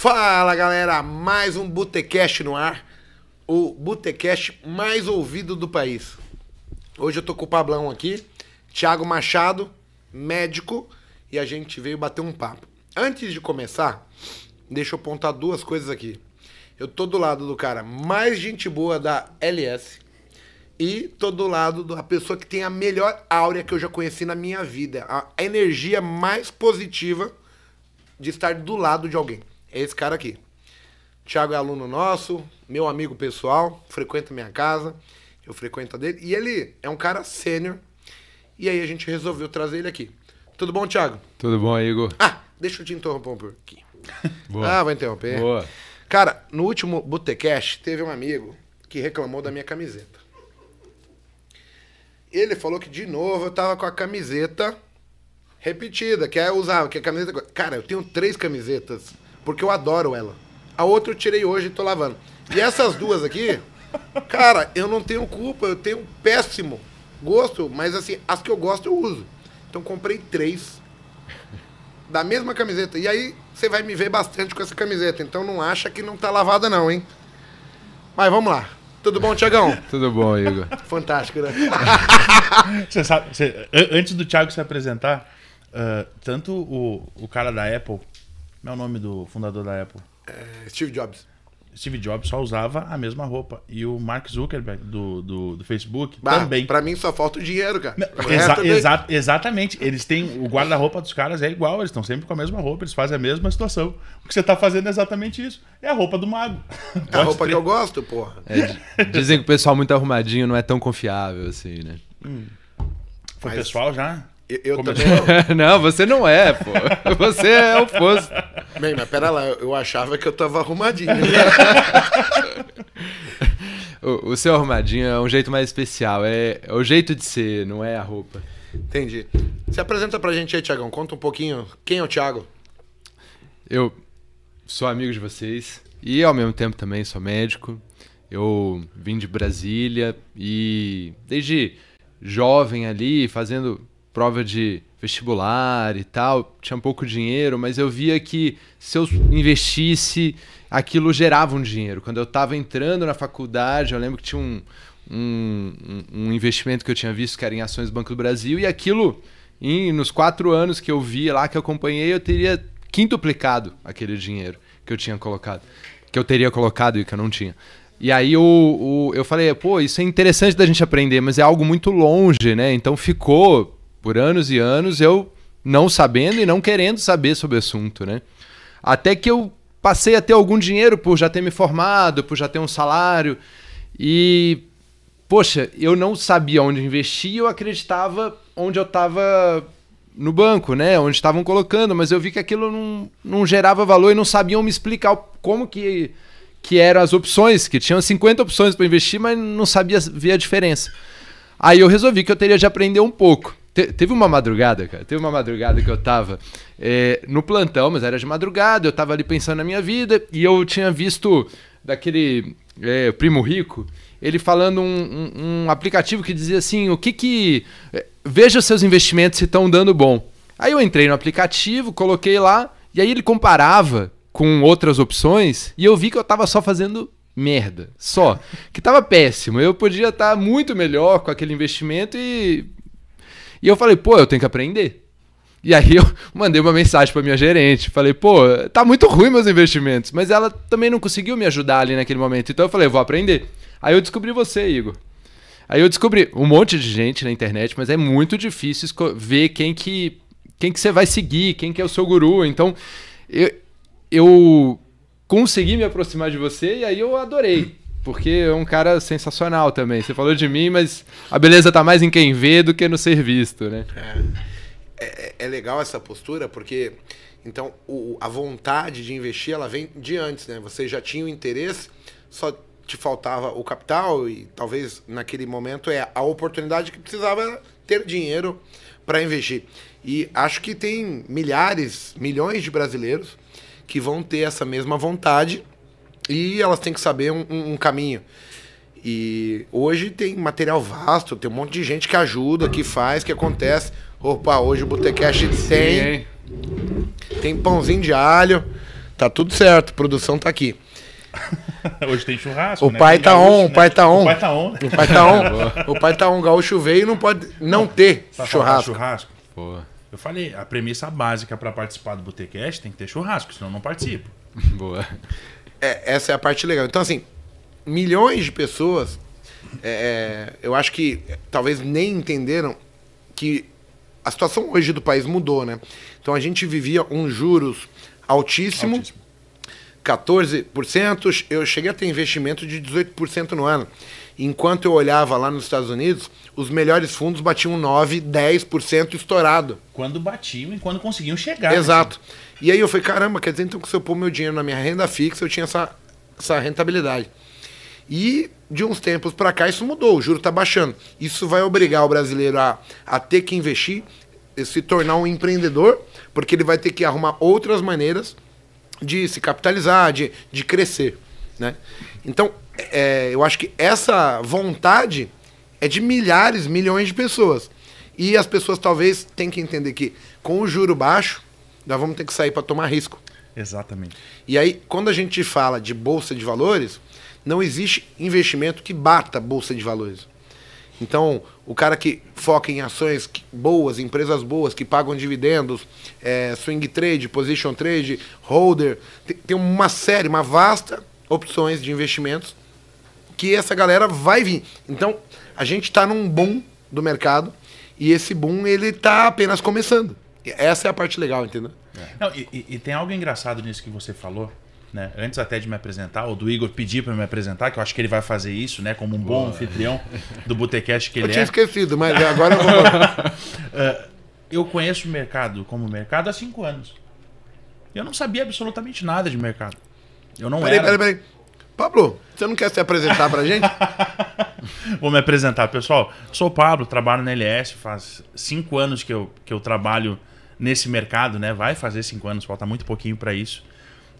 Fala galera, mais um Botecast no ar, o Botecast mais ouvido do país. Hoje eu tô com o Pablão aqui, Thiago Machado, médico, e a gente veio bater um papo. Antes de começar, deixa eu apontar duas coisas aqui. Eu tô do lado do cara mais gente boa da LS e tô do lado da pessoa que tem a melhor áurea que eu já conheci na minha vida, a energia mais positiva de estar do lado de alguém. É esse cara aqui. Thiago é aluno nosso, meu amigo pessoal, frequenta minha casa, eu frequento a dele. E ele é um cara sênior. E aí a gente resolveu trazer ele aqui. Tudo bom, Thiago? Tudo bom, Igor? Ah, deixa eu te interromper um pouquinho. Boa. Ah, vai interromper. Boa. Cara, no último Botecast teve um amigo que reclamou da minha camiseta. Ele falou que de novo eu tava com a camiseta repetida, que é usar, que é a camiseta. Cara, eu tenho três camisetas, porque eu adoro ela. A outra eu tirei hoje e tô lavando. E essas duas aqui, cara, eu não tenho culpa, eu tenho um péssimo gosto, mas assim, as que eu gosto eu uso. Então comprei três da mesma camiseta. E aí você vai me ver bastante com essa camiseta. Então não acha que não tá lavada, não, hein? Mas vamos lá. Tudo bom, Tiagão? Tudo bom, Igor? Fantástico, né? Você sabe, você- an- antes do Thiago se apresentar, ah, tanto o, o cara da Apple, como é o nome do fundador da Apple? É, Steve Jobs. Steve Jobs só usava a mesma roupa. E o Mark Zuckerberg do, do, do Facebook Bah, também. Pra mim só falta o dinheiro, cara. O Exa- exa- exatamente. Eles têm. O guarda-roupa dos caras é igual, eles estão sempre com a mesma roupa, eles fazem a mesma situação. O que você tá fazendo é exatamente isso. É a roupa do mago. É a roupa que eu gosto, porra. É, di- dizem que o pessoal muito arrumadinho não é tão confiável assim, né? Foi Mas- pessoal já? Eu, eu também. não. não, você não é, pô. Você é o oposto. Bem, mas pera lá, eu, achava que eu tava arrumadinho. O, o seu arrumadinho é um jeito mais especial. É, é o jeito de ser, não é a roupa. Entendi. Se apresenta pra gente aí, Tiagão. Conta um pouquinho. Quem é o Thiago? Eu sou amigo de vocês e ao mesmo tempo também sou médico. Eu vim de Brasília e desde jovem ali fazendo prova de vestibular e tal, tinha pouco dinheiro, mas eu via que se eu investisse, aquilo gerava um dinheiro. Quando eu estava entrando na faculdade, eu lembro que tinha um, um, um- investimento que eu tinha visto que era em ações do Banco do Brasil e aquilo, em, nos quatro anos que eu vi lá, que eu acompanhei, eu teria quintuplicado aquele dinheiro que eu tinha colocado, que eu teria colocado e que eu não tinha. E aí o, o- eu falei, pô, isso é interessante da gente aprender, mas é algo muito longe, né? Então ficou por anos e anos eu não sabendo e não querendo saber sobre o assunto, né? Até que eu passei a ter algum dinheiro por já ter me formado, por já ter um salário. E, poxa, eu não sabia onde investir, eu acreditava onde eu estava no banco, né? Onde estavam colocando, mas eu vi que aquilo não, não gerava valor e não sabiam me explicar como que, que eram as opções, que tinham 50 opções para investir, mas não sabia ver a diferença. Aí eu resolvi que eu teria de aprender um pouco. Te- teve uma madrugada, cara. Teve uma madrugada que eu tava é, no plantão, mas era de madrugada. Eu tava ali pensando na minha vida e eu tinha visto daquele é, primo rico ele falando um, um- um aplicativo que dizia assim: o que que. é, veja seus investimentos se estão dando bom. Aí eu entrei no aplicativo, coloquei lá e aí ele comparava com outras opções e eu vi que eu tava só fazendo merda, só. Que tava péssimo. Eu podia estar muito melhor com aquele investimento e e eu falei, pô, eu tenho que aprender. E aí eu mandei uma mensagem pra minha gerente, falei, pô, tá muito ruim meus investimentos, mas ela também não conseguiu me ajudar ali naquele momento. Então eu falei, vou aprender. Aí eu descobri você, Igor. Aí eu descobri um monte de gente na internet, mas é muito difícil ver quem que quem que você vai seguir, quem que é o seu guru. Então eu, eu consegui me aproximar de você e aí eu adorei. Porque é um cara sensacional também. Você falou de mim, mas a beleza tá mais em quem vê do que no ser visto, né? É, é legal essa postura, porque então o- a vontade de investir ela vem de antes, né? Você já tinha o interesse, só te faltava o capital e talvez naquele momento é a oportunidade que precisava ter dinheiro para investir. E acho que tem milhares, milhões de brasileiros que vão ter essa mesma vontade e elas têm que saber um, um- caminho. E hoje tem material vasto, tem um monte de gente que ajuda, que faz, que acontece. Opa, hoje o Botecast tem, tem pãozinho de alho, Tá tudo certo, a produção tá aqui. Hoje tem churrasco. O né? pai Tem tá gaúcho, on, o né? pai tá on. O pai tá on. né? O pai tá on. o pai tá on, o gaúcho veio e não pode não ter churrasco. churrasco. Pô, Eu falei, a premissa básica pra participar do Botecast tem que ter churrasco, senão eu não participo. boa. É, essa é a parte legal. Então, assim, milhões de pessoas, é, eu acho que é, talvez nem entenderam que a situação hoje do país mudou, né? Então a gente vivia um juros altíssimo, Altíssimo. 14%, eu cheguei a ter investimento de 18% no ano. Enquanto eu olhava lá nos Estados Unidos, os melhores fundos batiam 9, 10% estourado. Quando batiam e quando conseguiam chegar. né? E aí eu falei, caramba, quer dizer então que se eu pôr meu dinheiro na minha renda fixa, eu tinha essa, essa rentabilidade. E de uns tempos para cá isso mudou, o juro está baixando. Isso vai obrigar o brasileiro a, a ter que investir, e se tornar um empreendedor, porque ele vai ter que arrumar outras maneiras de se capitalizar, de, de crescer. Né? Então, é, eu acho que essa vontade é de milhares, milhões de pessoas. E as pessoas talvez tenham que entender que com o juro baixo, nós vamos ter que sair para tomar risco. Exatamente. E aí, quando a gente fala de bolsa de valores, não existe investimento que bata bolsa de valores. Então, o cara que foca em ações boas, empresas boas, que pagam dividendos, é, swing trade, position trade, holder, tem, tem uma série, uma vasta opções de investimentos que essa galera vai vir. Então, a gente está num boom do mercado e esse boom ele está apenas começando. Essa é a parte legal, entendeu? Não, e, e- tem algo engraçado nisso que você falou, né? Antes até de me apresentar, ou do Igor pedir para me apresentar, que eu acho que ele vai fazer isso, né? Como um bom anfitrião do Botecast que Eu ele tinha é. esquecido, mas agora eu vou. Eu conheço o mercado como mercado há cinco anos. Eu não sabia absolutamente nada de mercado. Eu não Peraí, era. peraí, peraí. Pablo, você não quer se apresentar pra gente? Vou me apresentar, pessoal. Sou o Pablo, trabalho na LS, faz cinco anos que eu, que eu trabalho nesse mercado, né? Vai fazer cinco anos, falta muito pouquinho para isso.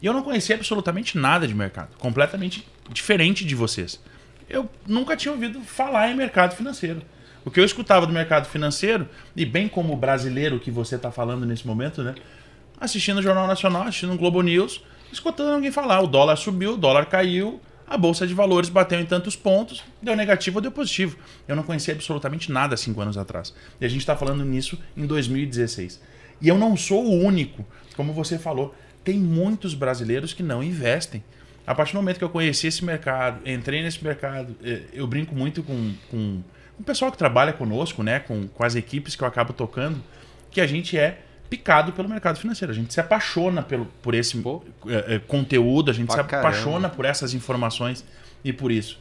E eu não conhecia absolutamente nada de mercado, completamente diferente de vocês. Eu nunca tinha ouvido falar em mercado financeiro. O que eu escutava do mercado financeiro, e bem como o brasileiro que você está falando nesse momento, né? Assistindo o Jornal Nacional, assistindo o Globo News, escutando alguém falar: o dólar subiu, o dólar caiu, a bolsa de valores bateu em tantos pontos, deu negativo ou deu positivo. Eu não conhecia absolutamente nada cinco anos atrás. E a gente está falando nisso em 2016. E eu não sou o único, como você falou, tem muitos brasileiros que não investem. A partir do momento que eu conheci esse mercado, entrei nesse mercado, eh, eu brinco muito com, com o pessoal que trabalha conosco, né, com, com as equipes que eu acabo tocando, que a gente é picado pelo mercado financeiro. A gente se apaixona pelo, por esse Pô. eh, eh, conteúdo, a gente se caramba. apaixona por essas informações e por isso.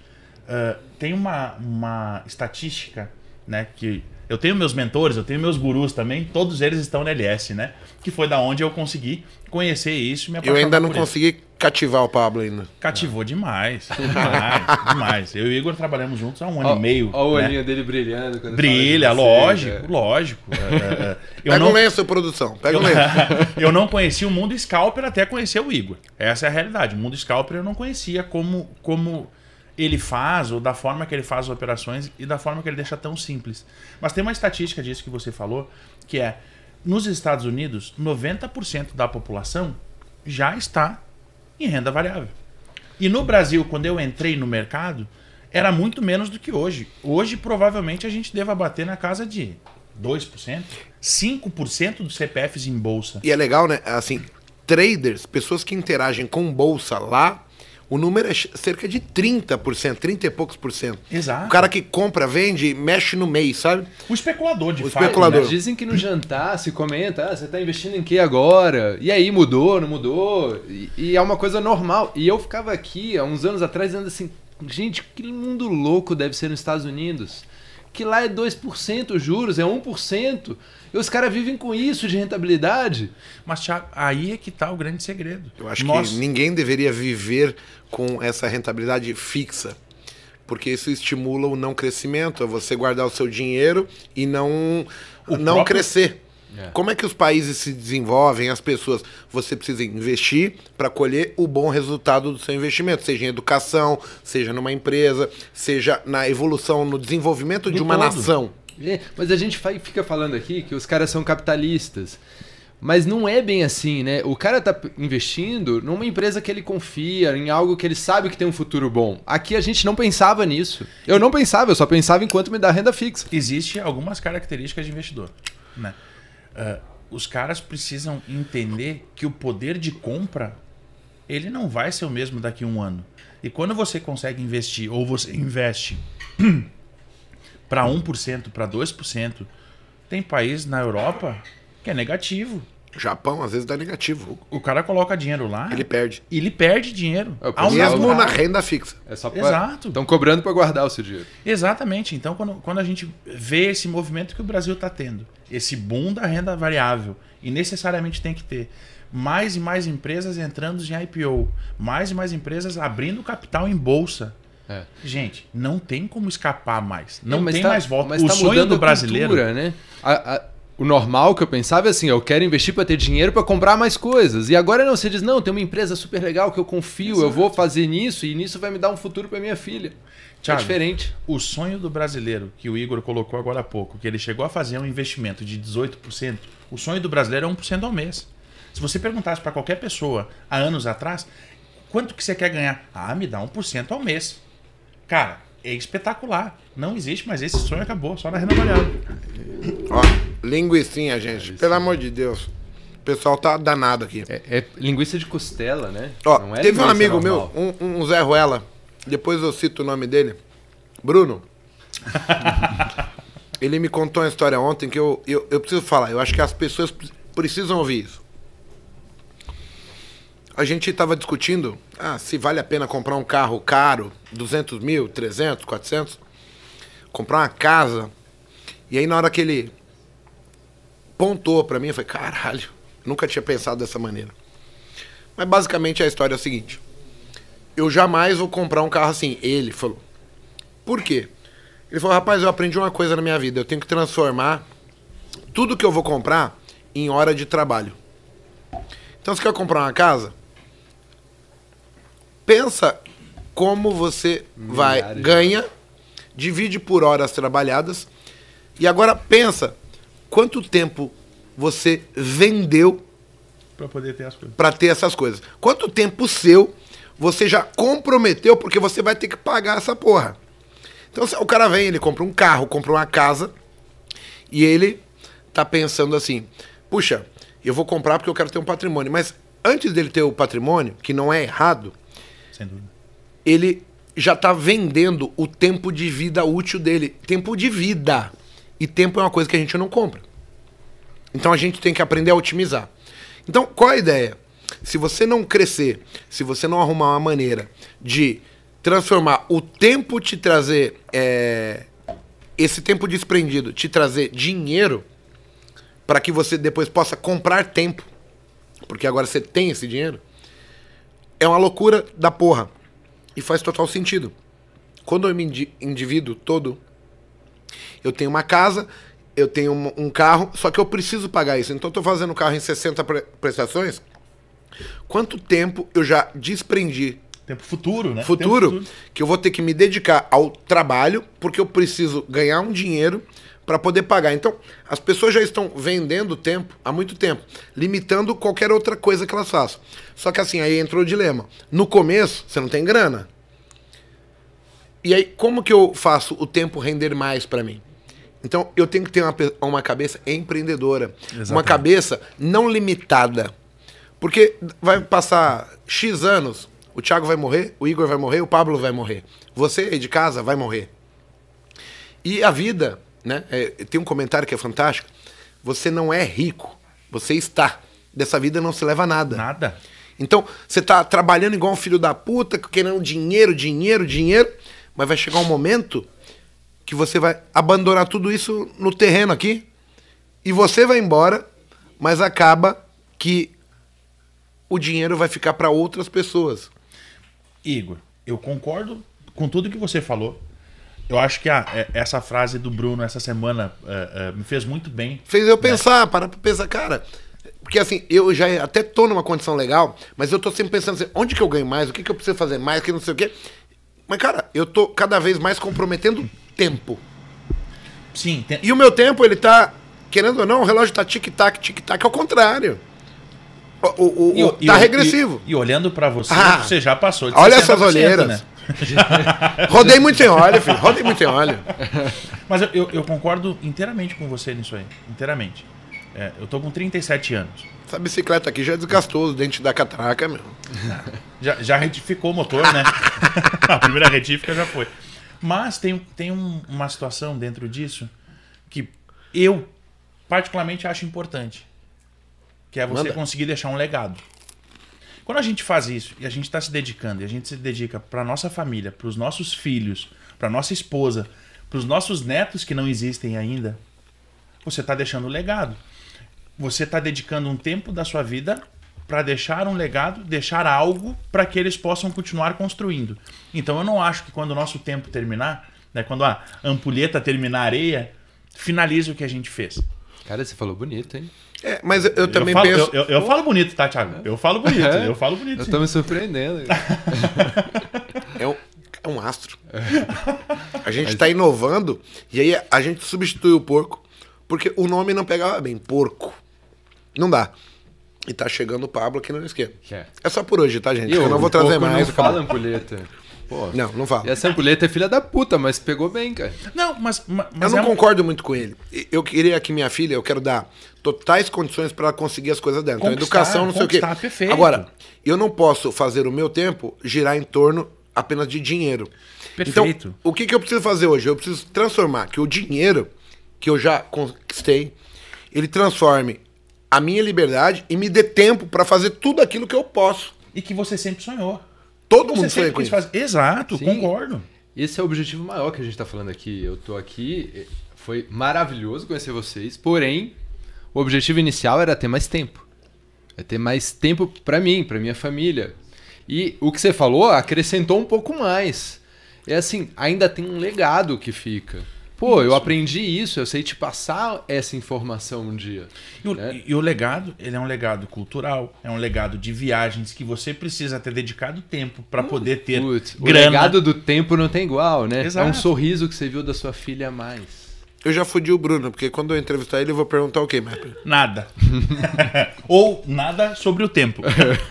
Ah, tem uma, uma estatística, né, que eu tenho meus mentores, eu tenho meus gurus também, todos eles estão na LS, né? Que foi da onde eu consegui conhecer isso e me Eu ainda não por isso. consegui cativar o Pablo ainda. Cativou demais, demais, demais. Eu e o Igor trabalhamos juntos há um ano Ó, e meio. ó o né? olhinho dele brilhando. quando Brilha, fala de você, lógico, cara. lógico. É, é, é. Eu Pega não, um lenço, produção. Pega eu, um lenço. eu não conhecia o mundo scalper até conhecer o Igor. Essa é a realidade. O mundo scalper eu não conhecia como, como ele faz, ou da forma que ele faz as operações e da forma que ele deixa tão simples. Mas tem uma estatística disso que você falou, que é nos Estados Unidos, 90% da população já está em renda variável. E no Brasil, quando eu entrei no mercado, era muito menos do que hoje. Hoje, provavelmente, a gente deva bater na casa de 2%, 5% dos CPFs em bolsa. E é legal, né? Assim, traders, pessoas que interagem com bolsa lá, o número é cerca de 30%, 30 e poucos por cento. Exato. O cara que compra, vende, mexe no mês, sabe? O especulador, de O fato. especulador. Mas dizem que no jantar se comenta, ah, você tá investindo em que agora? E aí, mudou, não mudou? E, e é uma coisa normal. E eu ficava aqui, há uns anos atrás, dizendo assim, gente, que mundo louco deve ser nos Estados Unidos. Que lá é 2% os juros, é 1%. E os caras vivem com isso de rentabilidade. Mas, Thiago, aí é que tá o grande segredo. Eu acho Nós- que ninguém deveria viver com essa rentabilidade fixa. Porque isso estimula o não crescimento, é você guardar o seu dinheiro e não, não próprio- crescer. É. Como é que os países se desenvolvem, as pessoas? Você precisa investir para colher o bom resultado do seu investimento, seja em educação, seja numa empresa, seja na evolução, no desenvolvimento de uma todo. nação. É, mas a gente fica falando aqui que os caras são capitalistas. Mas não é bem assim, né? O cara tá investindo numa empresa que ele confia, em algo que ele sabe que tem um futuro bom. Aqui a gente não pensava nisso. Eu não pensava, eu só pensava enquanto me dá renda fixa. Existem algumas características de investidor. Né? Uh, os caras precisam entender que o poder de compra ele não vai ser o mesmo daqui a um ano. E quando você consegue investir, ou você investe para 1%, para 2%, tem país na Europa que é negativo. Japão, às vezes, dá negativo. O, o cara coloca dinheiro lá. Ele perde. E ele perde dinheiro. É, ao mesmo na renda fixa. É só pra... Exato. Estão cobrando para guardar o seu dinheiro. Exatamente. Então, quando, quando a gente vê esse movimento que o Brasil está tendo, esse boom da renda variável, e necessariamente tem que ter mais e mais empresas entrando em IPO, mais e mais empresas abrindo capital em bolsa. É. Gente, não tem como escapar mais. Não é, tem tá, mais volta. Mas o tá sonho do brasileiro. Cultura, né? A, a, o normal que eu pensava é assim: eu quero investir para ter dinheiro para comprar mais coisas. E agora não, você diz: não, tem uma empresa super legal que eu confio, Exato. eu vou fazer nisso e nisso vai me dar um futuro para minha filha. É Thiago, é diferente. O sonho do brasileiro, que o Igor colocou agora há pouco, que ele chegou a fazer um investimento de 18%, o sonho do brasileiro é 1% ao mês. Se você perguntasse para qualquer pessoa há anos atrás, quanto que você quer ganhar? Ah, me dá 1% ao mês. Cara, é espetacular. Não existe, mas esse sonho acabou, só na renda variável. Ó, linguiçinha, gente. Pelo amor de Deus. O pessoal tá danado aqui. É, é linguiça de costela, né? Ó, é teve um amigo normal. meu, um, um Zé Ruela. Depois eu cito o nome dele. Bruno. ele me contou uma história ontem que eu, eu, eu preciso falar. Eu acho que as pessoas precisam ouvir isso a gente estava discutindo ah, se vale a pena comprar um carro caro, 200 mil, 300, 400, comprar uma casa. E aí na hora que ele pontou para mim, eu falei, caralho, nunca tinha pensado dessa maneira. Mas basicamente a história é a seguinte: eu jamais vou comprar um carro assim. Ele falou. Por quê? Ele falou, rapaz, eu aprendi uma coisa na minha vida. Eu tenho que transformar tudo que eu vou comprar em hora de trabalho. Então, você quer comprar uma casa? Pensa como você vai ganha, divide por horas trabalhadas e agora pensa quanto tempo você vendeu para poder ter as coisas. Para ter essas coisas. Quanto tempo seu você já comprometeu porque você vai ter que pagar essa porra. Então o cara vem, ele compra um carro, compra uma casa e ele tá pensando assim: "Puxa, eu vou comprar porque eu quero ter um patrimônio". Mas antes dele ter o patrimônio, que não é errado, sem dúvida. Ele já está vendendo o tempo de vida útil dele. Tempo de vida. E tempo é uma coisa que a gente não compra. Então a gente tem que aprender a otimizar. Então, qual a ideia? Se você não crescer, se você não arrumar uma maneira de transformar o tempo te trazer. É, esse tempo desprendido te trazer dinheiro para que você depois possa comprar tempo, porque agora você tem esse dinheiro, é uma loucura da porra. E faz total sentido. Quando eu me indivíduo todo, eu tenho uma casa, eu tenho um, carro, só que eu preciso pagar isso. Então eu tô fazendo o carro em 60 pre prestações. Quanto tempo eu já desprendi? Tempo futuro, né? Futuro, futuro, que eu vou ter que me dedicar ao trabalho, porque eu preciso ganhar um dinheiro para poder pagar. Então, as pessoas já estão vendendo tempo há muito tempo, limitando qualquer outra coisa que elas façam. Só que assim, aí entrou o dilema. No começo, você não tem grana. E aí, como que eu faço o tempo render mais para mim? Então, eu tenho que ter uma, uma cabeça empreendedora. Exatamente. Uma cabeça não limitada. Porque vai passar X anos, o Thiago vai morrer, o Igor vai morrer, o Pablo vai morrer. Você aí de casa vai morrer. E a vida né? É, tem um comentário que é fantástico. Você não é rico, você está. Dessa vida não se leva nada. Nada. Então, você está trabalhando igual um filho da puta, querendo dinheiro, dinheiro, dinheiro, mas vai chegar um momento que você vai abandonar tudo isso no terreno aqui e você vai embora, mas acaba que o dinheiro vai ficar para outras pessoas. Igor, eu concordo com tudo que você falou. Eu acho que a, é, essa frase do Bruno essa semana é, é, me fez muito bem. Fez eu né? pensar, parar pra pensar, cara. Porque assim, eu já até tô numa condição legal, mas eu tô sempre pensando assim, onde que eu ganho mais? O que, que eu preciso fazer mais? Que não sei o quê. Mas, cara, eu tô cada vez mais comprometendo tempo. Sim. Tem... E o meu tempo, ele tá querendo ou não, o relógio tá tic-tac, tic-tac, ao contrário. O, o, o, E- e- tá e- regressivo. E, olhando pra você, Ah. você já passou de Olha 60%, essas olheiras. né? Rodei muito sem óleo, filho. Rodei muito sem óleo. Mas eu, eu- eu concordo inteiramente com você nisso aí. Inteiramente. É, eu tô com 37 anos. Essa bicicleta aqui já desgastou os dentes da catraca, meu. Já, já retificou o motor, né? A primeira retífica já foi. Mas tem, tem um- uma situação dentro disso que eu particularmente acho importante. Que é você Manda. conseguir deixar um legado. Quando a gente faz isso e a gente está se dedicando, e a gente se dedica para nossa família, para os nossos filhos, para nossa esposa, para os nossos netos que não existem ainda, você está deixando um legado. Você está dedicando um tempo da sua vida para deixar um legado, deixar algo para que eles possam continuar construindo. Então eu não acho que quando o nosso tempo terminar, né, quando a ampulheta terminar a areia, finalize o que a gente fez. Cara, você falou bonito, hein? É, mas eu, eu também eu falo, penso. Eu, eu- eu falo bonito, tá, Thiago? Eu falo bonito, É? eu falo bonito. Eu tô me surpreendendo. É um, é um astro. A gente tá inovando e aí a gente substitui o porco porque o nome não pegava bem. Porco. Não dá. E tá chegando o Pablo aqui no esquema. Quer. É só por hoje, tá, gente? E eu não vou trazer porco mais. Não fala ampulheta. Pô. Não, não fala. E essa ampulheta é filha da puta, mas pegou bem, cara. Não, mas, ma- Eu mas não é um- concordo muito com ele. Eu queria que minha filha, eu quero dar totais condições para ela conseguir as coisas dela. Então, educação, não sei o quê. perfeito. Agora, eu não posso fazer o meu tempo girar em torno apenas de dinheiro. Perfeito. Então, o que, que eu preciso fazer hoje? Eu preciso transformar que o dinheiro que eu já conquistei, ele transforme a minha liberdade e me dê tempo para fazer tudo aquilo que eu posso. E que você sempre sonhou. Todo Você mundo isso. fazer. Exato, Sim. concordo. Esse é o objetivo maior que a gente tá falando aqui. Eu tô aqui, foi maravilhoso conhecer vocês, porém, o objetivo inicial era ter mais tempo. É ter mais tempo pra mim, pra minha família. E o que você falou acrescentou um pouco mais. É assim, ainda tem um legado que fica. Pô, eu aprendi isso, eu sei te passar essa informação um dia. E o, né? e o legado, ele é um legado cultural, é um legado de viagens que você precisa ter dedicado tempo para poder ter Putz, o grana. legado do tempo não tem igual, né? É Exato. um sorriso que você viu da sua filha a mais. Eu já fudi o Bruno, porque quando eu entrevistar ele, eu vou perguntar o quê, Mapper? Nada. Ou nada sobre o tempo.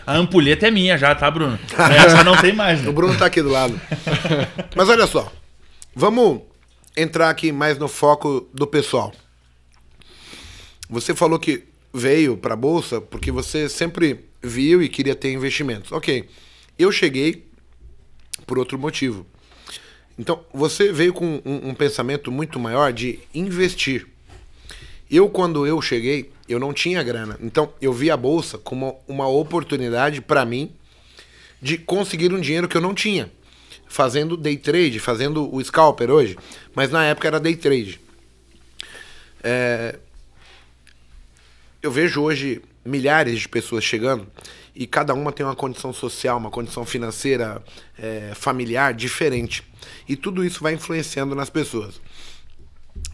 A ampulheta é minha já, tá, Bruno? Essa não tem mais, né? O Bruno tá aqui do lado. Mas olha só. Vamos entrar aqui mais no foco do pessoal. Você falou que veio para a bolsa porque você sempre viu e queria ter investimentos. OK. Eu cheguei por outro motivo. Então, você veio com um, um pensamento muito maior de investir. Eu, quando eu cheguei, eu não tinha grana. Então, eu vi a bolsa como uma oportunidade para mim de conseguir um dinheiro que eu não tinha. Fazendo day trade, fazendo o scalper hoje. Mas na época era day trade. É, Eu vejo hoje milhares de pessoas chegando e cada uma tem uma condição social, uma condição financeira, é, familiar diferente. E tudo isso vai influenciando nas pessoas.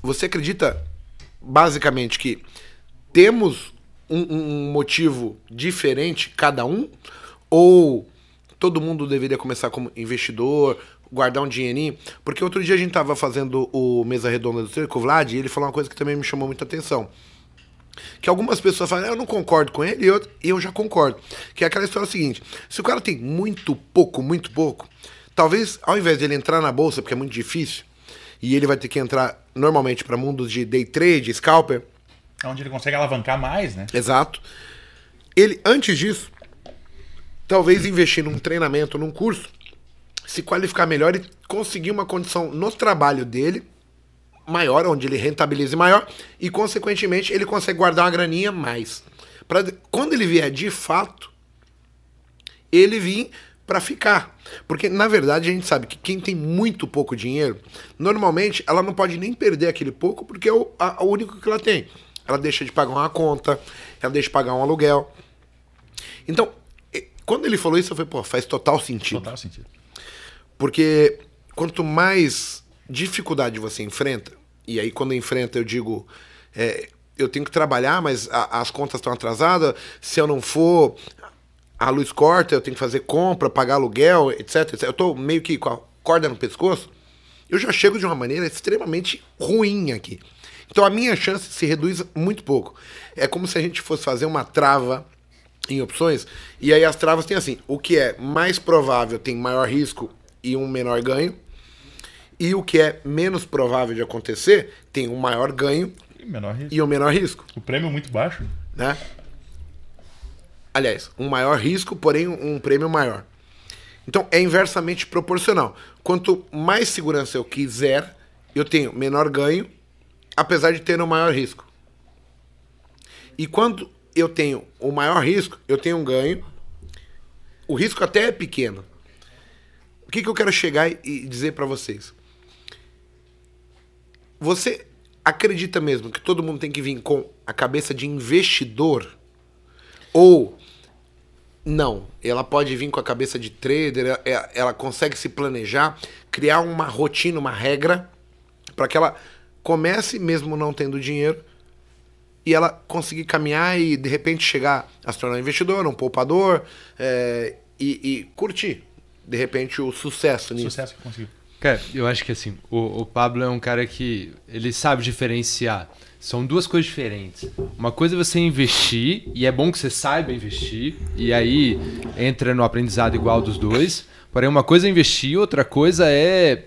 Você acredita, basicamente, que temos um, um motivo diferente, cada um? Ou todo mundo deveria começar como investidor, guardar um dinheirinho? Porque outro dia a gente estava fazendo o Mesa Redonda do Circo, o Vlad, e ele falou uma coisa que também me chamou muita atenção. Que algumas pessoas falam, "Ah, eu não concordo com ele, e eu, eu já concordo. Que é aquela história seguinte: se o cara tem muito pouco, muito pouco, talvez ao invés de ele entrar na bolsa, porque é muito difícil, e ele vai ter que entrar normalmente para mundos de day trade, scalper, É onde ele consegue alavancar mais, né? Exato. Ele, antes disso, talvez investir num treinamento, num curso, se qualificar melhor e conseguir uma condição no trabalho dele maior, onde ele rentabilize maior e, consequentemente, ele consegue guardar uma graninha mais. Pra, quando ele vier de fato, ele vir para ficar. Porque, na verdade, a gente sabe que quem tem muito pouco dinheiro, normalmente ela não pode nem perder aquele pouco, porque é o, a- o único que ela tem. Ela deixa de pagar uma conta, ela deixa de pagar um aluguel. Então, quando ele falou isso, eu falei, pô, faz total sentido. Total sentido. Porque quanto mais dificuldade você enfrenta, e aí quando enfrenta eu digo, é, eu tenho que trabalhar, mas a- as contas estão atrasadas, se eu não for, a luz corta, eu tenho que fazer compra, pagar aluguel, etc, etc. Eu tô meio que com a corda no pescoço, eu já chego de uma maneira extremamente ruim aqui. Então a minha chance se reduz muito pouco. É como se a gente fosse fazer uma trava em opções, e aí as travas tem assim: o que é mais provável tem maior risco e um menor ganho, e o que é menos provável de acontecer tem um maior ganho E menor risco. e um menor risco, O prêmio é muito baixo. né? Aliás, um maior risco, porém um prêmio maior. Então é inversamente proporcional. Quanto mais segurança eu quiser, eu tenho menor ganho, apesar de ter um maior risco. E quando eu tenho o maior risco, eu tenho um ganho. O risco até é pequeno. O que, que eu quero chegar e- dizer para vocês? Você acredita mesmo que todo mundo tem que vir com a cabeça de investidor? Ou não, ela pode vir com a cabeça de trader, ela, ela consegue se planejar, criar uma rotina, uma regra, para que ela comece mesmo não tendo dinheiro e ela conseguir caminhar e de repente chegar a se tornar um investidor, um poupador é, e, e curtir de repente o sucesso nisso. Sucesso que conseguiu. Cara, eu acho que assim, o, o Pablo é um cara que ele sabe diferenciar. São duas coisas diferentes. Uma coisa é você investir, e é bom que você saiba investir, e aí entra no aprendizado igual dos dois. Porém, uma coisa é investir, outra coisa é,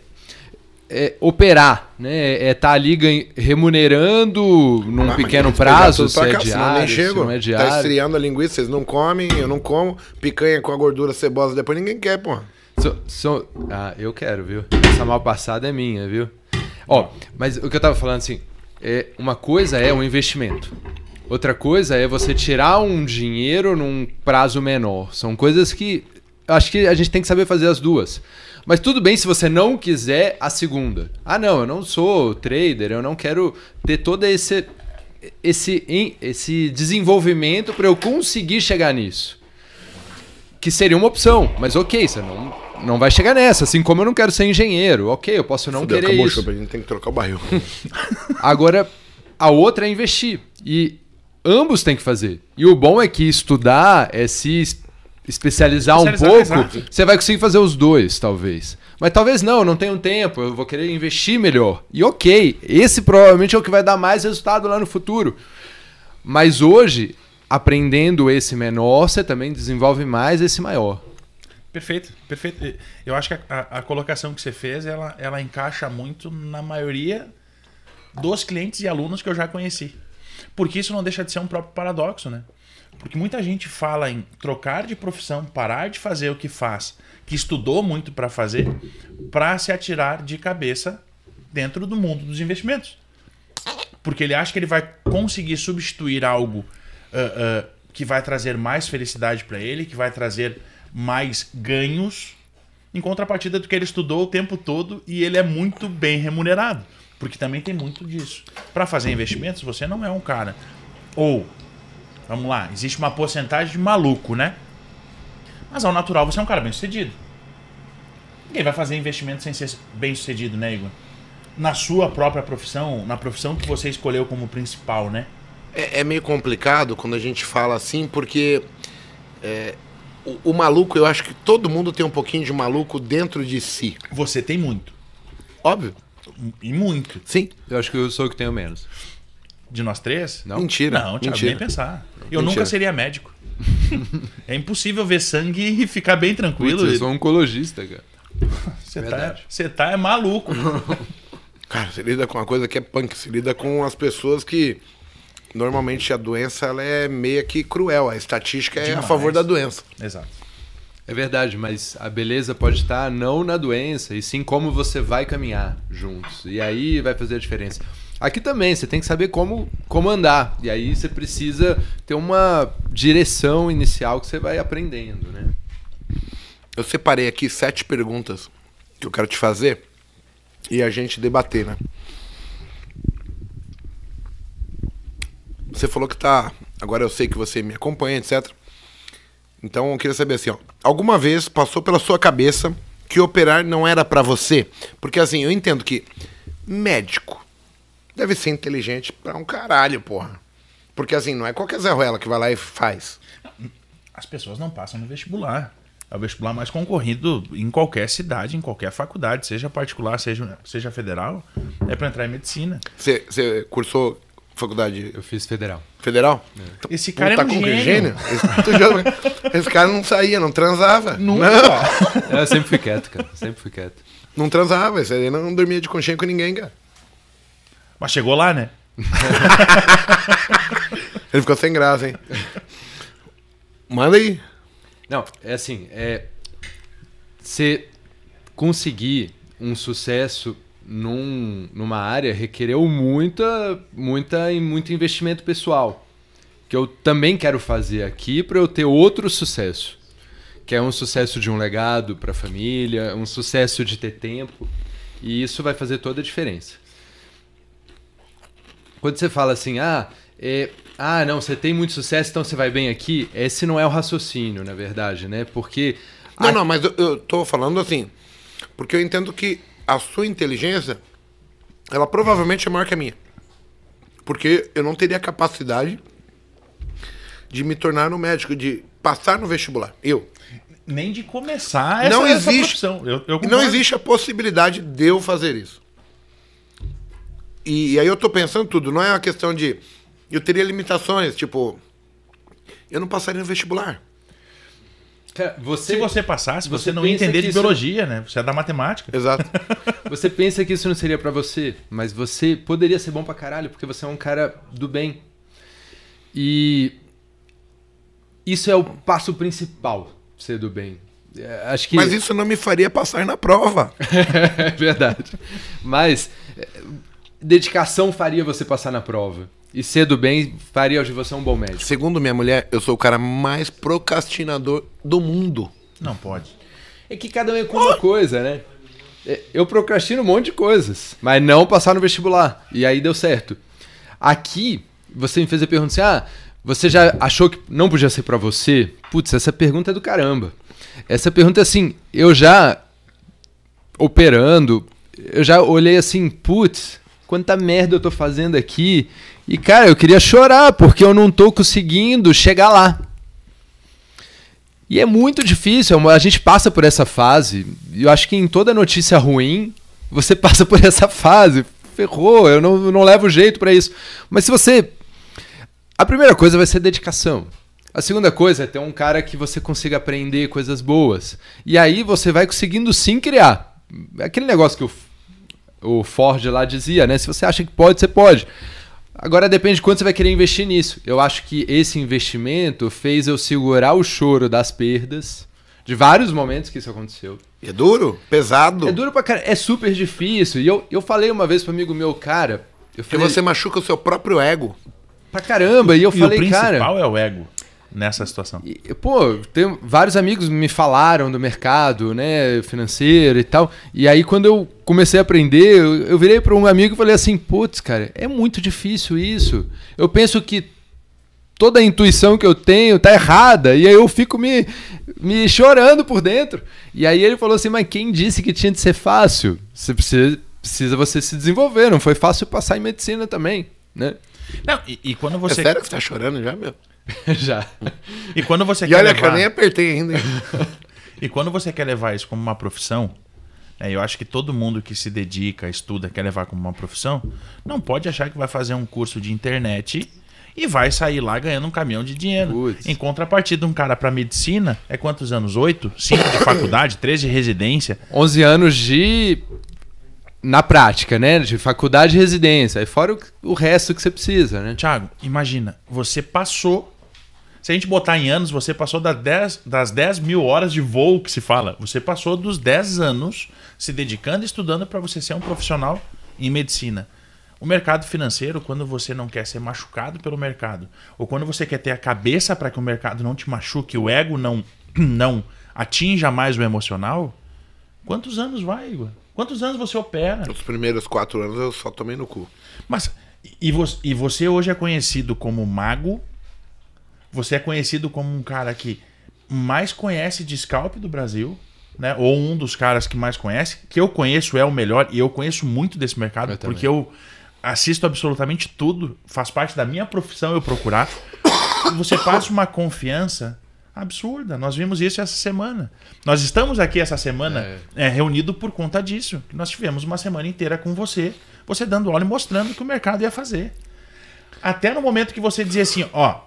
é operar, né? É estar ali ganha- remunerando num Ah, pequeno prazo, se pra é cá, diário, se não é Tá diário. esfriando a linguiça, vocês não comem, eu não como. Picanha com a gordura cebosa depois ninguém quer, pô. So- so- ah, eu quero, viu? Essa mal passada é minha, viu? Ó, mas o que eu tava falando assim, é, uma coisa é um investimento. Outra coisa é você tirar um dinheiro num prazo menor. São coisas que acho que a gente tem que saber fazer as duas. Mas tudo bem se você não quiser a segunda. Ah, não, eu não sou trader, eu não quero ter todo esse esse, esse desenvolvimento para eu conseguir chegar nisso que seria uma opção, mas ok, você não, não vai chegar nessa, assim como eu não quero ser engenheiro, ok, eu posso não Fudeu, querer acabou isso. chopp, a gente tem que trocar o barril. Agora, a outra é investir, e ambos têm que fazer. E o bom é que estudar é se es- especializar, um Especializar, pouco, exato. você vai conseguir fazer os dois, talvez. Mas talvez não, eu não tenho tempo, eu vou querer investir melhor. E ok, esse provavelmente é o que vai dar mais resultado lá no futuro. Mas hoje, aprendendo esse menor, você também desenvolve mais esse maior. Perfeito, perfeito. Eu acho que a, a- a colocação que você fez, ela, ela encaixa muito na maioria dos clientes e alunos que eu já conheci. Porque isso não deixa de ser um próprio paradoxo, né? Porque muita gente fala em trocar de profissão, parar de fazer o que faz, que estudou muito para fazer, para se atirar de cabeça dentro do mundo dos investimentos. Porque ele acha que ele vai conseguir substituir algo ah, ah, que vai trazer mais felicidade para ele, que vai trazer mais ganhos, em contrapartida do que ele estudou o tempo todo e ele é muito bem remunerado. Porque também tem muito disso. Para fazer investimentos, você não é um cara. Ou, vamos lá, existe uma porcentagem de maluco, né? Mas ao natural você é um cara bem sucedido. Ninguém vai fazer investimento sem ser bem sucedido, né, Igor? Na sua própria profissão, na profissão que você escolheu como principal, né? É, é meio complicado quando a gente fala assim, porque é, o, o maluco, eu acho que todo mundo tem um pouquinho de maluco dentro de si. Você tem muito. Óbvio. E muito. Sim. Eu acho que eu sou o que tenho menos. De nós três? Não? Mentira. Não, Thiago, mentira. nem pensar. Eu Mentira. nunca seria médico. é impossível ver sangue e ficar bem tranquilo. Putz, eu sou um oncologista, cara. Você tá, você tá é maluco. Cara, você lida com uma coisa que é punk, você lida com as pessoas que normalmente a doença ela é meio que cruel, a estatística é Demais. a favor da doença. Exato. É verdade, mas a beleza pode estar não na doença, e sim como você vai caminhar juntos. E aí vai fazer a diferença. Aqui também, você tem que saber como, como andar. E aí você precisa ter uma direção inicial que você vai aprendendo, né? Eu separei aqui sete perguntas que eu quero te fazer e a gente debater, né? Você falou que tá. Agora eu sei que você me acompanha, etc. Então eu queria saber assim, ó. Alguma vez passou pela sua cabeça que operar não era pra você? Porque assim, eu entendo que médico deve ser inteligente pra um caralho, porra. Porque assim, não é qualquer Zé Ruela que vai lá e faz. As pessoas não passam no vestibular. É o vestibular mais concorrido em qualquer cidade, em qualquer faculdade, seja particular, seja, seja federal, é para entrar em medicina. Você, cursou faculdade Eu fiz federal. federal? Esse cara é um com que gênio. Esse, esse cara não saía, não transava. Nunca. Não, Eu sempre fui quieto, cara. Sempre fui quieto. não transava. Esse aí não dormia de conchinha com ninguém, cara. Mas chegou lá, né? Ele ficou sem graça, hein? Manda aí. Não, é assim, é. Você conseguir um sucesso num, numa área requereu muita, muita, muito investimento pessoal. Que eu também quero fazer aqui para eu ter outro sucesso. Que é um sucesso de um legado para a família, um sucesso de ter tempo. E isso vai fazer toda a diferença. Quando você fala assim, ah, é, ah, não, você tem muito sucesso, então você vai bem aqui, esse não é o raciocínio, na verdade, né? Porque. Não, a- não, mas eu, eu tô falando assim. Porque eu entendo que a sua inteligência, ela provavelmente é maior que a minha. Porque eu não teria capacidade de me tornar um médico, de passar no vestibular. Eu. Nem de começar essa, não essa existe. profissão. Eu, eu não existe a possibilidade de eu fazer isso. E, e aí eu tô pensando tudo, não é uma questão de. Eu teria limitações, tipo. Eu não passaria no vestibular. Cara, você, Se você passasse, você, Você não ia entender de isso- biologia, né? Você é da matemática. Exato. você pensa que isso não seria pra você, mas você poderia ser bom pra caralho, porque você é um cara do bem. E isso é o passo principal, ser do bem. É, Acho que Mas isso não me faria passar na prova. é verdade. Mas dedicação faria você passar na prova. E ser do bem faria de você um bom médico. Segundo minha mulher, eu sou o cara mais procrastinador do mundo. Não pode. É que cada um é com uma coisa, né? É, Eu procrastino um monte de coisas, mas não passar no vestibular. E aí deu certo. Aqui, você me fez a pergunta assim: ah, você já achou que não podia ser pra você? Putz, essa pergunta é do caramba. Essa pergunta, assim, eu já operando, eu já olhei assim, putz, quanta merda eu tô fazendo aqui. E, cara, eu queria chorar, porque eu não tô conseguindo chegar lá. E é muito difícil, é a gente passa por essa fase. Eu acho que em toda notícia ruim, você passa por essa fase. Ferrou, eu não, não levo jeito pra isso. Mas se você. A primeira coisa vai ser dedicação. A segunda coisa é ter um cara que você consiga aprender coisas boas. E aí você vai conseguindo sim criar. Aquele negócio que o, o Ford lá dizia, né? Se você acha que pode, você pode. Agora depende de quanto você vai querer investir nisso. Eu acho que esse investimento fez eu segurar o choro das perdas, de vários momentos que isso aconteceu. É duro? Pesado? É duro pra cara, é super difícil. E eu, eu falei uma vez pro amigo meu, cara, eu Porque falei você machuca o seu próprio ego. pra caramba, e eu e falei, o principal cara. é o ego nessa situação. E, pô, tem vários amigos me falaram do mercado, né, financeiro e tal. E aí quando eu comecei a aprender, eu, eu virei para um amigo e falei assim, putz, cara, é muito difícil isso. Eu penso que toda a intuição que eu tenho tá errada e aí eu fico me me chorando por dentro. E aí ele falou assim, mas quem disse que tinha de ser fácil? Você precisa precisa você se desenvolver, não foi fácil passar em medicina também, né? Não, e, e quando É você sério que você tá chorando já, meu? Já. e quando você E quer olha que eu levar nem apertei ainda. e quando você quer levar isso como uma profissão, né, eu acho que todo mundo que se dedica, estuda, quer levar como uma profissão, não pode achar que vai fazer um curso de internet e vai sair lá ganhando um caminhão de dinheiro. Putz. Em contrapartida, um cara para medicina é quantos anos? Oito? Cinco de faculdade, três de residência. 11 anos de. Na prática, né? De faculdade e residência. Aí fora o, o resto que você precisa, né? Tiago, imagina, você passou. Se a gente botar em anos, você passou das 10, das 10 mil horas de voo que se fala. Você passou dos 10 anos se dedicando e estudando para você ser um profissional em medicina. O mercado financeiro, quando você não quer ser machucado pelo mercado, ou quando você quer ter a cabeça para que o mercado não te machuque, o ego não, não atinja mais o emocional, quantos anos vai, Igor? Quantos anos você opera? Os primeiros quatro anos eu só tomei no cu. Mas e você, e você hoje é conhecido como mago? Você é conhecido como um cara que mais conhece de scalp do Brasil, né? Ou um dos caras que mais conhece, que eu conheço é o melhor e eu conheço muito desse mercado Eu porque eu assisto absolutamente tudo, faz parte da minha profissão eu procurar. Você passa uma confiança absurda. Nós vimos isso essa semana. Nós estamos aqui essa semana É. é, reunido por conta disso. Nós tivemos uma semana inteira com você, você dando aula e mostrando o que o mercado ia fazer. Até no momento que você dizia assim, ó,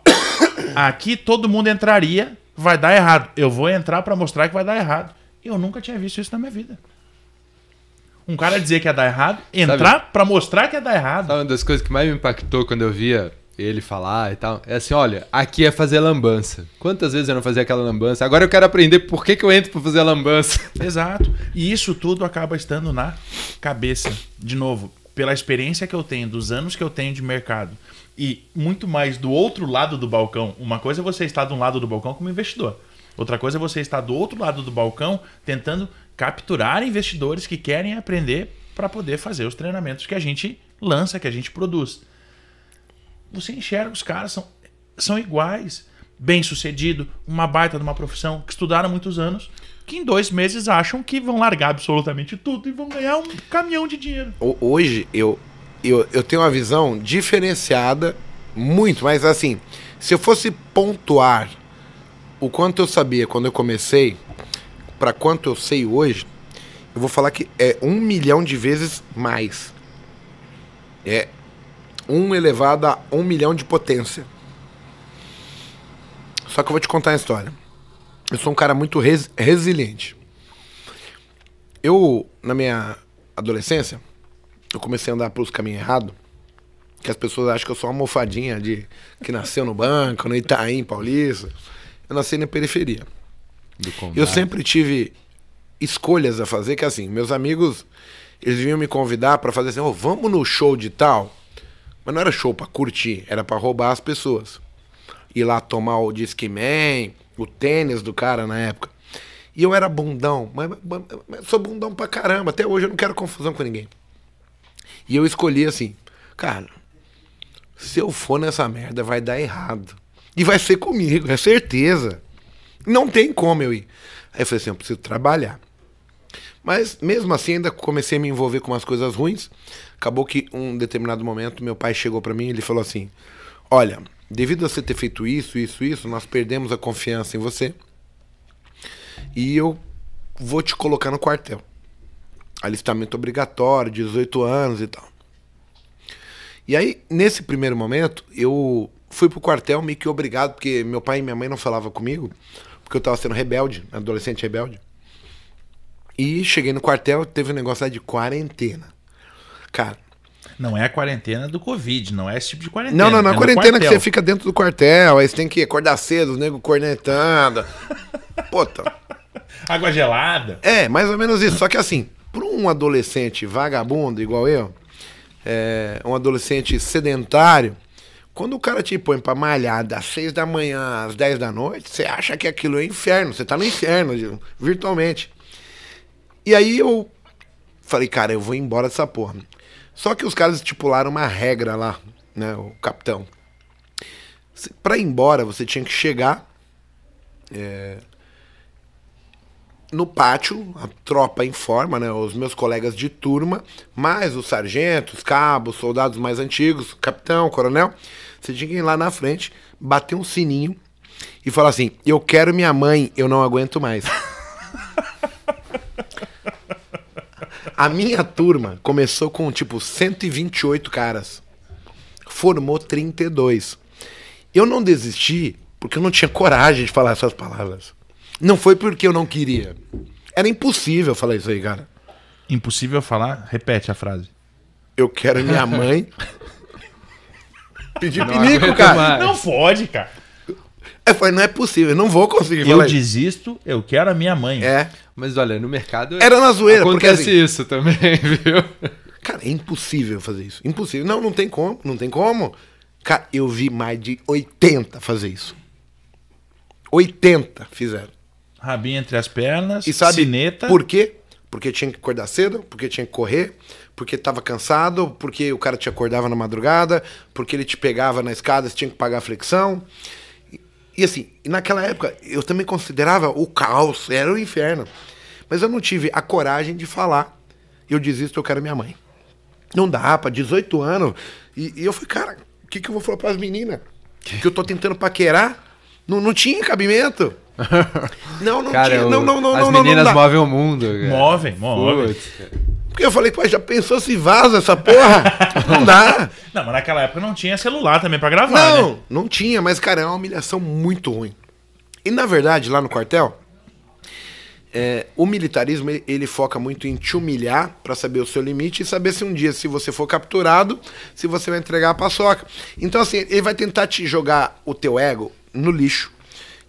aqui todo mundo entraria, vai dar errado. Eu vou entrar para mostrar que vai dar errado. Eu nunca tinha visto isso na minha vida. Um cara dizer que ia dar errado, entrar para mostrar que ia dar errado. Sabe uma das coisas que mais me impactou quando eu via ele falar e tal? É assim, olha, aqui é fazer lambança. Quantas vezes eu não fazia aquela lambança? Agora eu quero aprender por que, que eu entro pra fazer lambança. Exato. E isso tudo acaba estando na cabeça. De novo, pela experiência que eu tenho, dos anos que eu tenho de mercado. E muito mais do outro lado do balcão. Uma coisa é você estar de um lado do balcão como investidor. Outra coisa é você estar do outro lado do balcão tentando capturar investidores que querem aprender para poder fazer os treinamentos que a gente lança, que a gente produz. Você enxerga os caras, são, são iguais. Bem sucedido, uma baita de uma profissão, que estudaram muitos anos, que em dois meses acham que vão largar absolutamente tudo e vão ganhar um caminhão de dinheiro. Ho- Hoje eu, eu, eu tenho uma visão diferenciada, muito, mas assim, se eu fosse pontuar o quanto eu sabia quando eu comecei, para quanto eu sei hoje, eu vou falar que é um milhão de vezes mais. É um elevado a um milhão de potência. Só que eu vou te contar a história. Eu sou um cara muito res- resiliente. Eu, na minha adolescência, eu comecei a andar pelos caminhos errados. Que as pessoas acham que eu sou uma mofadinha de que nasceu no banco, no Itaim Paulista. Eu nasci na periferia. Eu sempre tive escolhas a fazer, que assim, meus amigos, eles vinham me convidar pra fazer assim, "Ô, vamos no show de tal. Mas não era show pra curtir, era pra roubar as pessoas. Ir lá tomar o Discman, o tênis do cara na época. E eu era bundão, mas, mas- mas sou bundão pra caramba. Até hoje eu não quero confusão com ninguém. E eu escolhi assim, cara, se eu for nessa merda vai dar errado. E vai ser comigo, é certeza. Não tem como eu ir. Aí eu falei assim, eu preciso trabalhar. Mas mesmo assim ainda comecei a me envolver com umas coisas ruins. Acabou que um determinado momento meu pai chegou pra mim e ele falou assim: "Olha, devido a você ter feito isso, isso, isso, nós perdemos a confiança em você. E eu vou te colocar no quartel. Alistamento obrigatório, 18 anos e tal. E aí, nesse primeiro momento, eu fui pro quartel meio que obrigado, porque meu pai e minha mãe não falavam comigo, porque eu tava sendo rebelde, adolescente rebelde. E cheguei no quartel, teve um negócio lá de quarentena. Cara, Não é a quarentena do Covid, não é esse tipo de quarentena. não, não, não, é a no quarentena que você fica dentro do quartel, aí você tem que acordar cedo, os nego cornetando. Puta. Água gelada. É, mais ou menos isso. Só que assim, para um adolescente vagabundo igual eu, é, um adolescente sedentário, quando o cara te põe pra malhar das 6 da manhã às 10 da noite, você acha que aquilo é inferno. Você tá no inferno, virtualmente. E aí eu falei, cara, eu vou embora dessa porra. Só que os caras estipularam uma regra lá, né, o capitão. Pra ir embora, você tinha que chegar no pátio, a tropa informa, né, os meus colegas de turma, mais os sargentos, cabos, soldados mais antigos, capitão, coronel, você tinha que ir lá na frente, bater um sininho e falar assim: "Eu quero minha mãe, eu não aguento mais". A minha turma começou com tipo 128 caras. Formou 32. Eu não desisti porque eu não tinha coragem de falar essas palavras. Não foi porque eu não queria. Era impossível falar isso aí, cara. Impossível falar. Repete a frase. Eu quero minha mãe. Pedir pinico, cara. mais. Não pode, cara. Eu falei, não é possível, eu não vou conseguir Eu falar isso. desisto, eu quero a minha mãe. É. Mas olha, no mercado. Era na zoeira, porque Acontece assim- isso também, viu? Cara, é impossível fazer isso. Impossível. Não, não tem como, não tem como. Cara, eu vi mais de 80 fazer isso. 80 fizeram. Rabinho entre as pernas, E sabe cineta. por quê? Porque tinha que acordar cedo, porque tinha que correr, porque tava cansado, porque o cara te acordava na madrugada, porque ele te pegava na escada, você tinha que pagar a flexão. E, e assim, naquela época eu também considerava o caos, era o inferno. Mas eu não tive a coragem de falar. Eu desisto, eu quero minha mãe. Não dá, pra 18 anos. E, e eu falei, cara, o que, que eu vou falar pras meninas? Que eu tô tentando paquerar? Não, não tinha cabimento. Não, não Cara, tinha. o- Não, não, não, as não, não, meninas não movem o mundo. cara. Movem, movem. Porque eu falei, pô, já pensou se vaza essa porra? não dá. Não, mas naquela época não tinha celular também pra gravar, Não, né? não tinha, mas, cara, é uma humilhação muito ruim. E, na verdade, lá no quartel, é, o militarismo, ele, ele foca muito em te humilhar pra saber o seu limite e saber se um dia, se você for capturado, se você vai entregar a paçoca. Então, assim, ele vai tentar te jogar o teu ego no lixo.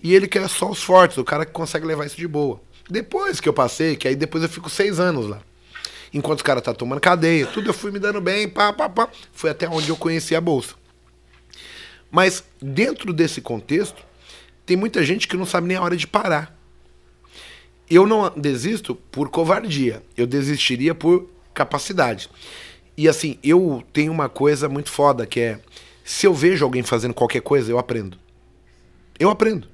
E ele quer só os fortes, o cara que consegue levar isso de boa. Depois que eu passei, que aí depois eu fico seis anos lá. Enquanto os caras tá tomando cadeia, tudo eu fui me dando bem, pá, pá, pá. Foi até onde eu conheci a bolsa. Mas dentro desse contexto, tem muita gente que não sabe nem a hora de parar. Eu não desisto por covardia, eu desistiria por capacidade. E assim, eu tenho uma coisa muito foda que é: se eu vejo alguém fazendo qualquer coisa, eu aprendo. Eu aprendo.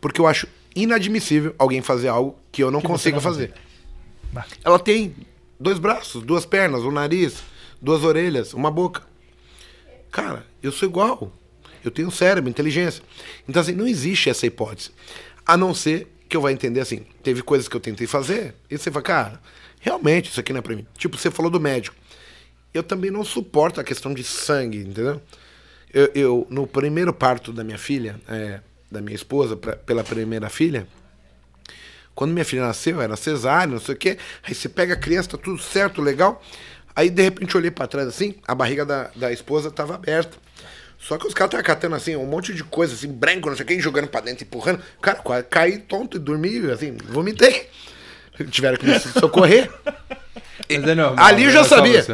Porque eu acho inadmissível alguém fazer algo que eu não Que consiga não fazer. Bah. Ela tem dois braços, duas pernas, um nariz, duas orelhas, uma boca. Cara, eu sou igual. Eu tenho cérebro, inteligência. Então, assim, não existe essa hipótese. A não ser que eu vá entender assim, teve coisas que eu tentei fazer, e você fala, cara, realmente isso aqui não é pra mim. Tipo, você falou do médico. Eu também não suporto a questão de sangue, entendeu? Eu, eu, no primeiro parto da minha filha, é, da minha esposa, pra- pela primeira filha, quando minha filha nasceu, era cesárea, não sei o quê. Aí você pega a criança, tá tudo certo, legal. Aí, de repente, eu olhei pra trás assim, a barriga da, da esposa tava aberta. Só que os caras estavam catando assim, um monte de coisa, assim, branco, não sei o quê, jogando pra dentro, empurrando. Cara, quase caí tonto e dormi, assim, vomitei. Tiveram que me socorrer. Mas é normal. Ali eu já é sabia. você.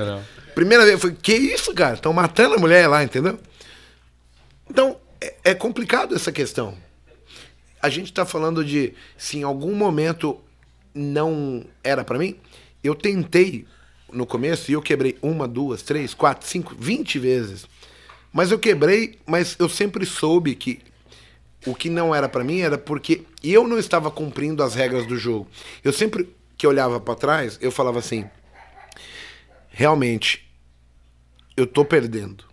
Primeira vez, foi, que isso, cara? Estão matando a mulher lá, entendeu? Então, é, é complicado essa questão. A gente tá falando de se em algum momento não era pra mim. Eu tentei no começo e eu quebrei uma, duas, três, quatro, cinco, vinte vezes. Mas eu quebrei, mas eu sempre soube que o que não era pra mim era porque eu não estava cumprindo as regras do jogo. Eu sempre que olhava pra trás, eu falava assim: realmente, eu tô perdendo.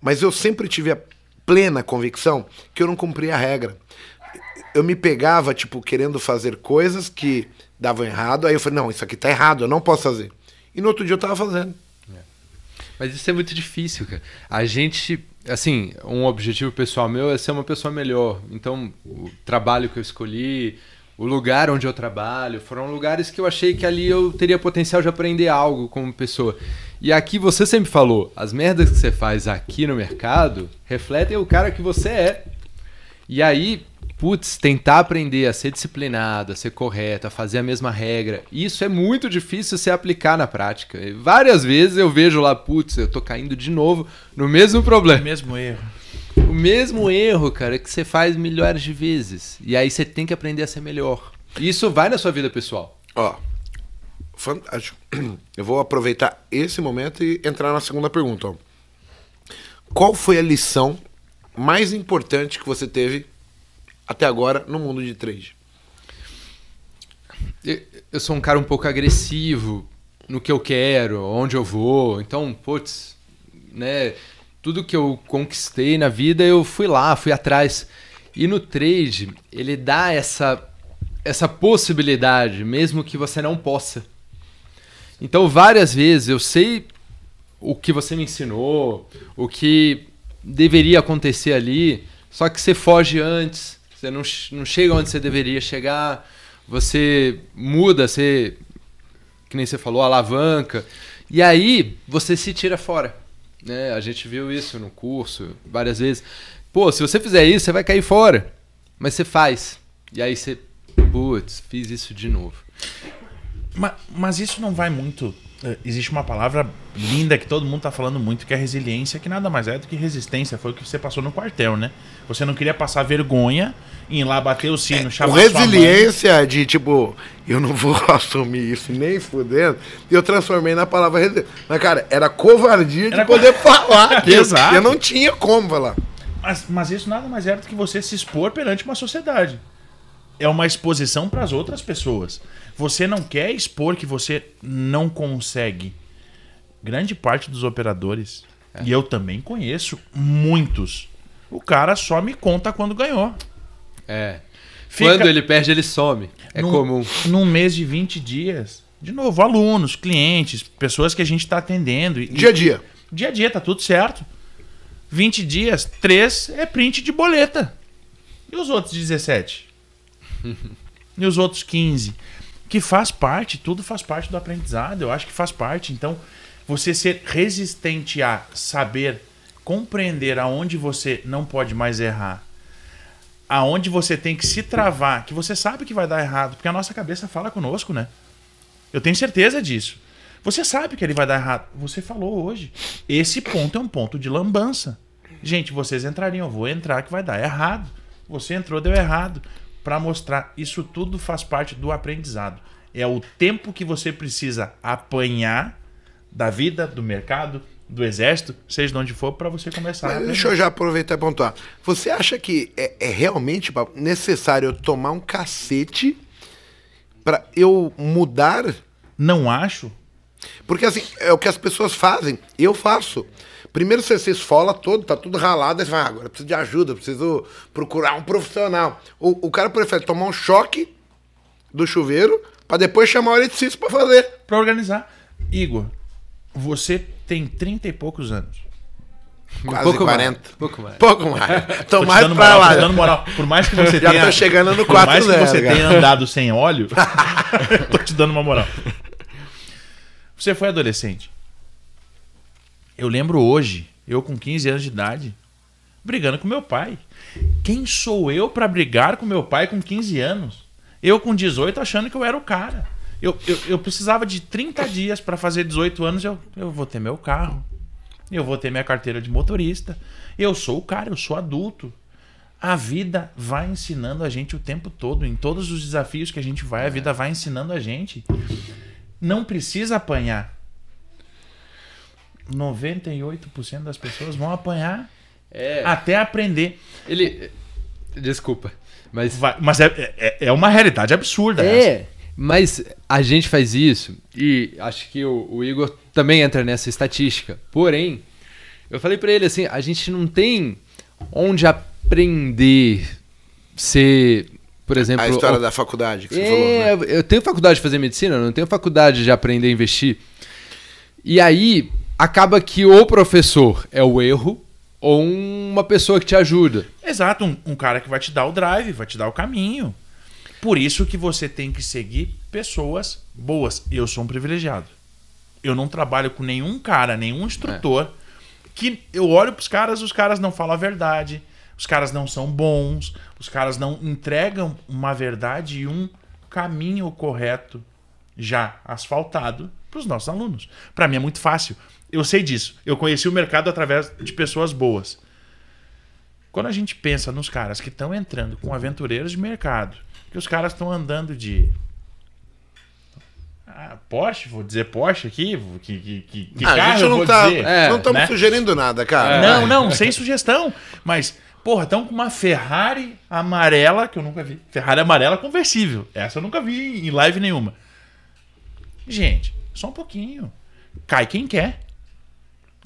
Mas eu sempre tive a plena convicção que eu não cumpria a regra. Eu me pegava, tipo, querendo fazer coisas que davam errado. Aí eu falei, não, isso aqui tá errado, eu não posso fazer. E no outro dia eu tava fazendo. Mas isso é muito difícil, cara. A gente, assim, um objetivo pessoal meu é ser uma pessoa melhor. Então, o trabalho que eu escolhi, o lugar onde eu trabalho, foram lugares que eu achei que ali eu teria potencial de aprender algo como pessoa. E aqui você sempre falou, as merdas que você faz aqui no mercado refletem o cara que você é. E aí, putz, tentar aprender a ser disciplinado, a ser correto, a fazer a mesma regra, isso é muito difícil se aplicar na prática. E várias vezes eu vejo lá, putz, eu tô caindo de novo no mesmo problema. Mesmo erro. O mesmo erro, cara, que você faz milhares de vezes. E aí você tem que aprender a ser melhor. E isso vai na sua vida pessoal. Ó, fantástico. Eu vou aproveitar esse momento e entrar na segunda pergunta. ó. Qual foi a lição mais importante que você teve até agora no mundo de trade? Eu, sou um cara um pouco agressivo no que eu quero, onde eu vou. Então, putz, né? Tudo que eu conquistei na vida, eu fui lá, fui atrás. E no trade, ele dá essa, essa possibilidade, mesmo que você não possa. Então, várias vezes eu sei o que você me ensinou, o que deveria acontecer ali, só que você foge antes, você não, não chega onde você deveria chegar, você muda, você, que nem você falou, alavanca, e aí você se tira fora. Né? A gente viu isso no curso várias vezes. Pô, se você fizer isso, você vai cair fora. Mas você faz. E aí você, putz, fiz isso de novo. Ma- Mas, isso não vai muito. eh, Existe uma palavra linda que todo mundo tá falando muito, que é resiliência, que nada mais é do que resistência. Foi o que você passou no quartel, né? Você não queria passar vergonha em ir lá bater o sino, O chamar resiliência de tipo, eu não vou assumir isso nem fudendo, eu transformei na palavra resiliência. Mas, cara, era covardia de Era poder falar. Exato. Eu não tinha como falar. Mas, mas isso nada mais é do que você se expor perante uma sociedade. É uma exposição para as outras pessoas. Você não quer expor que você não consegue. Grande parte dos operadores, e eu também conheço muitos, o cara só me conta quando ganhou. É. Fica Quando ele perde, ele some. É num- comum. Num mês de 20 dias. De novo, alunos, clientes, pessoas que a gente está atendendo. e- Dia a dia. Dia a dia, tá tudo certo. 20 dias, 3 é print de boleta. E os outros 17? e os outros 15? Que faz parte, tudo faz parte do aprendizado. Eu acho que faz parte. Então, você ser resistente a saber compreender aonde você não pode mais errar, aonde você tem que se travar, que você sabe que vai dar errado, porque a nossa cabeça fala conosco, né? Eu tenho certeza disso. Você sabe que ele vai dar errado. Você falou hoje. Esse ponto é um ponto de lambança. Gente, vocês entrariam, eu vou entrar que vai dar errado. Você entrou, deu errado. Para mostrar, isso tudo faz parte do aprendizado. É o tempo que você precisa apanhar da vida, do mercado, do exército, seja de onde for, para você começar a Mas aprender. deixa eu já aproveitar e pontuar. Você acha que é, é realmente necessário eu tomar um cacete pra eu mudar? Não acho. Porque assim, é o que as pessoas fazem, eu faço. Primeiro você se esfola todo, tá tudo ralado, aí você fala, ah, agora eu preciso de ajuda, eu preciso procurar um profissional. O, o cara prefere tomar um choque do chuveiro pra depois chamar o eletricista pra fazer. Para organizar. Igor, você tem 30 e poucos anos. Quase pouco 40. mais, pouco mais. Pouco mais. Tô, mais dando pra moral, lá. dando moral. Por mais que você Já tenha. tô chegando no Por mais que 4-0, você cara. tenha andado sem óleo, tô te dando uma moral. Você foi adolescente. Eu lembro hoje, eu com 15 anos de idade, brigando com meu pai. Quem sou eu pra brigar com meu pai com 15 anos? Eu com 18 achando que eu era o cara. Eu, eu, eu precisava de 30 dias pra fazer 18 anos, eu, eu vou ter meu carro. Eu vou ter minha carteira de motorista. Eu sou o cara, eu sou adulto. A vida vai ensinando a gente o tempo todo. Em todos os desafios que a gente vai, a vida vai ensinando a gente. Não precisa apanhar. 98% das pessoas vão apanhar É. até aprender. Ele. Desculpa. Mas. Vai- mas é, é, é uma realidade absurda. essa. É, mas a gente faz isso e acho que o, o Igor também entra nessa estatística. Porém, eu falei pra ele assim, a gente não tem onde aprender ser, por exemplo, A história o- da faculdade que você falou, né? é, eu tenho faculdade de fazer medicina, eu não tenho faculdade de aprender a investir. E aí acaba que o professor é o erro ou uma pessoa que te ajuda. Exato, um, um cara que vai te dar o drive, vai te dar o caminho. Por isso que você tem que seguir pessoas boas. Eu sou um privilegiado. Eu não trabalho com nenhum cara, nenhum instrutor que eu olho pros caras, os caras não falam a verdade, os caras não são bons, os caras não entregam uma verdade e um caminho correto já asfaltado para os nossos alunos. Para mim é muito fácil. Eu sei disso. Eu conheci o mercado através de pessoas boas. Quando a gente pensa nos caras que estão entrando com aventureiros de mercado, que os caras estão andando de ah, Porsche, vou dizer Porsche aqui, que, que, que, que Ah, a carro gente eu não vou tá, dizer? É, não estamos né? sugerindo nada, cara. Não, não, sem sugestão. Mas, porra, estão com uma Ferrari amarela, que eu nunca vi. Ferrari amarela conversível. Essa eu nunca vi em live nenhuma. Gente, só um pouquinho. Cai quem quer.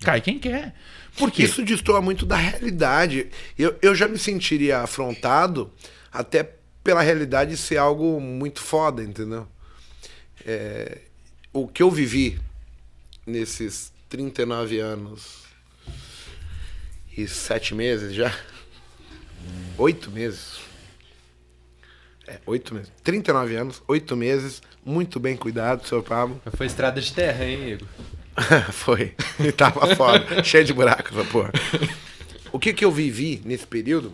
Cai quem quer. Por quê? Isso destoa muito da realidade. Eu, eu já me sentiria afrontado até pela realidade ser algo muito foda, entendeu? É, o que eu vivi nesses 39 anos e sete meses já. Oito meses. É, oito meses. 39 anos, oito meses, muito bem cuidado, senhor Pablo. Mas Foi estrada de terra, hein, Igor? Foi. E tava foda. cheio de buracos, porra. O que, que eu vivi nesse período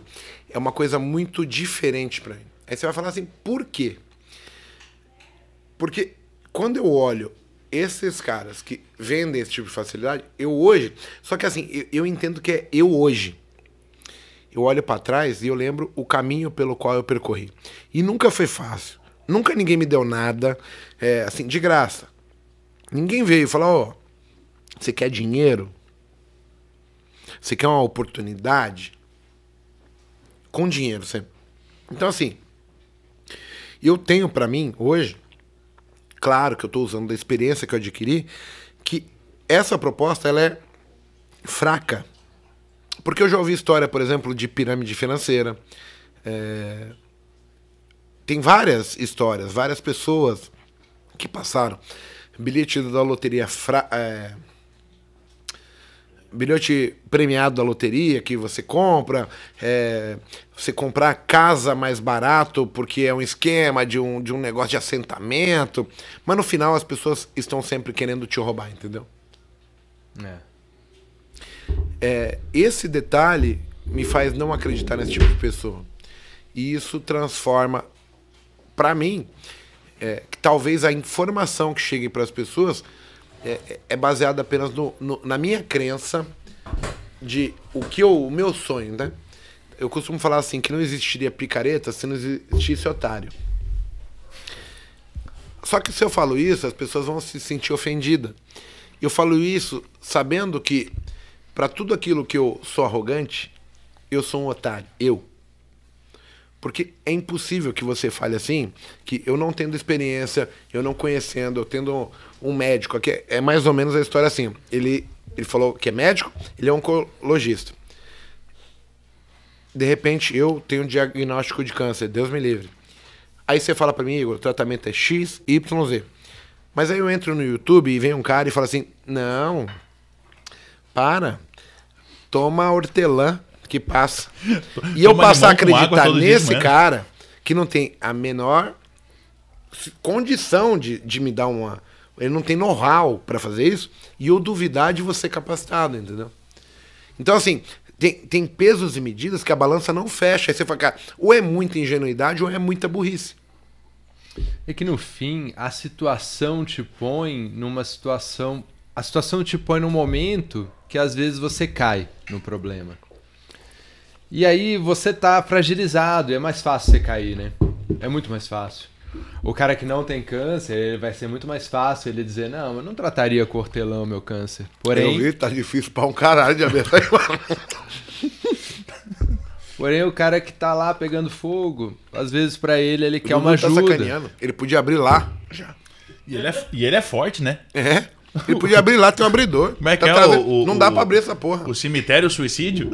é uma coisa muito diferente pra mim. Aí você vai falar assim, por quê? Porque quando eu olho esses caras que vendem esse tipo de facilidade, eu hoje. Só que assim, eu, eu entendo que é eu hoje. Eu olho pra trás e eu lembro o caminho pelo qual eu percorri. E nunca foi fácil. Nunca ninguém me deu nada, é, assim, de graça. Ninguém veio falar, ó, você quer dinheiro? Você quer uma oportunidade? Com dinheiro sempre. Então, assim, eu tenho pra mim, hoje, claro que eu tô usando da experiência que eu adquiri, que essa proposta, ela é fraca. Porque eu já ouvi história, por exemplo, de pirâmide financeira. é, tem várias histórias, várias pessoas que passaram. Bilhete da loteria. Fra, é, bilhete premiado da loteria que você compra, é, você comprar casa mais barato porque é um esquema de um, de um negócio de assentamento, mas no final as pessoas estão sempre querendo te roubar, entendeu? É. É, esse detalhe me faz não acreditar nesse tipo de pessoa. E isso transforma, para mim, é, que talvez a informação que chegue para as pessoas é, é baseada apenas no, no, na minha crença de o que eu, o meu sonho, né? Eu costumo falar assim que não existiria picareta se não existisse otário. Só que se eu falo isso, as pessoas vão se sentir ofendidas. Eu falo isso sabendo que para tudo aquilo que eu sou arrogante, eu sou um otário. Eu. Porque é impossível que você fale assim, que eu não tendo experiência, eu não conhecendo, eu tendo um médico aqui, é mais ou menos a história assim. Ele, ele falou que é médico, ele é oncologista. De repente, eu tenho um diagnóstico de câncer, Deus me livre. Aí você fala para mim, Igor, o tratamento é X, Y, Z. Mas aí eu entro no YouTube e vem um cara e fala assim: Não, para, toma hortelã que passa. E eu passar a acreditar nesse cara que não tem a menor condição de, de me dar uma. Ele não tem know-how para fazer isso e eu duvidar de você capacitado, entendeu? Então, assim, tem, tem pesos e medidas que a balança não fecha. Aí você fala, cara, ou é muita ingenuidade ou é muita burrice. É que no fim a situação te põe numa situação. A situação te põe num momento que às vezes você cai no problema. E aí você tá fragilizado, é mais fácil você cair, né? É muito mais fácil. O cara que não tem câncer, ele vai ser muito mais fácil ele dizer, não, eu não trataria com hortelã o meu câncer. Porém. Eu vi, tá difícil pra um caralho de abertar. Porém, o cara que tá lá pegando fogo, às vezes para ele ele quer uma tá ajuda. Sacaneando. Ele podia abrir lá já. E ele, é, e ele é forte, né? É. Ele podia abrir lá, tem um abridor. Como é que tá é o, o, Não dá pra abrir essa porra. O cemitério suicídio?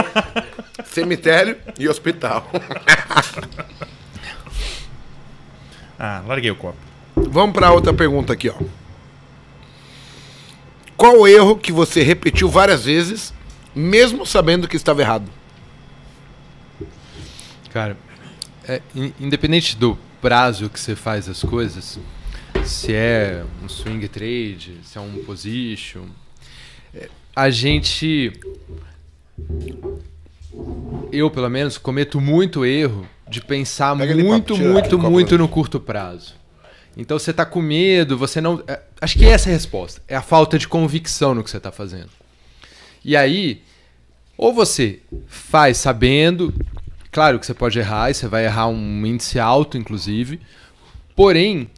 cemitério e hospital. ah, larguei o copo. Vamos pra outra pergunta aqui, ó. Qual o erro que você repetiu várias vezes, mesmo sabendo que estava errado? Cara, é, independente do prazo que você faz as coisas, se é um swing trade, se é um position. É, a gente. Eu, pelo menos, cometo muito erro de pensar Pega muito, muito, muito no curto prazo. Então você está com medo, você não. É, acho que essa é a resposta. É a falta de convicção no que você está fazendo. E aí, ou você faz sabendo, claro que você pode errar, e você vai errar um índice alto, inclusive. Porém,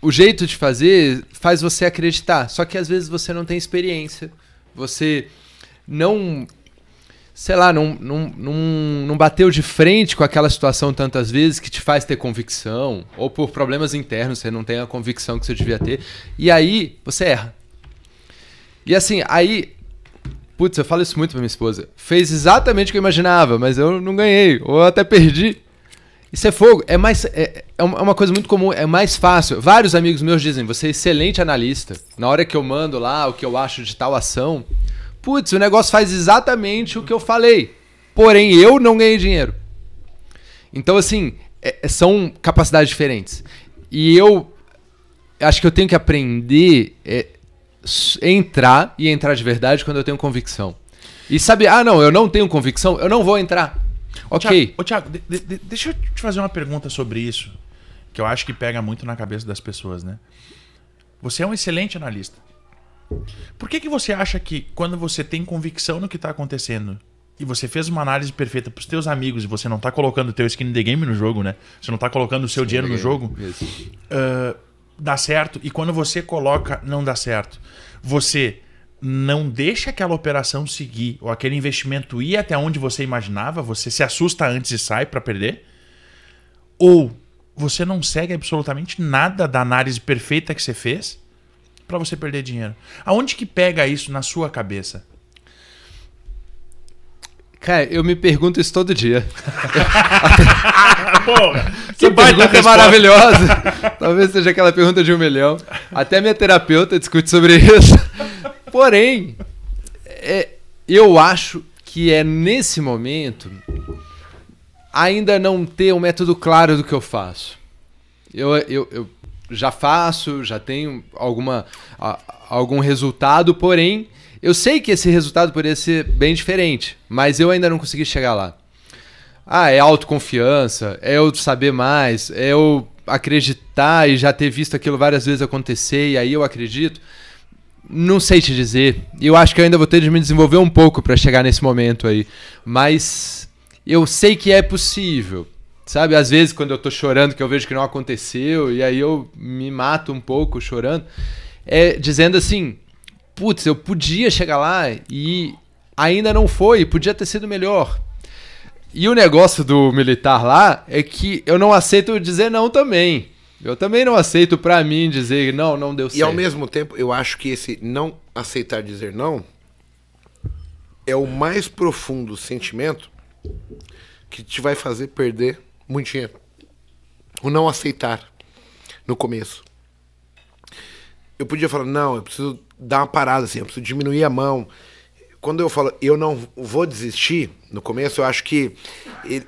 o jeito de fazer faz você acreditar. Só que às vezes você não tem experiência. Você não. Sei lá, não, não, não, não bateu de frente com aquela situação tantas vezes que te faz ter convicção. Ou por problemas internos você não tem a convicção que você devia ter. E aí você erra. E assim, aí. Putz, eu falo isso muito pra minha esposa. Fez exatamente o que eu imaginava, mas eu não ganhei. Ou até perdi. Isso é fogo. É mais é, é uma coisa muito comum, é mais fácil. Vários amigos meus dizem, você é excelente analista. Na hora que eu mando lá o que eu acho de tal ação, putz, o negócio faz exatamente o que eu falei. Porém, eu não ganhei dinheiro. Então, assim, é, é são capacidades diferentes. E eu acho que eu tenho que aprender é, entrar e entrar de verdade quando eu tenho convicção. E saber, ah, não, eu não tenho convicção, eu não vou entrar. Ok. Ô, Thiago de, de, deixa eu te fazer uma pergunta sobre isso, que eu acho que pega muito na cabeça das pessoas, né? Você é um excelente analista. Por que, que você acha que quando você tem convicção no que está acontecendo e você fez uma análise perfeita para os teus amigos e você não está colocando o teu skin in the game no jogo, né? Você não está colocando o seu dinheiro no jogo, uh, dá certo. E quando você coloca, não dá certo. Você não deixa aquela operação seguir ou aquele investimento ir até onde você imaginava, você se assusta antes e sai para perder, ou você não segue absolutamente nada da análise perfeita que você fez para você perder dinheiro. Aonde que pega isso na sua cabeça? Cara, eu me pergunto isso todo dia. Porra, Essa baita pergunta é maravilhosa. Talvez seja aquela pergunta de um milhão. Até minha terapeuta discute sobre isso. Porém, é, eu acho que é nesse momento ainda não ter um método claro do que eu faço. Eu, eu, eu já faço, já tenho alguma, a- algum resultado, porém, eu sei que esse resultado poderia ser bem diferente, mas eu ainda não consegui chegar lá. Ah, é autoconfiança, é eu saber mais, é eu acreditar e já ter visto aquilo várias vezes acontecer e aí eu acredito. Não sei te dizer. Eu acho que eu ainda vou ter de me desenvolver um pouco para chegar nesse momento aí. Mas eu sei que é possível. Sabe, às vezes quando eu tô chorando que eu vejo que não aconteceu e aí eu me mato um pouco chorando, é dizendo assim: "Putz, eu podia chegar lá e ainda não foi, podia ter sido melhor". E o negócio do militar lá é que eu não aceito dizer não também. Eu também não aceito pra mim dizer não, não deu certo. E ao mesmo tempo, eu acho que esse não aceitar dizer não é o mais profundo sentimento que te vai fazer perder muito dinheiro. O não aceitar no começo. Eu podia falar, não, eu preciso dar uma parada assim, eu preciso diminuir a mão. Quando eu falo, eu não vou desistir, no começo eu acho que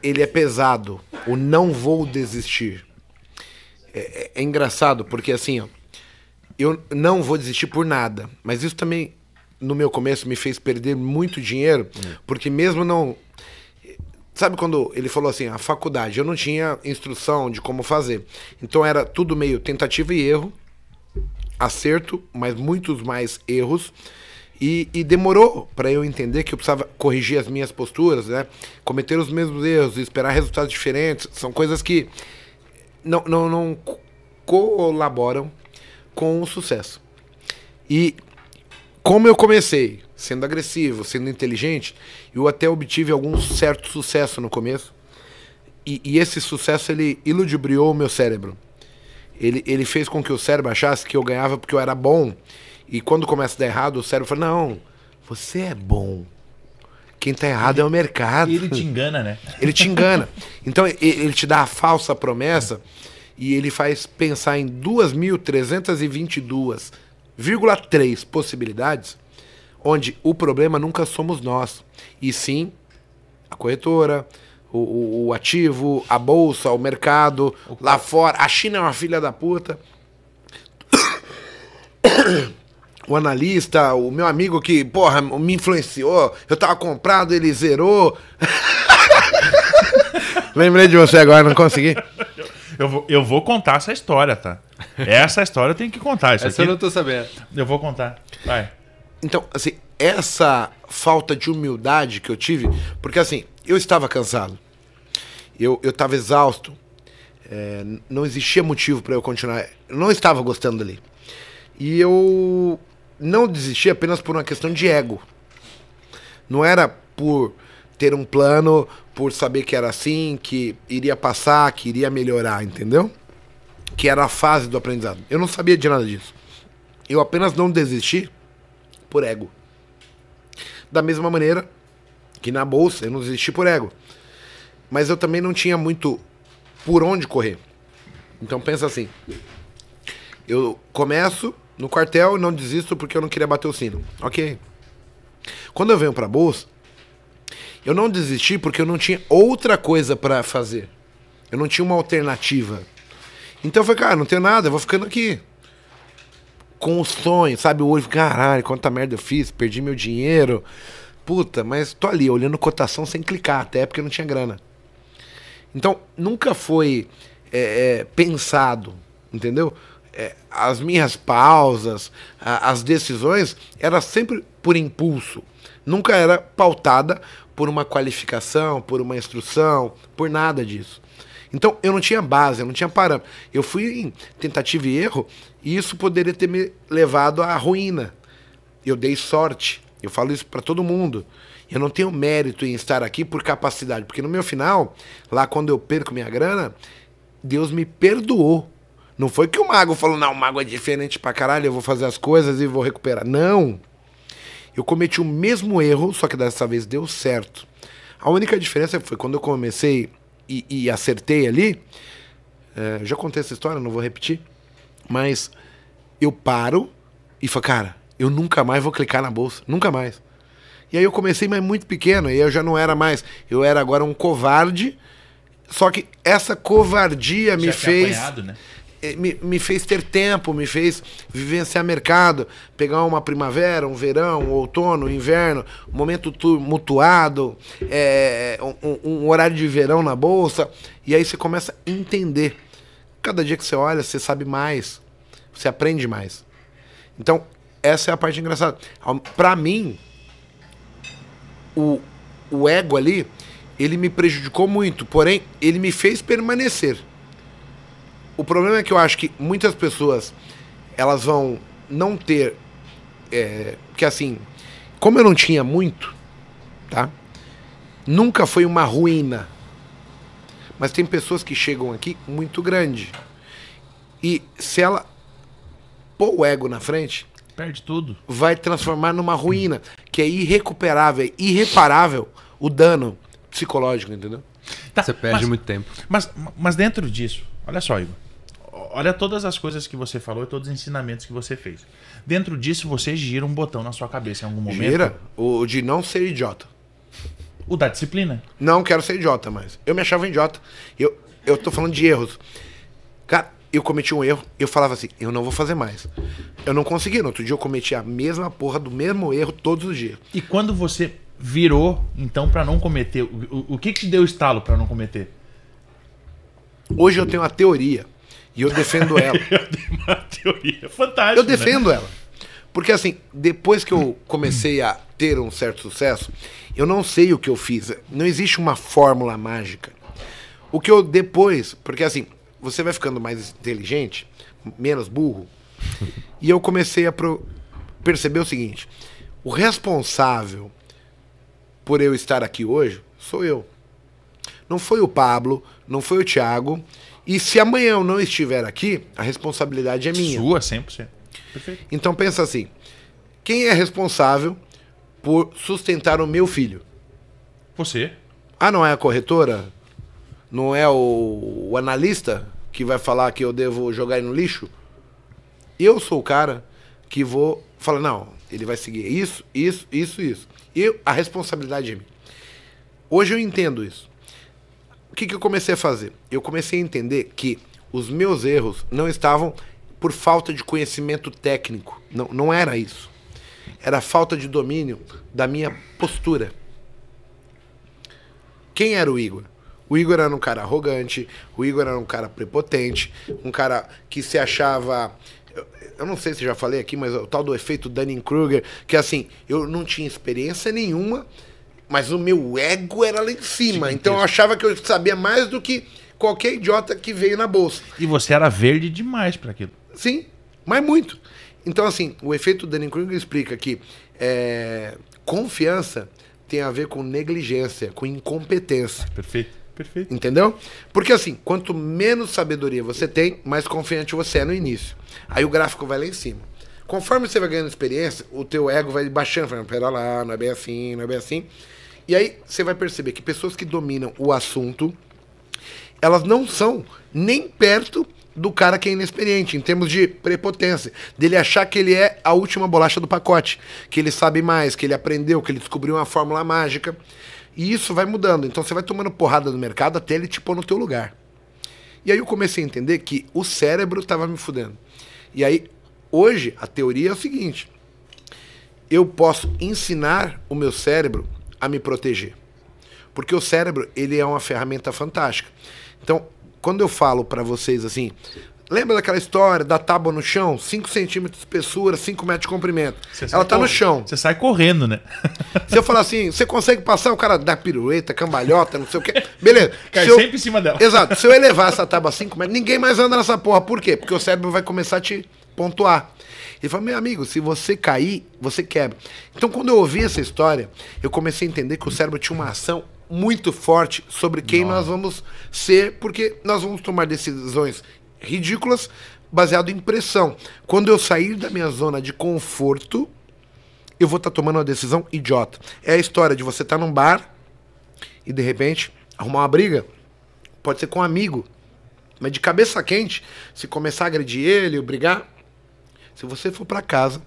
ele, é pesado. O não vou desistir. É, é engraçado, porque assim, ó, eu não vou desistir por nada. Mas isso também, no meu começo, me fez perder muito dinheiro, porque mesmo não. Sabe quando ele falou assim, a faculdade, eu não tinha instrução de como fazer. Então era tudo meio tentativa e erro, acerto, mas muitos mais erros. E, e demorou para eu entender que eu precisava corrigir as minhas posturas, né? Cometer os mesmos erros, esperar resultados diferentes. São coisas que não, não, não co- colaboram com o sucesso. E como eu comecei sendo agressivo, sendo inteligente, eu até obtive algum certo sucesso no começo. E, e esse sucesso ele iludibriou o meu cérebro. Ele, ele fez com que o cérebro achasse que eu ganhava porque eu era bom. E quando começa a dar errado, o cérebro fala: Não, você é bom. Quem tá errado é o mercado. E ele te engana, né? Ele te engana. Então e- ele te dá a falsa promessa e ele faz pensar em 2.322,3 possibilidades, onde o problema nunca somos nós, e sim a corretora, o, o- o ativo, a bolsa, o mercado, lá fora. A China é uma filha da puta. O analista, o meu amigo que, porra, me influenciou, eu tava comprado, ele zerou. Lembrei de você agora, não consegui. Eu vou, eu vou contar essa história, tá? Essa história eu tenho que contar. Isso Essa eu aqui não tô sabendo. eu vou contar. Vai. Então, assim, essa falta de humildade que eu tive, porque assim, eu estava cansado, eu, estava exausto, é, não existia motivo para eu continuar, eu não estava gostando dali. E eu não desisti apenas por uma questão de ego. Não era por ter um plano, por saber que era assim, que iria passar, que iria melhorar, entendeu? Que era a fase do aprendizado. Eu não sabia de nada disso. Eu apenas não desisti por ego. Da mesma maneira que na bolsa eu não desisti por ego. Mas eu também não tinha muito por onde correr. Então pensa assim. Eu começo no quartel e não desisto porque eu não queria bater o sino. Ok. Quando eu venho pra bolsa, eu não desisti porque eu não tinha outra coisa pra fazer. Eu não tinha uma alternativa. Então eu falei, cara, não tenho nada, eu vou ficando aqui com o sonho, sabe? Olho, caralho, quanta merda eu fiz, perdi meu dinheiro. Puta, mas tô ali, olhando cotação sem clicar, até porque não tinha grana. Então, nunca foi é, é, pensado, entendeu? É, as minhas pausas, a- as decisões, era sempre por impulso. Nunca era pautada por uma qualificação, por uma instrução, por nada disso. Então, eu não tinha base, eu não tinha parâmetro. Eu fui em tentativa e erro, e isso poderia ter me levado à ruína. Eu dei sorte. Eu falo isso para todo mundo. Eu não tenho mérito em estar aqui por capacidade, porque no meu final, lá quando eu perco minha grana, Deus me perdoou. Não foi que o mago falou, não, o mago é diferente pra caralho, eu vou fazer as coisas e vou recuperar. Não. Eu cometi o mesmo erro, só que dessa vez deu certo. A única diferença foi quando eu comecei e, e acertei ali. é, já contei essa história, não vou repetir. Mas eu paro e falo, cara, eu nunca mais vou clicar na bolsa. Nunca mais. E aí eu comecei, mas muito pequeno. E eu já não era mais. Eu era agora um covarde. Só que essa covardia me Já tinha fez. apanhado, né? Eh, Me, me fez ter tempo, me fez vivenciar mercado, pegar uma primavera, um verão, um outono, um inverno, um momento tu- mutuado, é, um, um- horário de verão na bolsa, e aí você começa a entender. Cada dia que você olha, você sabe mais, você aprende mais. Então, essa é a parte engraçada. Pra mim, o, o ego ali, ele me prejudicou muito, porém, ele me fez permanecer. O problema é que eu acho que muitas pessoas, elas vão não ter, é, que assim, como eu não tinha muito, tá? Nunca foi uma ruína. Mas tem pessoas que chegam aqui muito grande. E se ela pôr o ego na frente, Perde tudo. vai transformar numa ruína, que é irrecuperável, irreparável o dano psicológico, entendeu? Tá, Você perde mas, muito tempo. Mas, mas dentro disso, olha só, Igor. Olha todas as coisas que você falou e todos os ensinamentos que você fez. Dentro disso, você gira um botão na sua cabeça em algum momento. Gira o de não ser idiota. O da disciplina. Não quero ser idiota mais. Eu me achava idiota. Eu, eu tô falando de erros. Cara, eu cometi um erro, eu falava assim, eu não vou fazer mais. Eu não consegui. No outro dia eu cometi a mesma porra do mesmo erro todos os dias. E quando você virou, então, pra não cometer, o, o, o que que te deu estalo pra não cometer? Hoje eu tenho uma teoria e eu defendo ela. Uma teoria fantástica. Eu defendo ela. Porque assim, depois que eu comecei a ter um certo sucesso, eu não sei o que eu fiz. Não existe uma fórmula mágica. O que eu depois, porque assim, você vai ficando mais inteligente, menos burro, e eu comecei a pro- perceber o seguinte: o responsável por eu estar aqui hoje sou eu. Não foi o Pablo, não foi o Thiago. E se amanhã eu não estiver aqui, a responsabilidade é minha. Sua, 100%. Perfeito. Então pensa assim: quem é responsável por sustentar o meu filho? Você. Ah, não é a corretora? Não é o, o analista que vai falar que eu devo jogar ele no lixo? Eu sou o cara que vou falar, não, ele vai seguir isso, isso, isso, isso. Eu, a responsabilidade é minha. Hoje eu entendo isso. O que, que eu comecei a fazer? Eu comecei a entender que os meus erros não estavam por falta de conhecimento técnico. Não, não era isso. Era falta de domínio da minha postura. Quem era o Igor? O Igor era um cara arrogante, o Igor era um cara prepotente, um cara que se achava. eu- Eu não sei se já falei aqui, mas o tal do efeito Dunning-Kruger, que assim, eu não tinha experiência nenhuma, mas o meu ego era lá em cima. Então eu achava que eu sabia mais do que qualquer idiota que veio na bolsa. E você era verde demais pra aquilo. Sim, mas muito. Então, assim, o efeito Dunning-Kruger explica que é, confiança tem a ver com negligência, com incompetência. Perfeito. Perfeito. Entendeu? Porque assim, quanto menos sabedoria você tem, mais confiante você é no início. Aí o gráfico vai lá em cima. Conforme você vai ganhando experiência, o teu ego vai baixando, falando, pera lá, não é bem assim, não é bem assim. E aí você vai perceber que pessoas que dominam o assunto, elas não são nem perto do cara que é inexperiente, em termos de prepotência. Dele achar que ele é a última bolacha do pacote, que ele sabe mais, que ele aprendeu, que ele descobriu uma fórmula mágica. E isso vai mudando. Então você vai tomando porrada no mercado até ele te pôr no teu lugar. E aí eu comecei a entender que o cérebro estava me fudendo. E aí, hoje, a teoria é o seguinte: eu posso ensinar o meu cérebro a me proteger. Porque o cérebro, ele é uma ferramenta fantástica. Então, quando eu falo para vocês assim, lembra daquela história da tábua no chão? 5 centímetros de espessura, 5 metros de comprimento. Ela tá no chão. Você sai correndo, né? Se eu falar assim, você consegue passar, o cara dá pirueta, cambalhota, não sei o quê. Beleza. Cai Se eu- sempre em cima dela. Exato. Se eu elevar essa tábua 5 metros, ninguém mais anda nessa porra. Por quê? Porque o cérebro vai começar a te pontuar. Ele fala, meu amigo, se você cair, você quebra. Então, quando eu ouvi essa história, eu comecei a entender que o cérebro tinha uma ação muito forte sobre quem nós vamos ser, porque nós vamos tomar decisões ridículas baseado em pressão. Quando eu sair da minha zona de conforto, eu vou estar tomando uma decisão idiota. É a história de você estar num bar e de repente arrumar uma briga. Pode ser com um amigo. Mas de cabeça quente, se começar a agredir ele, brigar, se você for pra casa,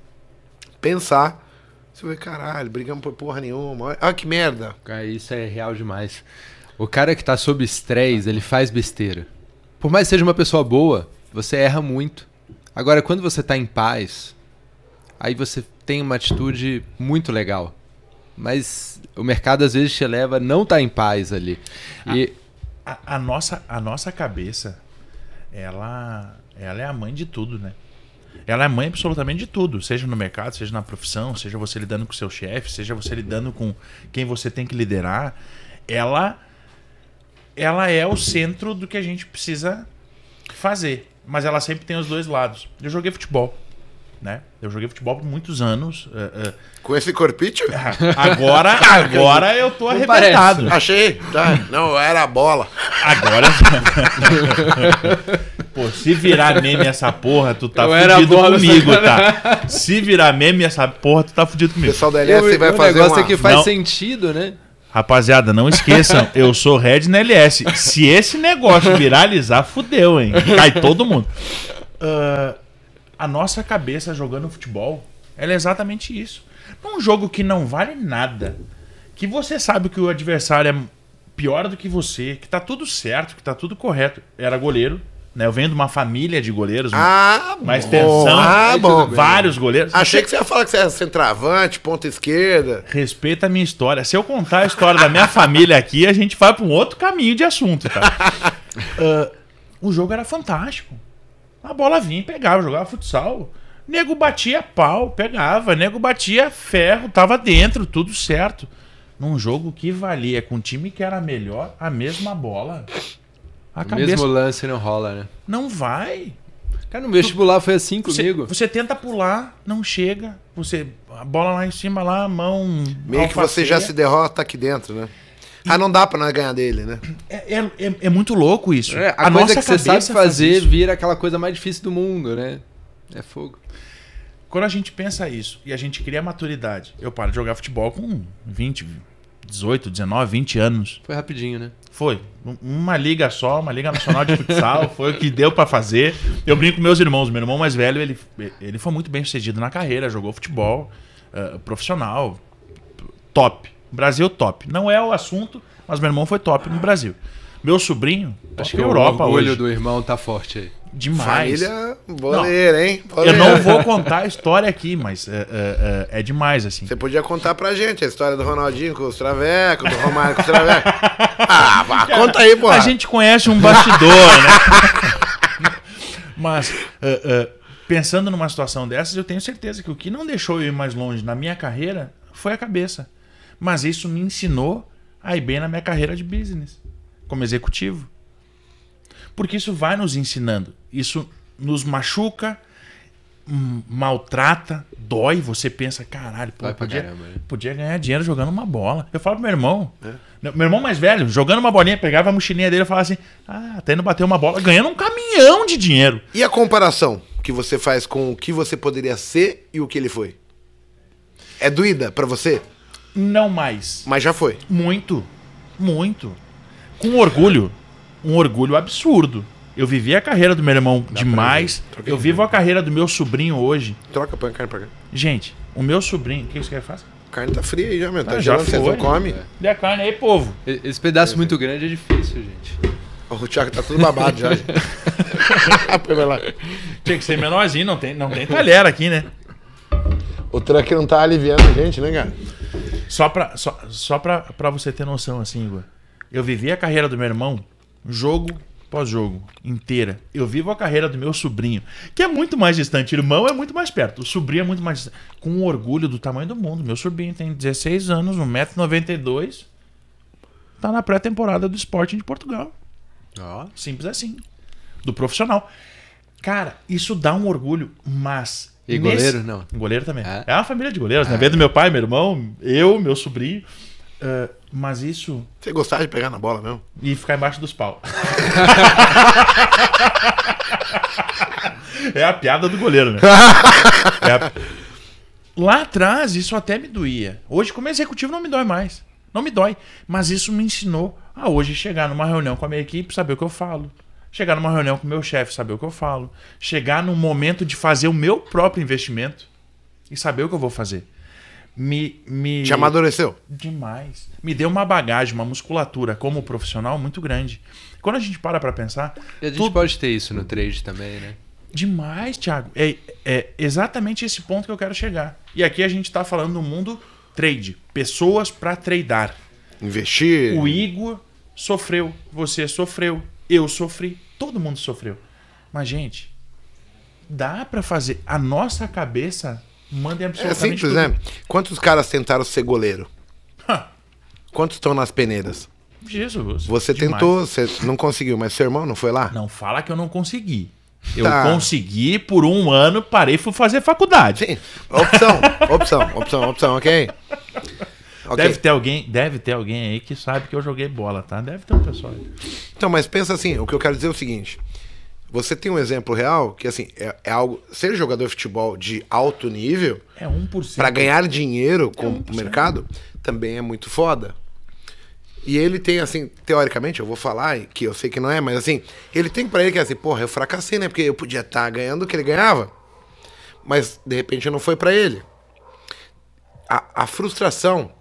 pensar, você vai, caralho, brigamos por porra nenhuma. Olha, olha que merda. Cara, isso é real demais. O cara que tá sob estresse, ele faz besteira. Por mais que seja uma pessoa boa, você erra muito. Agora, quando você tá em paz, aí você tem uma atitude muito legal. Mas o mercado às vezes te leva a não estar tá em paz ali. E A, a nossa, a nossa cabeça, ela, ela é a mãe de tudo, né? Ela é mãe absolutamente de tudo, seja no mercado, seja na profissão, seja você lidando com seu chefe, seja você lidando com quem você tem que liderar. Ela ela é o centro do que a gente precisa fazer, mas ela sempre tem os dois lados. Eu joguei futebol, né? Eu joguei futebol por muitos anos. eh, eh, Com esse corpite? Agora, agora eu tô arrebentado. Achei. Tá. Não, era a bola. Agora. Pô, se virar meme essa porra, tu tá Eu fudido comigo, tá? Se virar meme essa porra, tu tá fudido O comigo. pessoal da o, LS vai o fazer negócio uma... é que faz Não. sentido, né? Rapaziada, não esqueçam, eu sou Red na LS. Se esse negócio viralizar, fudeu, hein? Cai todo mundo. Ah, a nossa cabeça jogando futebol, ela é exatamente isso. Num jogo que não vale nada, que você sabe que o adversário é pior do que você, que tá tudo certo, que tá tudo correto. Era goleiro, né? Eu venho de uma família de goleiros, Ah, mais bom. tensão, Ah, bom. vários goleiros. Achei que você ia falar que você era centroavante, ponta esquerda. Respeita a minha história. Se eu contar a história da minha família aqui, a gente vai para um outro caminho de assunto, tá? Ah, o jogo era fantástico. A bola vinha pegava, jogava futsal. Nego batia pau, pegava. Nego batia ferro, tava dentro, tudo certo. Num jogo que valia com um time que era melhor, a mesma bola. A O cabeça mesmo lance não rola, né? não vai. Cara, no vestibular foi assim Você, comigo. você tenta pular, não chega. Você a bola lá em cima lá, a mão Meio que você já se derrota aqui dentro, né? Ah, não dá pra nós ganhar dele, né? É, é, é- é muito louco isso. É, a, coisa que você sabe faz fazer isso. vira aquela coisa mais difícil do mundo, né? É fogo. Quando a gente pensa isso e a gente cria maturidade, eu paro de jogar futebol com 20, 18, 19, 20 anos. Foi rapidinho, né? Foi. Um- Uma liga só, uma liga nacional de futsal, foi o que deu pra fazer. Eu brinco com meus irmãos. Meu irmão mais velho, ele, ele foi muito bem sucedido na carreira, jogou futebol eh, profissional, top. Brasil top. Não é o assunto, mas meu irmão foi top no Brasil. Meu sobrinho, Acho que o Europa orgulho hoje. do irmão tá forte aí. Demais. Família boleira, hein? Eu Boleira. não vou contar a história aqui, mas é, é, é- é demais, assim. Você podia contar pra gente a história do Ronaldinho com os travecos, do Romário com os travecos. Ah, vá, conta aí, pô. A gente conhece um bastidor, né? Mas, é, é, pensando numa situação dessas, eu tenho certeza que o que não deixou eu ir mais longe na minha carreira foi a cabeça. Mas isso me ensinou a ir bem na minha carreira de business, como executivo. Porque isso vai nos ensinando. Isso nos machuca, hum, maltrata, dói. Você pensa, caralho, pô, podia, caramba, né? podia ganhar dinheiro jogando uma bola. Eu falo pro meu irmão. Meu irmão mais velho, jogando uma bolinha, pegava a mochilinha dele e falava assim: Ah, tá indo bater uma bola, ganhando um caminhão de dinheiro. E a comparação que você faz com o que você poderia ser e o que ele foi? É doída pra você? Não mais. Mas já foi. Muito. Muito. Com orgulho. Um orgulho absurdo. Eu vivi a carreira do meu irmão demais. Troquei Eu vivo a carreira do meu sobrinho hoje. Troca, põe a carne pra cá. Gente, o meu sobrinho. O que você quer faça? A carne tá fria aí já, meu. Tá Ah, já foi. não comem. Dê a carne aí, povo. Esse pedaço muito grande é difícil, gente. O Thiago tá tudo babado já. gente. Põe vai lá. Tinha que ser menorzinho, não tem, não tem talher aqui, né? O truck não tá aliviando a gente, né, cara? Só pra, só, só pra, pra você ter noção, assim, Igor. Eu vivi a carreira do meu irmão, jogo pós jogo, inteira. Eu vivo a carreira do meu sobrinho, que é muito mais distante. Irmão é muito mais perto, o sobrinho é muito mais distante. Com orgulho do tamanho do mundo. Meu sobrinho tem 16 anos, 1,92m. Tá na pré-temporada do Sporting de Portugal. Ó. Simples assim. Do profissional. Cara, isso dá um orgulho, mas. E nesse- goleiro, não? Goleiro também. É? É, uma família de goleiros, né? Vem do meu pai, meu irmão, eu, meu sobrinho. Ah, mas isso. Você gostava de pegar na bola mesmo? E ficar embaixo dos pau. é a piada do goleiro, né? É a- Lá atrás, isso até me doía. Hoje, como executivo, não me dói mais. Não me dói. Mas isso me ensinou a hoje chegar numa reunião com a minha equipe, saber o que eu falo. Chegar numa reunião com o meu chefe, saber o que eu falo. Chegar no momento de fazer o meu próprio investimento e saber o que eu vou fazer. Me, me... Te amadureceu? Demais. Me deu uma bagagem, uma musculatura como profissional muito grande. Quando a gente para pra pensar. E a gente tudo- pode ter isso no trade também, né? Demais, Thiago. É, é exatamente esse ponto que eu quero chegar. E aqui a gente tá falando do mundo trade. Pessoas para tradar. Investir. O Igor sofreu, você sofreu, eu sofri, todo mundo sofreu. Mas, gente, dá pra fazer. A nossa cabeça manda em É simples, tudo. né? Quantos caras tentaram ser goleiro? Ha, Quantos estão nas peneiras? Jesus. Você demais. tentou, você não conseguiu, mas seu irmão não foi lá? Não fala que eu não consegui. Eu Tá. consegui por um ano, parei e fui fazer faculdade. Sim. Opção, opção, opção, opção, ok? Ok. Deve ter alguém, deve ter alguém aí que sabe que eu joguei bola, tá? Deve ter um pessoal aí. Então, mas pensa assim, o que eu quero dizer é o seguinte. Você tem um exemplo real que, assim, é, é algo... Ser jogador de futebol de alto nível, É 1%. para ganhar dinheiro com um o mercado, também é muito foda. E ele tem, assim, teoricamente, eu vou falar que eu sei que não é, mas assim, ele tem pra ele que é assim, porra, eu fracassei, né? Porque eu podia estar ganhando o que ele ganhava. Mas, de repente, não foi pra ele. A, a frustração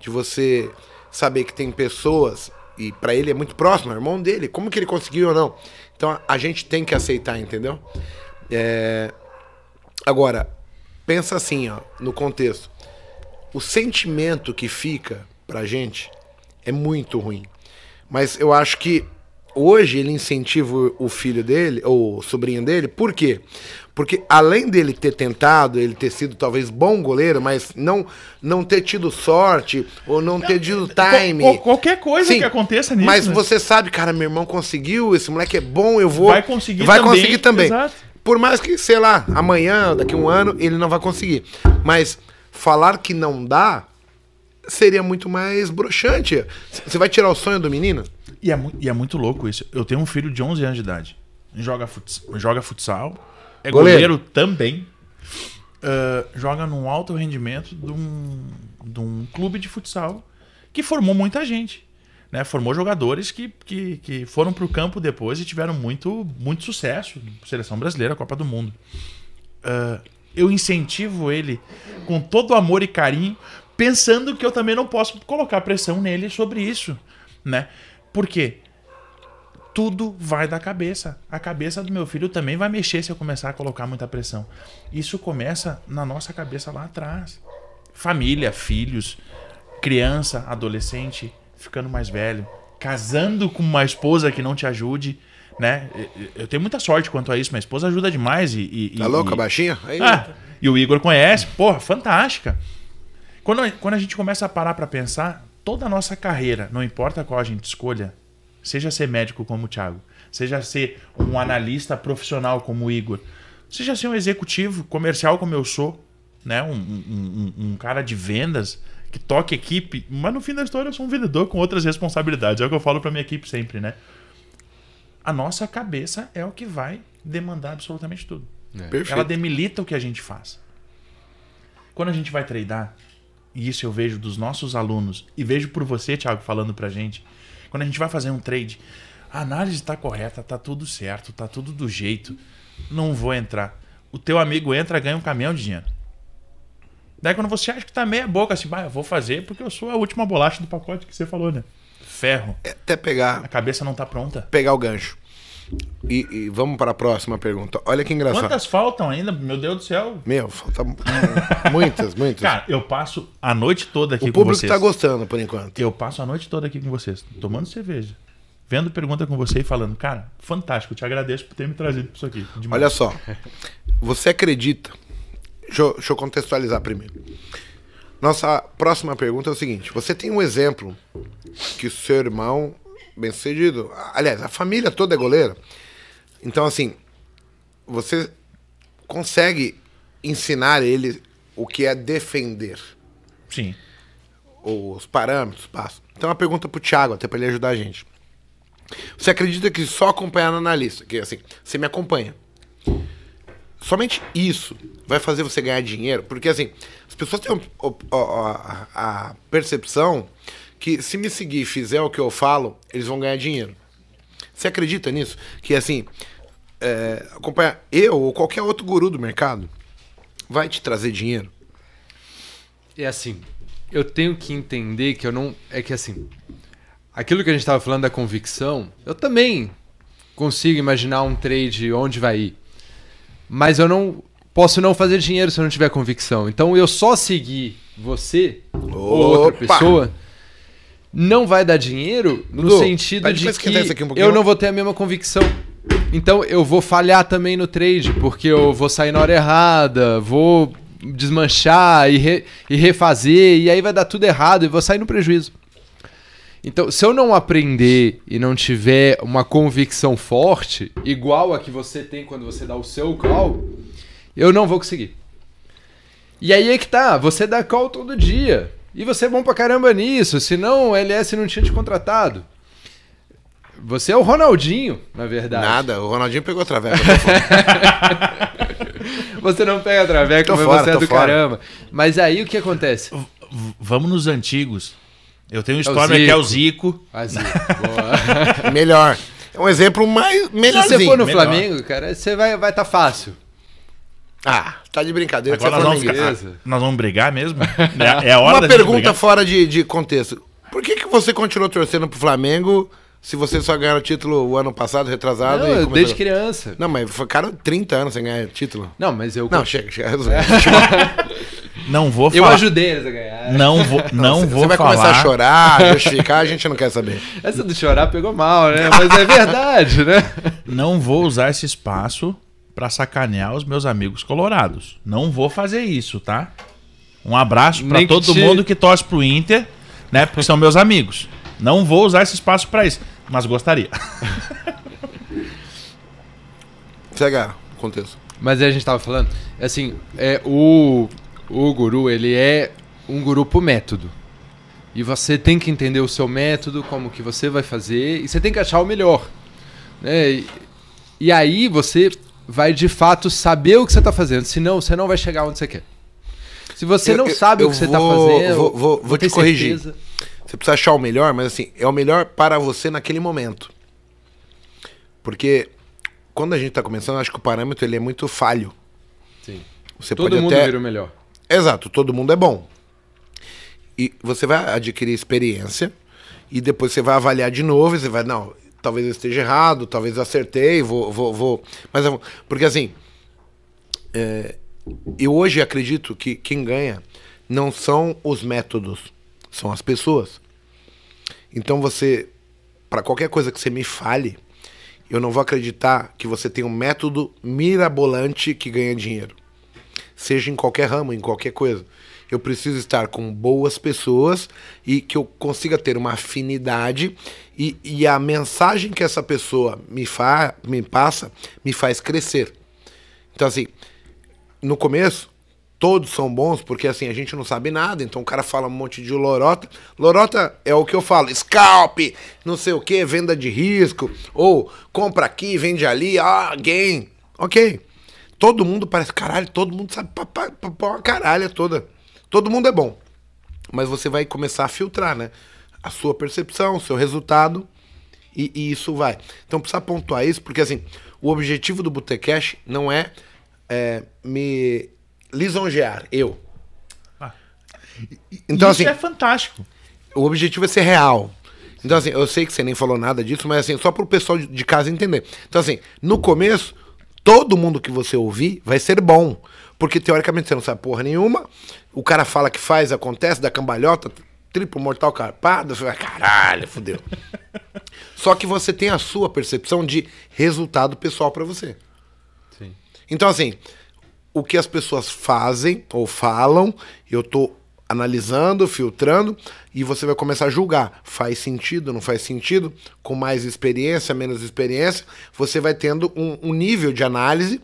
de você saber que tem pessoas, e pra ele é muito próximo, é o irmão dele, como que ele conseguiu ou não? Então a, gente tem que aceitar, entendeu? É, Agora, pensa assim, ó, no contexto. O sentimento que fica pra gente é muito ruim. Mas eu acho que hoje ele incentiva o filho dele, ou o sobrinho dele, por quê? Porque além dele ter tentado, ele ter sido talvez bom goleiro, mas não, não ter tido sorte, ou não ter tido time. qual- qualquer coisa Sim, que aconteça nisso. Mas né? você sabe, cara, meu irmão conseguiu, esse moleque é bom, eu vou. Vai conseguir vai também, conseguir também. exato. Por mais que, sei lá, amanhã, daqui a um ano, ele não vai conseguir. Mas falar que não dá seria muito mais broxante. Você vai tirar o sonho do menino? E é, e é muito louco isso. Eu tenho um filho de 11 anos de idade. Joga, joga futsal. É Goleiro. goleiro, também. Ah, joga num alto rendimento de um, de um clube de futsal que formou muita gente. Né? Formou jogadores que, que, que foram para o campo depois e tiveram muito, muito sucesso. Seleção brasileira, Copa do Mundo. Ah, eu incentivo ele com todo amor e carinho, pensando que eu também não posso colocar pressão nele sobre isso, né? Por quê? Tudo vai da cabeça. A cabeça do meu filho também vai mexer se eu começar a colocar muita pressão. Isso começa na nossa cabeça lá atrás. Família, filhos, criança, adolescente, ficando mais velho, casando com uma esposa que não te ajude, né? Eu tenho muita sorte quanto a isso, minha esposa ajuda demais e, e- Tá louco, e- baixinha? Aí, ah, e o Igor conhece, porra, fantástica. Quando, quando a gente começa a parar pra pensar, toda a nossa carreira, não importa qual a gente escolha, seja ser médico como o Thiago, seja ser um analista profissional como o Igor, seja ser um executivo comercial como eu sou, né? Um, um- um- um cara de vendas que toca equipe, mas no fim da história eu sou um vendedor com outras responsabilidades. É o que eu falo pra minha equipe sempre, né? A nossa cabeça é o que vai demandar absolutamente tudo. perfeito. Ela demilita o que a gente faz. Quando a gente vai treinar, e isso eu vejo dos nossos alunos, e vejo por você, Thiago, falando pra gente, quando a gente vai fazer um trade, a análise tá correta, tá tudo certo, tá tudo do jeito, não vou entrar. O teu amigo entra, ganha um caminhão de dinheiro. Daí quando você acha que tá meia boca, assim, bah, eu vou fazer porque eu sou a última bolacha do pacote que você falou, né? Ferro. Até pegar, A cabeça não tá pronta. pegar o gancho. E, e vamos para a próxima pergunta. Olha que engraçado. Quantas faltam ainda? Meu Deus do céu. Meu, falta mu- muitas, muitas. Cara, eu passo a noite toda aqui o com público vocês. tá gostando por enquanto. Eu passo a noite toda aqui com vocês, tomando cerveja, vendo pergunta com você e falando, cara, fantástico, te agradeço por ter me trazido isso aqui. Demais. Olha só. Você acredita. Deixa eu, deixa eu contextualizar primeiro. Nossa próxima pergunta é o seguinte: você tem um exemplo que o seu irmão, bem sucedido, aliás, a família toda é goleira. Então, assim, você consegue ensinar ele o que é defender, Sim. os parâmetros, passos. Então, uma pergunta pro Thiago, até para ele ajudar a gente. Você acredita que só acompanhar no analista, que assim, você me acompanha. Somente isso vai fazer você ganhar dinheiro? Porque assim, as pessoas têm a percepção que se me seguir e fizer o que eu falo, eles vão ganhar dinheiro. Você acredita nisso? Que assim, é, acompanhar eu ou qualquer outro guru do mercado vai te trazer dinheiro? É assim, eu tenho que entender que eu não. É que assim, aquilo que a gente estava falando da convicção, eu também consigo imaginar um trade onde vai ir. Mas eu não posso não fazer dinheiro se eu não tiver convicção. Então eu só seguir você ou outra pessoa não vai dar dinheiro no Dudu, sentido de que um eu não vou ter a mesma convicção. Então eu vou falhar também no trade, porque eu vou sair na hora errada, vou desmanchar e, re- e refazer, e aí vai dar tudo errado e vou sair no prejuízo. Então, se eu não aprender e não tiver uma convicção forte, igual a que você tem quando você dá o seu call, eu não vou conseguir. E aí é que tá, você dá call todo dia. E você é bom pra caramba nisso, senão o LS não tinha te contratado. Você é o Ronaldinho, na verdade. Nada, o Ronaldinho pegou falando. Você não pega traveco, mas fora, você é do fora. caramba. Mas aí o que acontece? V- Vamos nos antigos. Eu tenho um É história que é o Zico. Zico. Assim, boa. Melhor. É um exemplo mais Se melhorzinho. você for no melhor. Flamengo, cara, você vai estar tá fácil. Ah, tá de brincadeira. Agora você nós vamos, nós vamos brigar mesmo? É, é a hora Uma pergunta fora de, de contexto. Por que, que você continuou torcendo pro Flamengo se você só ganhou o título o ano passado, retrasado? Não, e eu- começou- desde criança. Não, mas ficaram 30 anos sem ganhar título. Não, mas eu. Não, chega, chega. Não vou eu falar. ajudei eles a ganhar. Não vou, não Você vou vai falar. começar a chorar, justificar, a gente não quer saber. Essa do chorar pegou mal, né? Mas é verdade, né? Não vou usar esse espaço pra sacanear os meus amigos colorados. Não vou fazer isso, tá? Um abraço que todo te- mundo que torce pro Inter, né? Porque são meus amigos. Não vou usar esse espaço pra isso, mas gostaria. Segue o contexto. Mas aí a gente tava falando, assim, é, o, o guru, ele é um guru pro método. E você tem que entender o seu método, como que você vai fazer, e você tem que achar o melhor. Né? E, e aí você vai de fato saber o que você tá fazendo, senão você não vai chegar onde você quer. Se você Eu- não eu- sabe eu o que você vou- tá fazendo, vou- vou- vou te corrigir. certeza. Você precisa achar o melhor, mas assim, é o melhor para você naquele momento. Porque quando a gente tá começando, acho que o parâmetro ele é muito falho. Sim. Você Todo pode mundo até... vira o melhor. Exato, todo mundo é bom. E você vai adquirir experiência e depois você vai avaliar de novo e você vai, não, talvez eu esteja errado, talvez eu acertei, vou, vou, vou. Mas eu- porque assim, é, eu hoje acredito que quem ganha não são os métodos, são as pessoas. Então você, para qualquer coisa que você me fale, eu não vou acreditar que você tem um método mirabolante que ganha dinheiro seja em qualquer ramo, em qualquer coisa. Eu preciso estar com boas pessoas e que eu consiga ter uma afinidade e, e a mensagem que essa pessoa me, fa me passa me faz crescer. Então, assim, no começo, todos são bons porque assim, a gente não sabe nada, então o cara fala um monte de lorota. Lorota é o que eu falo, scalp, não sei o que, venda de risco, ou compra aqui, vende ali, ah, gain. Ok. Todo mundo parece, caralho, todo mundo sabe pra, pra, pra uma caralha toda. Todo mundo é bom. Mas você vai começar a filtrar, né? A sua percepção, o seu resultado, e, e isso vai. Então precisa pontuar isso, porque assim, o objetivo do Botecash não é, é me lisonjear, eu. Então, Isso assim, é fantástico. o objetivo é ser real. Então, assim, eu sei que você nem falou nada disso, mas assim, só para o pessoal de- de casa entender. Então, assim, no começo, todo mundo que você ouvir vai ser bom. Porque teoricamente você não sabe porra nenhuma. O cara fala que faz, acontece, da cambalhota, triplo mortal carpado, você vai, caralho, fodeu. Só que você tem a sua percepção de resultado pessoal para você. Sim. Então, assim, o que as pessoas fazem ou falam, eu tô analisando, filtrando, e você vai começar a julgar. Faz sentido, não faz sentido? Com mais experiência, menos experiência, você vai tendo um, um nível de análise,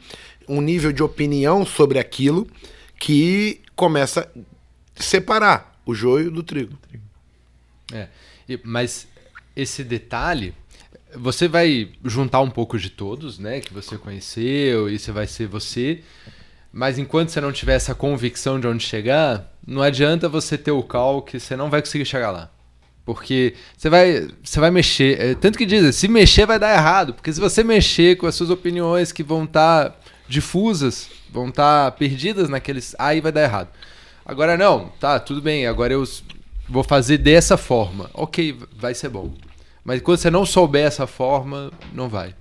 um nível de opinião sobre aquilo que começa a separar o joio do trigo. É, mas esse detalhe, você vai juntar um pouco de todos, né? Que você conheceu e você vai ser você. Mas enquanto você não tiver essa convicção de onde chegar, não adianta você ter o cal que você não vai conseguir chegar lá. Porque você vai, você vai mexer. é, tanto que dizem, se mexer vai dar errado. Porque se você mexer com as suas opiniões que vão estar difusas, vão estar perdidas naqueles. Aí vai dar errado. Agora não, tá, tudo bem. Agora eu vou fazer dessa forma. Ok, vai ser bom. Mas quando você não souber essa forma, não vai.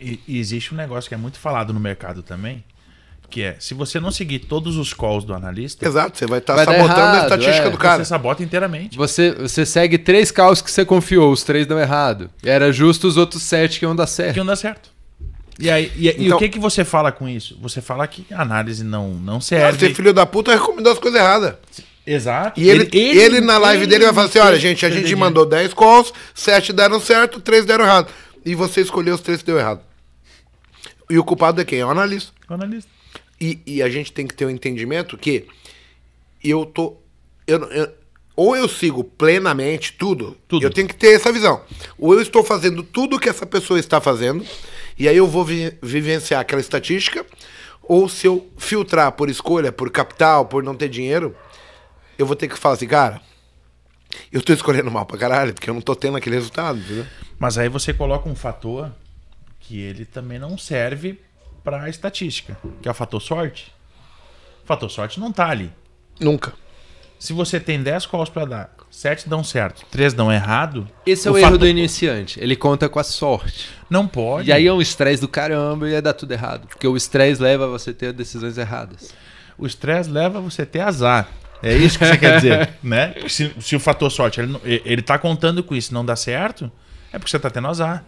E, e existe um negócio que é muito falado no mercado também, que é, se você não seguir todos os calls do analista, Exato, você vai estar dar sabotando a errado, estatística é. do cara. você sabota inteiramente. Você, você segue três caos que você confiou, os três dão errado. E era justo os outros sete que iam dar certo. que não dá certo. E, aí, e, e Então- o que, que você fala com isso? Você fala que análise não, não serve. Você filho da puta recomendou as coisas erradas. Exato. E ele, ele, na live dele vai falar assim: olha, gente, a gente mandou 10 calls, 7 deram certo, 3 deram errado. E você escolheu os 3 que deu errado. E o culpado é quem? É o analista. O analista. E, e a gente tem que ter um entendimento que eu tô. Eu, eu- ou eu sigo plenamente tudo, Tudo. eu tenho que ter essa visão. Ou eu estou fazendo tudo que essa pessoa está fazendo, e aí eu vou vi- vivenciar aquela estatística, ou se eu filtrar por escolha, por capital, por não ter dinheiro, eu vou ter que falar assim, cara, eu tô escolhendo mal pra caralho, porque eu não tô tendo aquele resultado, entendeu? Mas aí você coloca um fator que ele também não serve para a estatística, que é o fator sorte. O fator sorte não tá ali. Nunca. Se você tem 10 calls para dar, 7 dão certo, 3 dão errado, Esse é o, o erro do iniciante. Ele conta com a sorte. não pode. E aí é um estresse do caramba e ia dar tudo errado. Porque o estresse leva a você ter decisões erradas. O estresse leva você a ter azar. É isso que você quer dizer, né? Se, se o fator sorte, ele, ele tá contando com isso e não dá certo, é porque você tá tendo azar.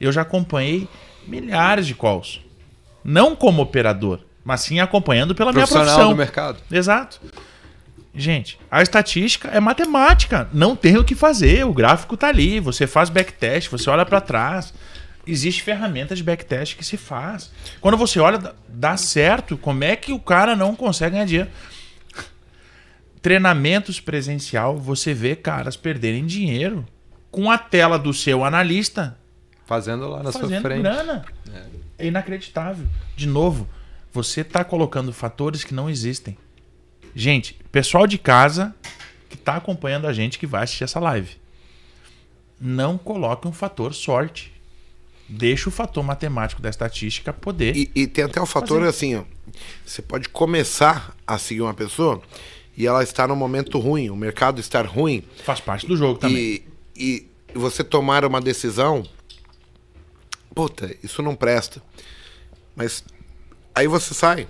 Eu já acompanhei milhares de calls. Não como operador, mas sim acompanhando pela minha profissão. do mercado. Exato. Gente, a estatística é matemática. Não tem o que fazer. O gráfico tá ali. Você faz backtest, você olha para trás. Existe ferramenta de backtest que se faz. Quando você olha, dá- certo. Como é que o cara não consegue ganhar dinheiro? Treinamentos presencial, você vê caras perderem dinheiro com a tela do seu analista Fazendo lá na sua fazendo frente. grana. É inacreditável. De novo, você está colocando fatores que não existem. Gente, pessoal de casa que está acompanhando a gente que vai assistir essa live, não coloque um fator sorte. Deixa o fator matemático da estatística poder. E, e tem até o fator Fazer. assim, ó. Você pode começar a seguir uma pessoa e ela está num momento ruim, o mercado estar ruim. Faz parte do jogo também. E, e você tomar uma decisão. Puta, isso não presta. Mas aí você sai.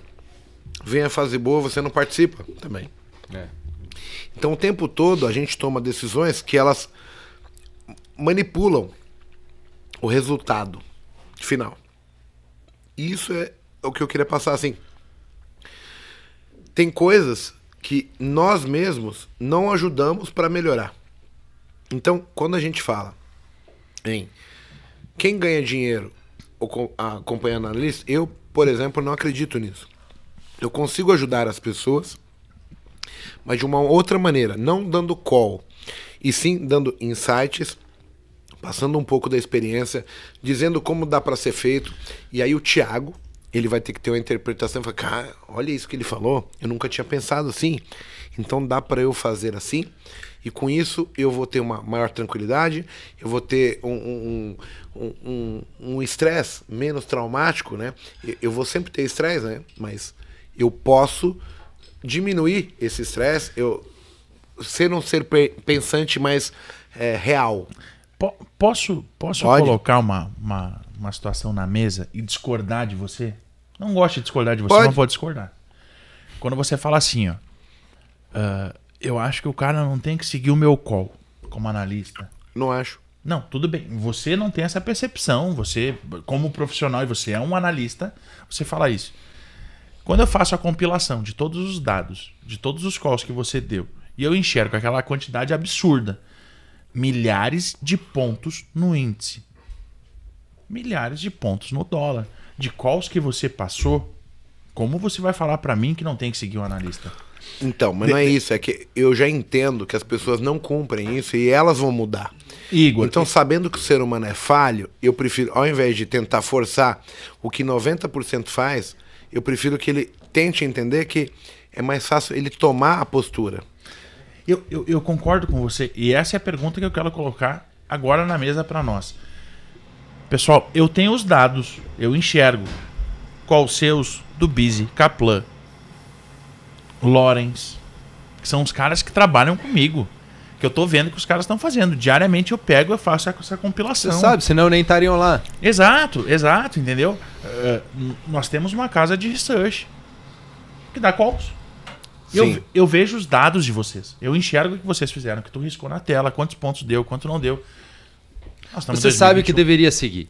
Vem a fase boa, você não participa também. É. Então o tempo todo a gente toma decisões que elas manipulam o resultado final. E isso é o que eu queria passar assim. Tem coisas que nós mesmos não ajudamos para melhorar. Então, quando a gente fala em quem ganha dinheiro acompanhando analista, eu, por exemplo, não acredito nisso. Eu consigo ajudar as pessoas mas de uma outra maneira, não dando call, e sim dando insights, passando um pouco da experiência, dizendo como dá para ser feito. E aí o Thiago, ele vai ter que ter uma interpretação, falar, cara, olha isso que ele falou, eu nunca tinha pensado assim. Então dá para eu fazer assim. E com isso eu vou ter uma maior tranquilidade, eu vou ter um um- um- um- um estresse menos traumático, né? Eu vou sempre ter estresse, né? Mas eu posso diminuir esse estresse, eu ser um ser pe- pensante mais é, real. Po- posso posso Pode. colocar uma, uma, uma situação na mesa e discordar de você? Não gosto de discordar de você, Pode. mas vou discordar. Quando você fala assim, ó. "Ah, eu acho que o cara não tem que seguir o meu call como analista. Não acho. Não, tudo bem. Você não tem essa percepção. Você, como profissional, e você é um analista, você fala isso. Quando eu faço a compilação de todos os dados, de todos os calls que você deu, e eu enxergo aquela quantidade absurda, milhares de pontos no índice, milhares de pontos no dólar, de calls que você passou, como você vai falar pra mim que não tem que seguir o analista? Então, mas não é isso, é que eu já entendo que as pessoas não cumprem isso e elas vão mudar. Igor, Então, sabendo que o ser humano é falho, eu prefiro, ao invés de tentar forçar o que 90% faz, eu prefiro que ele tente entender que é mais fácil ele tomar a postura. Eu, eu, eu concordo com você. E essa é a pergunta que eu quero colocar agora na mesa para nós. Pessoal, eu tenho os dados, eu enxergo qual seus do Busy, Kaplan, Lorenz, que são os caras que trabalham comigo. Que eu tô vendo que os caras estão fazendo. Diariamente eu pego e faço essa compilação. Você sabe, senão nem estariam lá. Exato, exato, entendeu? Uh, nós temos uma casa de research que dá calls. Eu, eu vejo os dados de vocês. Eu enxergo o que vocês fizeram, que tu riscou na tela, quantos pontos deu, quanto não deu. Você sabe o que deveria seguir.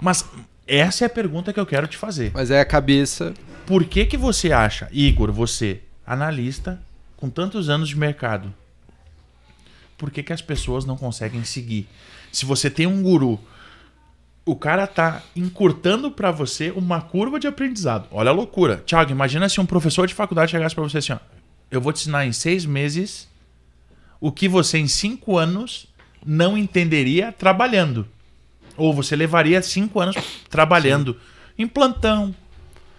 Mas essa é a pergunta que eu quero te fazer. Mas é a cabeça. Por que, que você acha, Igor, você, analista, com tantos anos de mercado, por que, que as pessoas não conseguem seguir? Se você tem um guru, o cara tá encurtando para você uma curva de aprendizado. Olha a loucura. Tiago, imagina se um professor de faculdade chegasse para você assim: ó, eu vou te ensinar em seis meses o que você em cinco anos não entenderia trabalhando. Ou você levaria cinco anos trabalhando Sim. em plantão,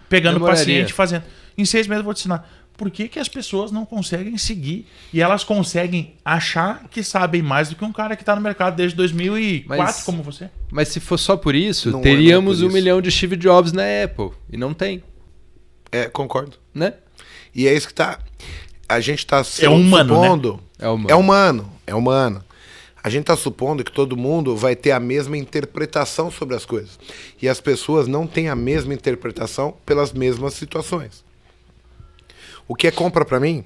pegando Demoraria. paciente, fazendo. Em seis meses eu vou te ensinar por que, que as pessoas não conseguem seguir e elas conseguem achar que sabem mais do que um cara que está no mercado desde 2004 mas, como você. Mas se for só por isso, não é teríamos é por um isso. milhão de Steve Jobs na Apple e não tem. É, concordo. Né? E é isso que tá. A gente está é humano, né? supondo. Né? É humano. É humano. É humano. A gente está supondo que todo mundo vai ter a mesma interpretação sobre as coisas. E as pessoas não têm a mesma interpretação pelas mesmas situações. O que é compra para mim,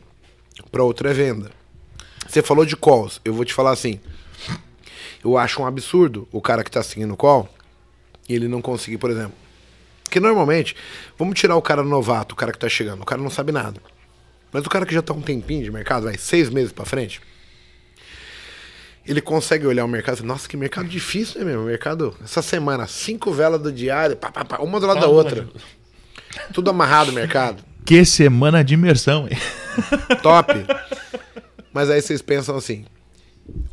para outro é venda. Você falou de calls, eu vou te falar assim. Eu acho um absurdo o cara que está seguindo call e ele não conseguir, por exemplo. Porque normalmente, vamos tirar o cara novato, o cara que está chegando, o cara não sabe nada. Mas o cara que já está um tempinho de mercado, vai seis meses para frente, ele consegue olhar o mercado e nossa, que mercado difícil, né, meu? Mercado, essa semana, cinco velas do diário, pá, pá, pá, uma do lado da outra. Tudo amarrado o mercado. Que semana de imersão, hein? Top. Mas aí vocês pensam assim: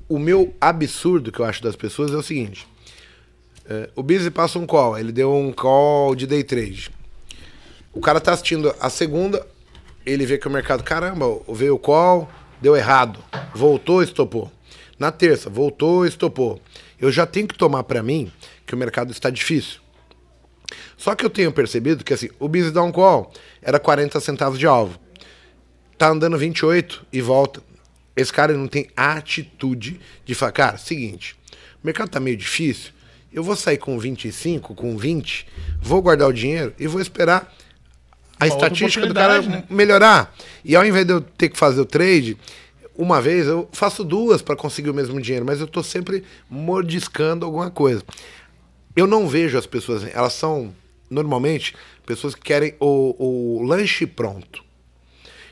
o meu absurdo que eu acho das pessoas é o seguinte: é, o Busy passa um call, ele deu um call de day trade. O cara tá assistindo a segunda, ele vê que o mercado, caramba, veio o call, deu errado, voltou, estopou. Na terça, voltou, estopou. Eu já tenho que tomar para mim que o mercado está difícil. Só que eu tenho percebido que assim, o Busy Down Call era 40 centavos de alvo. Tá andando 28 e volta. Esse cara não tem atitude de falar, cara, seguinte, o mercado tá meio difícil, eu vou sair com 25, com 20, vou guardar o dinheiro e vou esperar a Uma estatística do cara né? melhorar. E ao invés de eu ter que fazer o trade, uma vez eu faço duas para conseguir o mesmo dinheiro, mas eu tô sempre mordiscando alguma coisa. Eu não vejo as pessoas, elas são normalmente pessoas que querem o, o lanche pronto.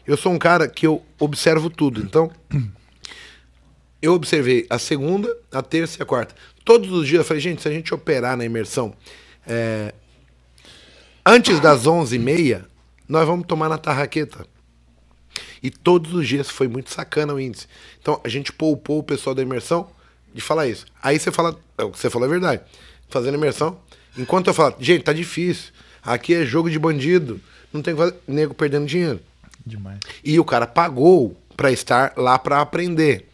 Eu sou um cara que eu observo tudo, então eu observei a segunda, a terça e a quarta. Todos os dias eu falei, gente, se a gente operar na imersão é, antes das 11h30, nós vamos tomar na tarraqueta. E todos os dias foi muito sacana o índice. Então a gente poupou o pessoal da imersão de falar isso. Aí você fala, é o que você falou é verdade. Fazendo imersão, Enquanto eu falo, gente, tá difícil. Aqui é jogo de bandido. Não tem que fazer. Nego perdendo dinheiro. Demais. E o cara pagou para estar lá para aprender.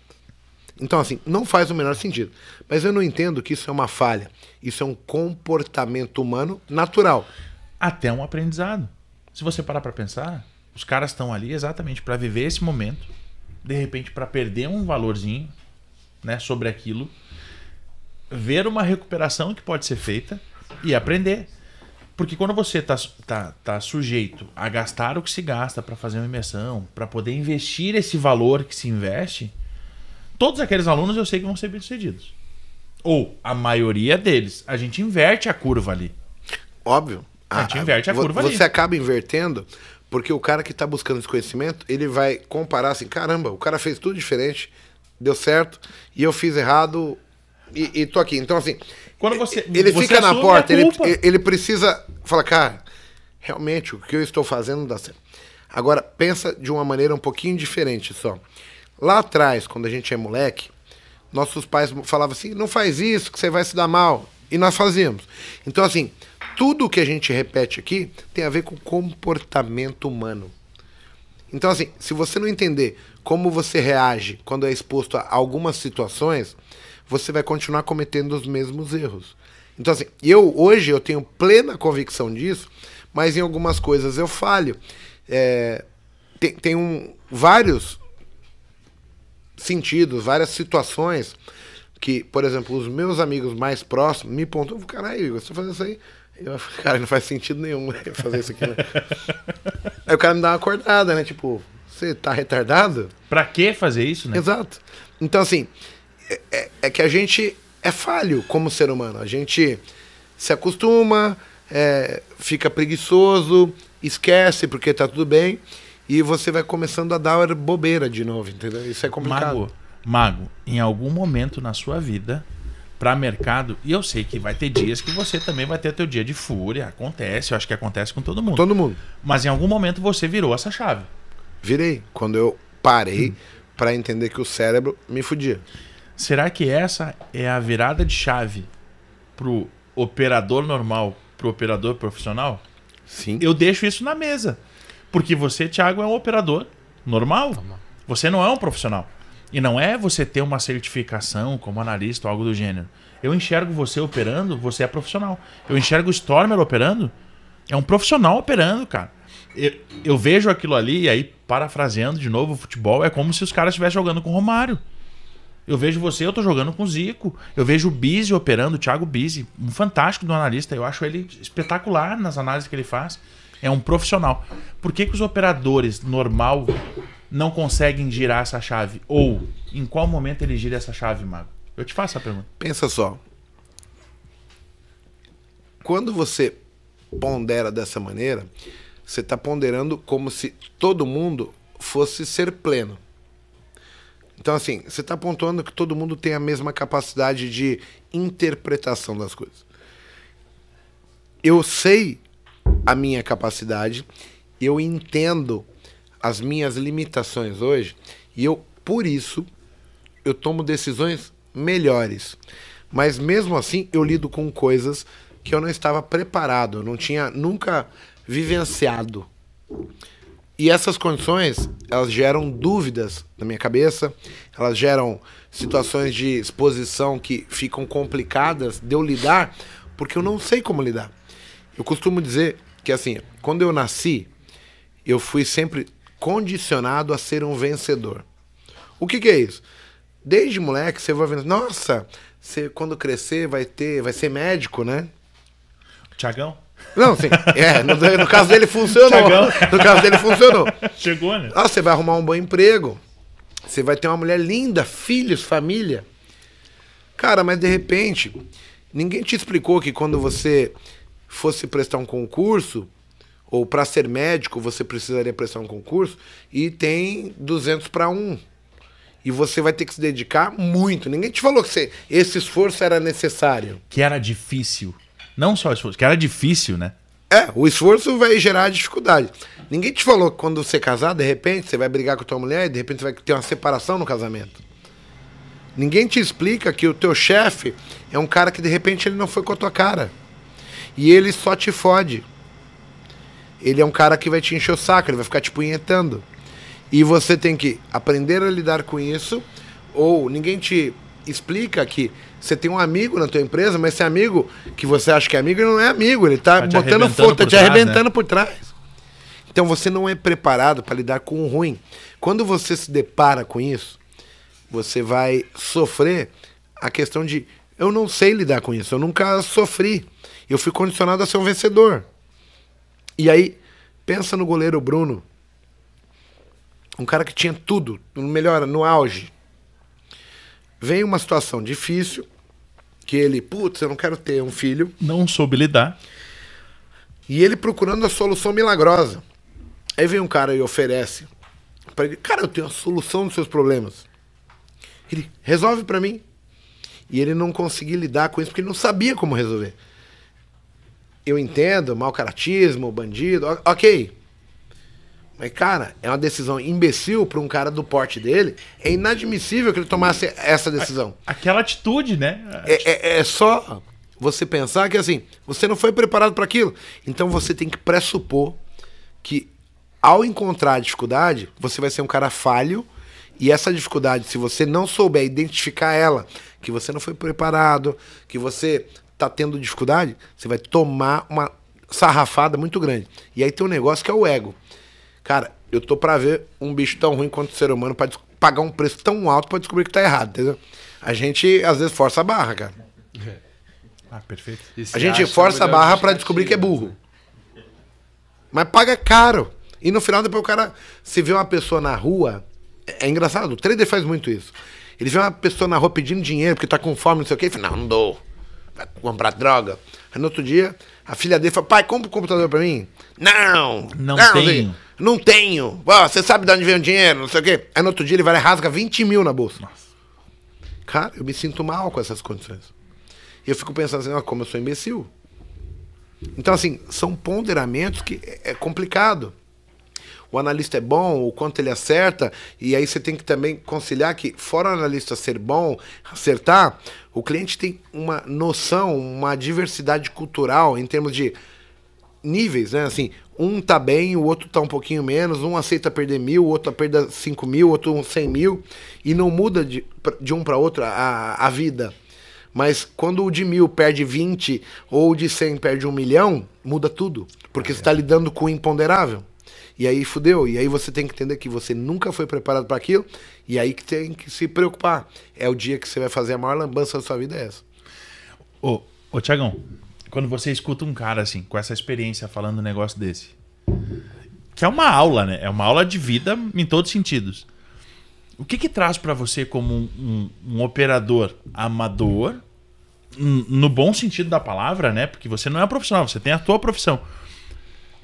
Então, assim, não faz o menor sentido. Mas eu não entendo que isso é uma falha. Isso é um comportamento humano natural. Até um aprendizado. Se você parar para pensar, os caras estão ali exatamente para viver esse momento, de repente para perder um valorzinho, né, sobre aquilo, ver uma recuperação que pode ser feita e aprender. Porque quando você está tá, tá sujeito a gastar o que se gasta para fazer uma imersão, para poder investir esse valor que se investe, todos aqueles alunos eu sei que vão ser bem-sucedidos. Ou a maioria deles. A gente inverte a curva ali. Óbvio. A gente ah, inverte a curva você ali. Você acaba invertendo porque o cara que está buscando esse conhecimento, ele vai comparar assim, caramba, o cara fez tudo diferente, deu certo, e eu fiz errado, e, e tô aqui. Então, assim, quando você, ele você fica na porta, ele, ele precisa falar, cara, realmente o que eu estou fazendo não dá certo. Agora, pensa de uma maneira um pouquinho diferente só. Lá atrás, quando a gente é moleque, nossos pais falavam assim: não faz isso, que você vai se dar mal. E nós fazíamos. Então, assim, tudo que a gente repete aqui tem a ver com comportamento humano. Então, assim, se você não entender como você reage quando é exposto a algumas situações, você vai continuar cometendo os mesmos erros. Então, assim, eu hoje eu tenho plena convicção disso, mas em algumas coisas eu falho. É, tem tem um, vários sentidos, várias situações que, por exemplo, os meus amigos mais próximos me pontuam, caralho, Igor, você tá fazendo isso aí? Eu, cara, não faz sentido nenhum fazer isso aqui, né? aí o cara me dá uma acordada, né? Tipo, você tá retardado? Pra que fazer isso, né? Exato. Então, assim, é, é, é que a gente é falho como ser humano. A gente se acostuma, é, fica preguiçoso, esquece porque tá tudo bem, e você vai começando a dar bobeira de novo, entendeu? Isso é complicado. Mago, Mago, em algum momento na sua vida, para mercado, e eu sei que vai ter dias que você também vai ter teu dia de fúria, acontece, eu acho que acontece com todo mundo. Todo mundo. Mas em algum momento você virou essa chave. Virei. Quando eu parei hum. para entender que o cérebro me fudia. Será que essa é a virada de chave pro operador normal, pro operador profissional? Sim. Eu deixo isso na mesa. Porque você, Thiago, é um operador normal. Você não é um profissional. E não é você ter uma certificação como analista ou algo do gênero. Eu enxergo você operando, você é profissional. Eu enxergo o Stormer operando, é um profissional operando, cara. Eu, eu vejo aquilo ali, e aí, parafraseando de novo, o futebol é como se os caras estivessem jogando com o Romário. Eu vejo você, eu tô jogando com o Zico. Eu vejo o Bizzi operando, o Thiago Bizzi, um fantástico do analista. Eu acho ele espetacular nas análises que ele faz. É um profissional. Por que, que os operadores normal não conseguem girar essa chave? Ou em qual momento ele gira essa chave, Mago? Eu te faço a pergunta. Pensa só. Quando você pondera dessa maneira, você está ponderando como se todo mundo fosse ser pleno. Então, assim, você está pontuando que todo mundo tem a mesma capacidade de interpretação das coisas. Eu sei a minha capacidade, eu entendo as minhas limitações hoje e eu, por isso, eu tomo decisões melhores. Mas mesmo assim, eu lido com coisas que eu não estava preparado, eu não tinha nunca vivenciado. E essas condições, elas geram dúvidas na minha cabeça, elas geram situações de exposição que ficam complicadas de eu lidar, porque eu não sei como lidar. Eu costumo dizer que assim, quando eu nasci, eu fui sempre condicionado a ser um vencedor. O que, que é isso? Desde moleque você vai vendo, nossa, você quando crescer vai ter, vai ser médico, né? Tiagão? Não, sim. É, no, no caso dele funcionou. Tiagão. No caso dele funcionou. Chegou, né? Ah, você vai arrumar um bom emprego. Você vai ter uma mulher linda, filhos, família. Cara, mas de repente, ninguém te explicou que quando você fosse prestar um concurso, ou para ser médico você precisaria prestar um concurso, e tem 200 para 1. E você vai ter que se dedicar muito. Ninguém te falou que você, esse esforço era necessário. Que era difícil. Não só esforço, que era difícil, né? É, o esforço vai gerar dificuldade. Ninguém te falou que quando você casar, de repente, você vai brigar com a tua mulher e de repente você vai ter uma separação no casamento. Ninguém te explica que o teu chefe é um cara que de repente ele não foi com a tua cara. E ele só te fode. Ele é um cara que vai te encher o saco, ele vai ficar te punhetando. E você tem que aprender a lidar com isso, ou ninguém te explica que você tem um amigo na tua empresa, mas esse amigo que você acha que é amigo, ele não é amigo, ele tá, tá botando foto, tá te trás, arrebentando né? por trás. Então você não é preparado para lidar com o ruim. Quando você se depara com isso, você vai sofrer a questão de eu não sei lidar com isso, eu nunca sofri. Eu fui condicionado a ser um vencedor. E aí, pensa no goleiro Bruno. Um cara que tinha tudo, no melhor, no auge. Vem uma situação difícil, que ele, putz, eu não quero ter um filho. Não soube lidar. E ele procurando a solução milagrosa. Aí vem um cara e oferece para ele, cara, eu tenho a solução dos seus problemas. Ele resolve para mim. E ele não conseguia lidar com isso porque ele não sabia como resolver eu entendo, mau caratismo, bandido, ok. Mas, cara, é uma decisão imbecil para um cara do porte dele. É inadmissível que ele tomasse essa decisão. Aquela atitude, né? É, é, é só você pensar que, assim, você não foi preparado para aquilo. Então você tem que pressupor que, ao encontrar dificuldade, você vai ser um cara falho E essa dificuldade, se você não souber identificar ela, que você não foi preparado, que você tá tendo dificuldade, você vai tomar uma sarrafada muito grande. E aí tem um negócio que é o ego. Cara, eu tô pra ver um bicho tão ruim quanto o ser humano pra pagar um preço tão alto pra descobrir que tá errado, entendeu? A gente, às vezes, força a barra, cara. Ah, perfeito. A gente força a barra pra descobrir que é burro. Mas paga caro. E no final, depois o cara se vê uma pessoa na rua. É é engraçado, o trader faz muito isso. Ele vê uma pessoa na rua pedindo dinheiro porque tá com fome, não sei o quê, e fala, não, não dou. Vai comprar droga. Aí no outro dia, a filha dele fala, pai, compra um computador pra mim. Não! Não sei. tenho. Não tenho. Ó, você sabe de onde vem o dinheiro, não sei o quê. Aí no outro dia ele vai lá e rasga 20 mil na bolsa. Cara, eu me sinto mal com essas condições. E eu fico pensando assim, ó, como eu sou imbecil. Então, assim, são ponderamentos que é é complicado. O analista é bom, o quanto ele acerta, e aí você tem que também conciliar que, fora o analista ser bom, acertar, o cliente tem uma noção, uma diversidade cultural em termos de níveis, né? Assim, um tá bem, o outro tá um pouquinho menos, um aceita perder mil, o outro perder cinco mil, o outro um cem mil, e não muda de, de um para outro a, a vida. Mas quando o de mil perde 20 ou o de 100 perde um milhão, muda tudo. Porque você está lidando com o imponderável. E aí fudeu. E aí você tem que entender que você nunca foi preparado para aquilo. E aí que tem que se preocupar. É o dia que você vai fazer a maior lambança da sua vida, é essa. Ô, ô Tiagão, quando você escuta um cara assim, com essa experiência falando um negócio desse, que é uma aula, né? É uma aula de vida em todos os sentidos. O que que traz pra você como um, um- um operador amador, no bom sentido da palavra, né? Porque você não é profissional, você tem a tua profissão.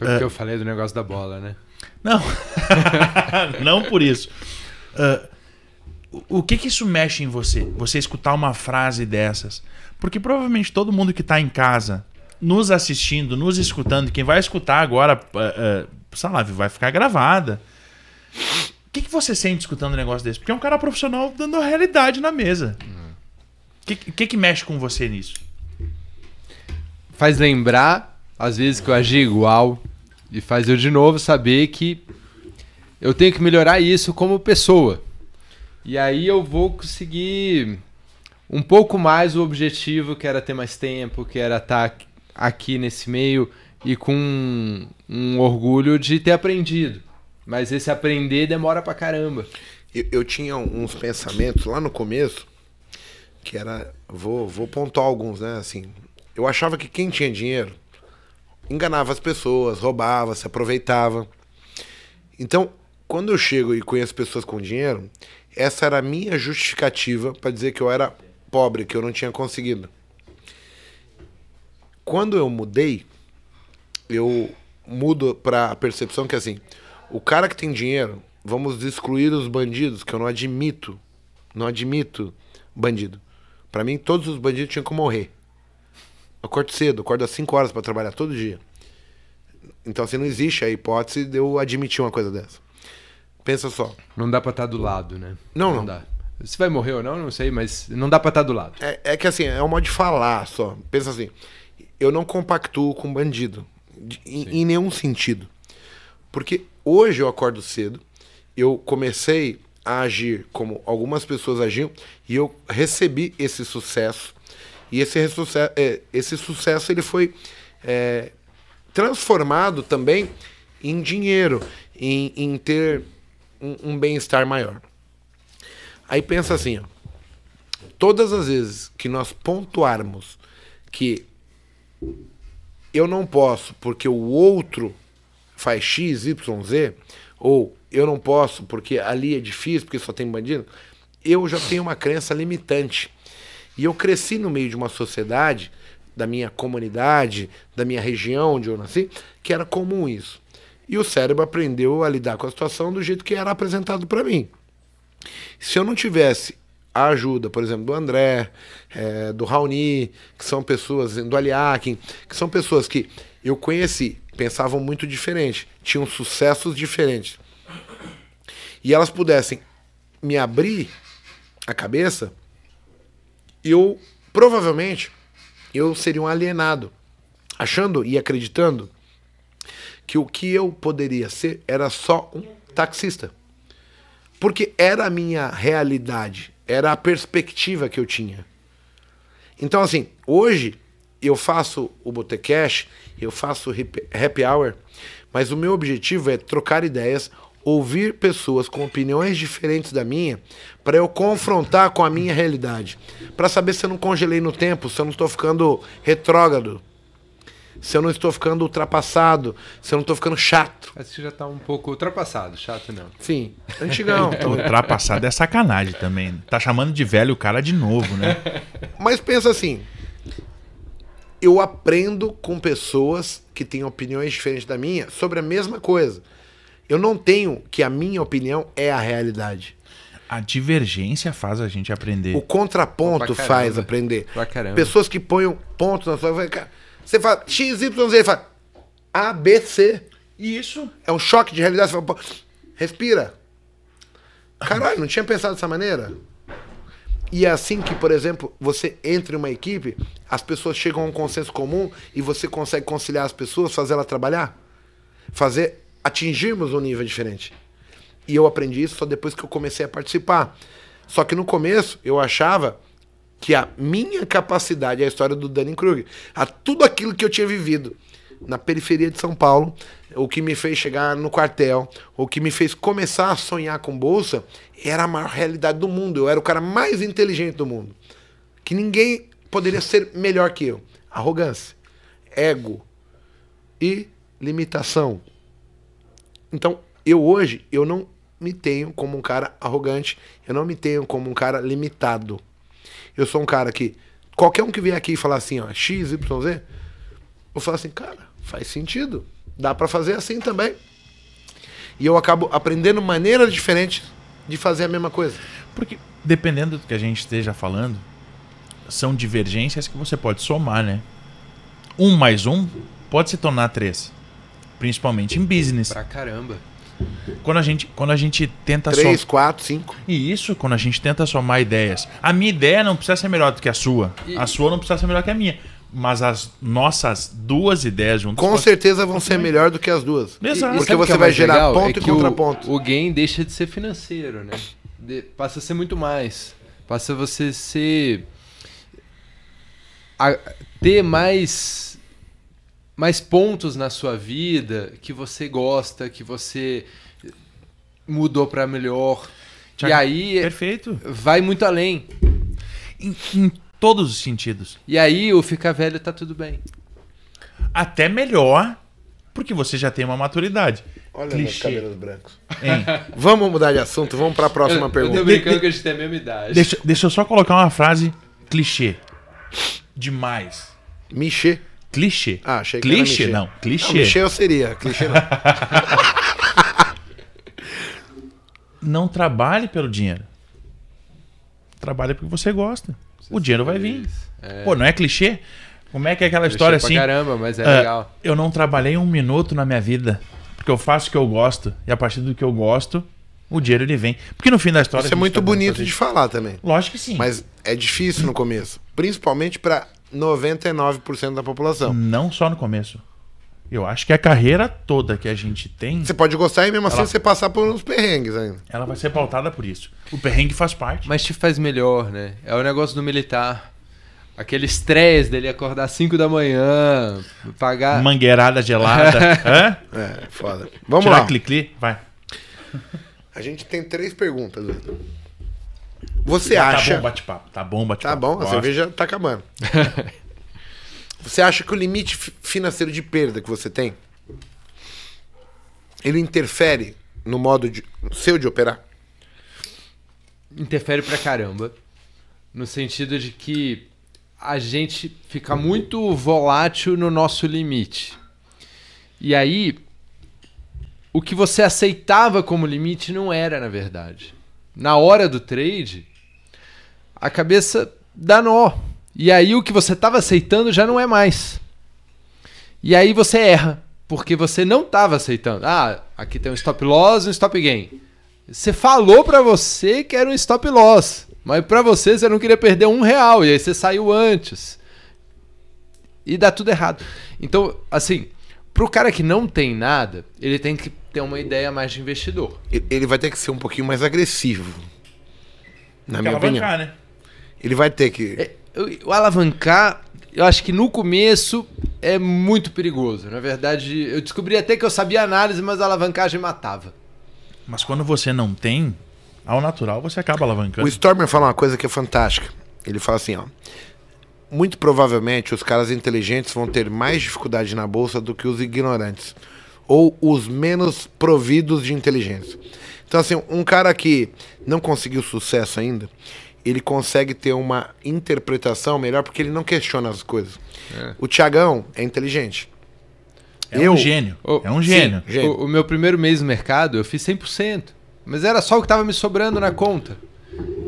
Foi porque eu falei do negócio da bola, né? Não, não por isso. Ah, o- que que isso mexe em você? Você escutar uma frase dessas? Porque provavelmente todo mundo que está em casa, nos assistindo, nos escutando, quem vai escutar agora, ah, ah, sei lá, vai ficar gravada. O que, que você sente escutando um negócio desse? Porque é um cara profissional dando a realidade na mesa. O que, que que mexe com você nisso? Faz lembrar, às vezes, que eu agi igual. E faz eu de novo saber que eu tenho que melhorar isso como pessoa. E aí eu vou conseguir um pouco mais o objetivo que era ter mais tempo, que era estar aqui nesse meio e com um, um orgulho de ter aprendido. Mas esse aprender demora pra caramba. Eu, eu tinha uns pensamentos lá no começo que era. Vou, vou pontuar alguns, né? Assim, eu achava que quem tinha dinheiro enganava as pessoas, roubava, se aproveitava. Então, quando eu chego e conheço pessoas com dinheiro, essa era a minha justificativa para dizer que eu era pobre, que eu não tinha conseguido. Quando eu mudei, eu mudo para a percepção que assim, o cara que tem dinheiro, vamos excluir os bandidos, que eu não admito, não admito bandido. Para mim, todos os bandidos tinham que morrer. Acordo cedo, acordo às 5 horas para trabalhar todo dia. Então, assim, não existe a hipótese de eu admitir uma coisa dessa. Pensa só. Não dá pra estar do lado, né? Não, não. dá. Se vai morrer ou não, não sei, mas não dá pra estar do lado. É, é que assim, é um modo de falar só. Pensa assim, eu não compactuo com bandido. de- em, em nenhum sentido. Porque hoje eu acordo cedo, eu comecei a agir como algumas pessoas agiam, e eu recebi esse sucesso. E esse, sucesso, esse sucesso ele foi é, transformado também em dinheiro, em, em ter um, um bem-estar maior. Aí pensa assim, ó todas as vezes que nós pontuarmos que eu não posso porque o outro faz X, Y, Z, ou eu não posso porque ali é difícil, porque só tem bandido, eu já tenho uma crença limitante. E eu cresci no meio de uma sociedade, da minha comunidade, da minha região onde eu nasci, que era comum isso. E o cérebro aprendeu a lidar com a situação do jeito que era apresentado para mim. Se eu não tivesse a ajuda, por exemplo, do André, eh, do Raoni, que são pessoas, do Aliakin, que são pessoas que eu conheci, pensavam muito diferente, tinham sucessos diferentes. E elas pudessem me abrir a cabeça, eu provavelmente eu seria um alienado, achando e acreditando que o que eu poderia ser era só um taxista. Porque era a minha realidade, era a perspectiva que eu tinha. Então, assim, hoje eu faço o Botecash, eu faço o Happy- Hour, mas o meu objetivo é trocar ideias, ouvir pessoas com opiniões diferentes da minha, para eu confrontar com a minha realidade. Para saber se eu não congelei no tempo, se eu não estou ficando retrógrado, se eu não estou ficando ultrapassado, se eu não estou ficando chato. Que já tá um pouco ultrapassado, chato não. Sim, antigão. então. Ultrapassado é sacanagem também. Tá chamando de velho o cara de novo, né? Mas pensa assim, eu aprendo com pessoas que têm opiniões diferentes da minha sobre a mesma coisa. Eu não tenho que a minha opinião é a realidade. A divergência faz a gente aprender. O contraponto faz aprender. Pra caramba. Pessoas que põem pontos na sua. cara, Você fala X, Y, Z, fala A, B, C. Isso. É um choque de realidade. Você fala, pô, respira. Caralho, não tinha pensado dessa maneira? E é assim que, por exemplo, você entra em uma equipe, as pessoas chegam a um consenso comum e você consegue conciliar as pessoas, fazer elas trabalhar, fazer atingirmos um nível diferente. E eu aprendi isso só depois que eu comecei a participar. Só que no começo eu achava que a minha capacidade, é a história do Danny Krug, a tudo aquilo que eu tinha vivido na periferia de São Paulo, o que me fez chegar no quartel, o que me fez começar a sonhar com bolsa, era a maior realidade do mundo. Eu era o cara mais inteligente do mundo. Que ninguém poderia ser melhor que eu. Arrogância, ego e limitação. Então, eu hoje, eu não me tenho como um cara arrogante, eu não me tenho como um cara limitado. Eu sou um cara que, qualquer um que vier aqui e falar assim, ó, X, Y, Z, eu falo assim, cara, faz sentido. Dá pra fazer assim também. E eu acabo aprendendo maneiras diferentes de fazer a mesma coisa. Porque, dependendo do que a gente esteja falando, são divergências que você pode somar, né? Um mais um pode se tornar três. Principalmente em business. Pra caramba. Quando a gente, quando a gente tenta Três, somar. quatro, cinco. E isso, quando a gente tenta somar ideias. A minha ideia não precisa ser melhor do que a sua. E- A sua não precisa ser melhor que a minha. Mas as nossas duas ideias juntas. Com certeza vão ser melhor do que as duas. Exato. Porque sabe o que você é vai gerar legal? ponto É e que o- contraponto. O, game deixa de ser financeiro, né? De- passa a ser muito mais. Passa você ser. a- ter mais. Mais pontos na sua vida que você gosta, que você mudou pra melhor. E aí Perfeito. vai muito além. Em, em todos os sentidos. E aí o ficar velho tá tudo bem. Até melhor, porque você já tem uma maturidade. Olha meus cabelos brancos. Hein? Vamos mudar de assunto, vamos para a próxima eu, Eu pergunta. tô brincando que a gente tem a mesma idade. deixa, deixa eu só colocar uma frase clichê. Demais. Michê. Clichê. Ah, achei que clichê, não. Não, Clichê. Eu seria. Clichê não. Não trabalhe pelo dinheiro. Trabalhe porque você gosta. o dinheiro vai vir. É. Pô, não é clichê? Como é que é aquela história Clichê assim? pra caramba, mas é ah, legal. Eu não trabalhei um minuto na minha vida. Porque eu faço o que eu gosto. E a partir do que eu gosto, o dinheiro ele vem. Porque no fim da história. Isso é muito tá bonito de falar também. Lógico que sim. Mas é difícil no começo. Principalmente para 99% da população. Não só no começo. Eu acho que a carreira toda que a gente tem, Você pode gostar e mesmo assim Ela- você passar por uns perrengues ainda. ela vai ser pautada por isso. O perrengue faz parte. Mas te faz melhor, né? É o negócio do militar. Aquele estresse dele acordar às 5 da manhã, pagar. Mangueirada gelada. Hã? É, foda. Vamos Tirar lá. cli-cli? Vai. A gente tem três perguntas. Vitor. Você Tá acha. bom bate-papo. Tá bom bate-papo. Tá bom, a Gosto. cerveja tá acabando. você acha que o limite fi- financeiro de perda que você tem ele interfere no modo de, seu de operar? interfere pra caramba. No sentido de que a gente fica muito volátil no nosso limite. E aí, o que você aceitava como limite não era, na verdade. Na hora do trade, a cabeça dá nó. E aí, o que você estava aceitando já não é mais. E aí você erra, porque você não estava aceitando. Ah, aqui tem um stop loss e um stop gain. Você falou pra você que era um stop loss, mas pra você você não queria perder um real e aí você saiu antes. E dá tudo errado. Então, assim, pro cara que não tem nada, ele tem que ter uma ideia mais de investidor. Ele vai ter que ser um pouquinho mais agressivo. Na minha opinião. né? Ele vai ter que. É, o, o alavancar, eu acho que no começo é muito perigoso. Na verdade, eu descobri até que eu sabia análise, mas a alavancagem matava. Mas quando você não tem, ao natural você acaba alavancando. O Stormer fala uma coisa que é fantástica. Ele fala assim, ó. Muito provavelmente os caras inteligentes vão ter mais dificuldade na bolsa do que os ignorantes. Ou os menos providos de inteligência. Então, assim, um cara que não conseguiu sucesso ainda, ele consegue ter uma interpretação melhor porque ele não questiona as coisas. É. O Tiagão é inteligente. É eu, um gênio. Oh, é um gênio. Sim, gênio. O, o, meu primeiro mês no mercado, eu fiz 100%. Mas era só o que estava me sobrando na conta.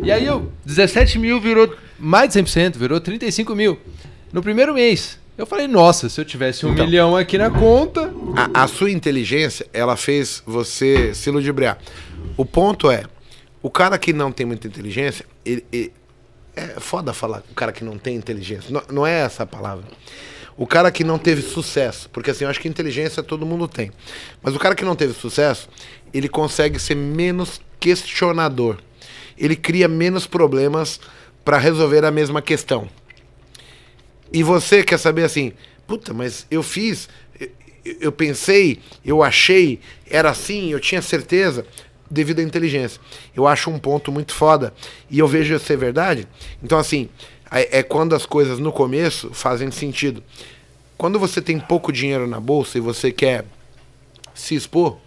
E aí eu, 17 mil virou mais de 100%, virou 35 mil. No primeiro mês. Eu falei, nossa, se eu tivesse um então, milhão aqui na conta. A, a, sua inteligência, ela fez você se ludibriar. O ponto é, o cara que não tem muita inteligência, ele, ele, é foda falar o cara que não tem inteligência. Não, não é essa a palavra. O cara que não teve sucesso, porque assim, eu acho que inteligência todo mundo tem. Mas o cara que não teve sucesso, ele consegue ser menos questionador. Ele cria menos problemas para resolver a mesma questão. E você quer saber assim, puta, mas eu fiz, eu, eu pensei, eu achei, era assim, eu tinha certeza, devido à inteligência. Eu acho um ponto muito foda. E eu vejo ser verdade. Então, assim, é, é quando as coisas no começo fazem sentido. Quando você tem pouco dinheiro na bolsa e você quer se expor,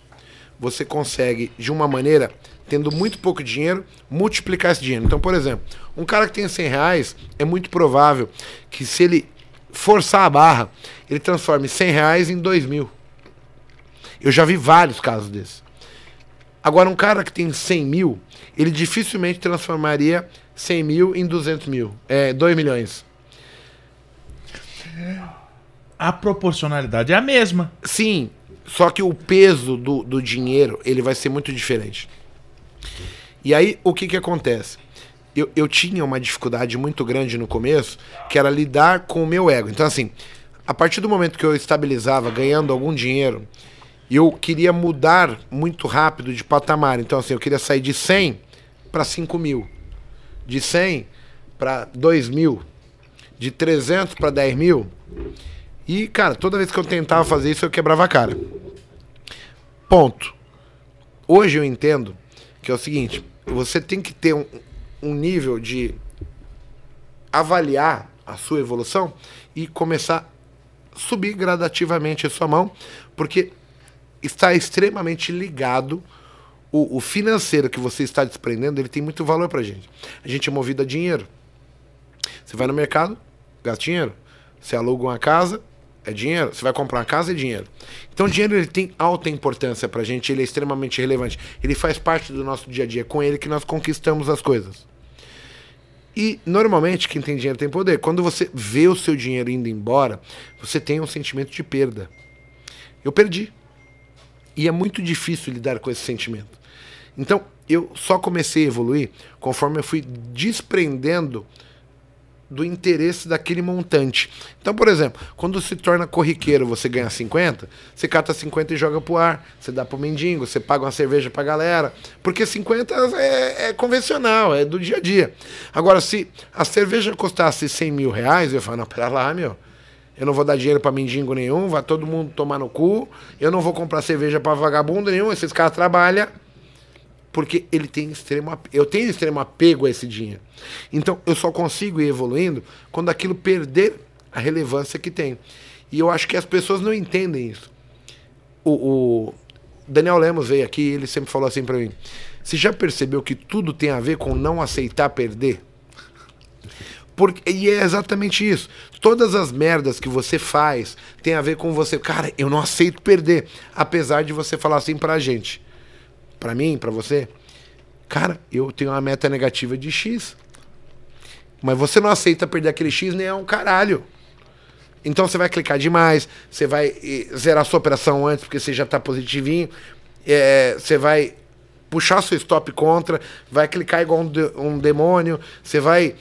você consegue, de uma maneira, tendo muito pouco dinheiro, multiplicar esse dinheiro. Então, por exemplo, um cara que tem 100 reais, é muito provável que se ele forçar a barra, ele transforme 100 reais em 2 mil. Eu já vi vários casos desses. Agora, um cara que tem 100 mil, ele dificilmente transformaria 100 mil em 200 mil. É, 2 milhões. A proporcionalidade é a mesma. Sim, só que o peso do, do dinheiro ele vai ser muito diferente. E aí, o que, que acontece? Eu, eu tinha uma dificuldade muito grande no começo, que era lidar com o meu ego. Então, assim, a partir do momento que eu estabilizava ganhando algum dinheiro, eu queria mudar muito rápido de patamar. Então, assim, eu queria sair de 100 para 5 mil, de 100 para 2 mil, de 300 para 10 mil. E, cara, toda vez que eu tentava fazer isso, eu quebrava a cara. Ponto. Hoje eu entendo que é o seguinte: você tem que ter um, um nível de avaliar a sua evolução e começar a subir gradativamente a sua mão, porque está extremamente ligado. O, o, financeiro que você está desprendendo, ele tem muito valor pra gente. A gente é movido a dinheiro. Você vai no mercado, gasta dinheiro. Você aluga uma casa, é dinheiro. Você vai comprar uma casa, é dinheiro. Então o dinheiro ele tem alta importância pra gente, ele é extremamente relevante. Ele faz parte do nosso dia a dia. Com ele que nós conquistamos as coisas. E normalmente quem tem dinheiro tem poder. Quando você vê o seu dinheiro indo embora, você tem um sentimento de perda. Eu perdi. E é muito difícil lidar com esse sentimento. Então, eu só comecei a evoluir conforme eu fui desprendendo do interesse daquele montante. Então, por exemplo, quando se torna corriqueiro, você ganha 50, você cata 50 e joga pro ar, você dá pro mendigo, você paga uma cerveja pra galera, porque 50 é, é convencional, é do dia a dia. Agora, se a cerveja custasse 100 mil reais, eu falo, não, pera lá, meu, eu não vou dar dinheiro para mendigo nenhum, vai todo mundo tomar no cu. Eu não vou comprar cerveja para vagabundo nenhum, esses caras trabalham. Porque ele tem extremo eu tenho extremo apego a esse dinheiro. Então eu só consigo ir evoluindo quando aquilo perder a relevância que tem. E eu acho que as pessoas não entendem isso. O, o Daniel Lemos veio aqui e ele sempre falou assim para mim: Você já percebeu que tudo tem a ver com não aceitar perder? Porque, e é exatamente isso. Todas as merdas que você faz tem a ver com você. Cara, eu não aceito perder. Apesar de você falar assim pra gente. Pra mim, pra você. Cara, eu tenho uma meta negativa de X. Mas você não aceita perder aquele X nem é um caralho. Então você vai clicar demais, você vai zerar sua operação antes porque você já tá positivinho. É, você vai puxar seu stop contra, vai clicar igual um, de, um demônio, você vai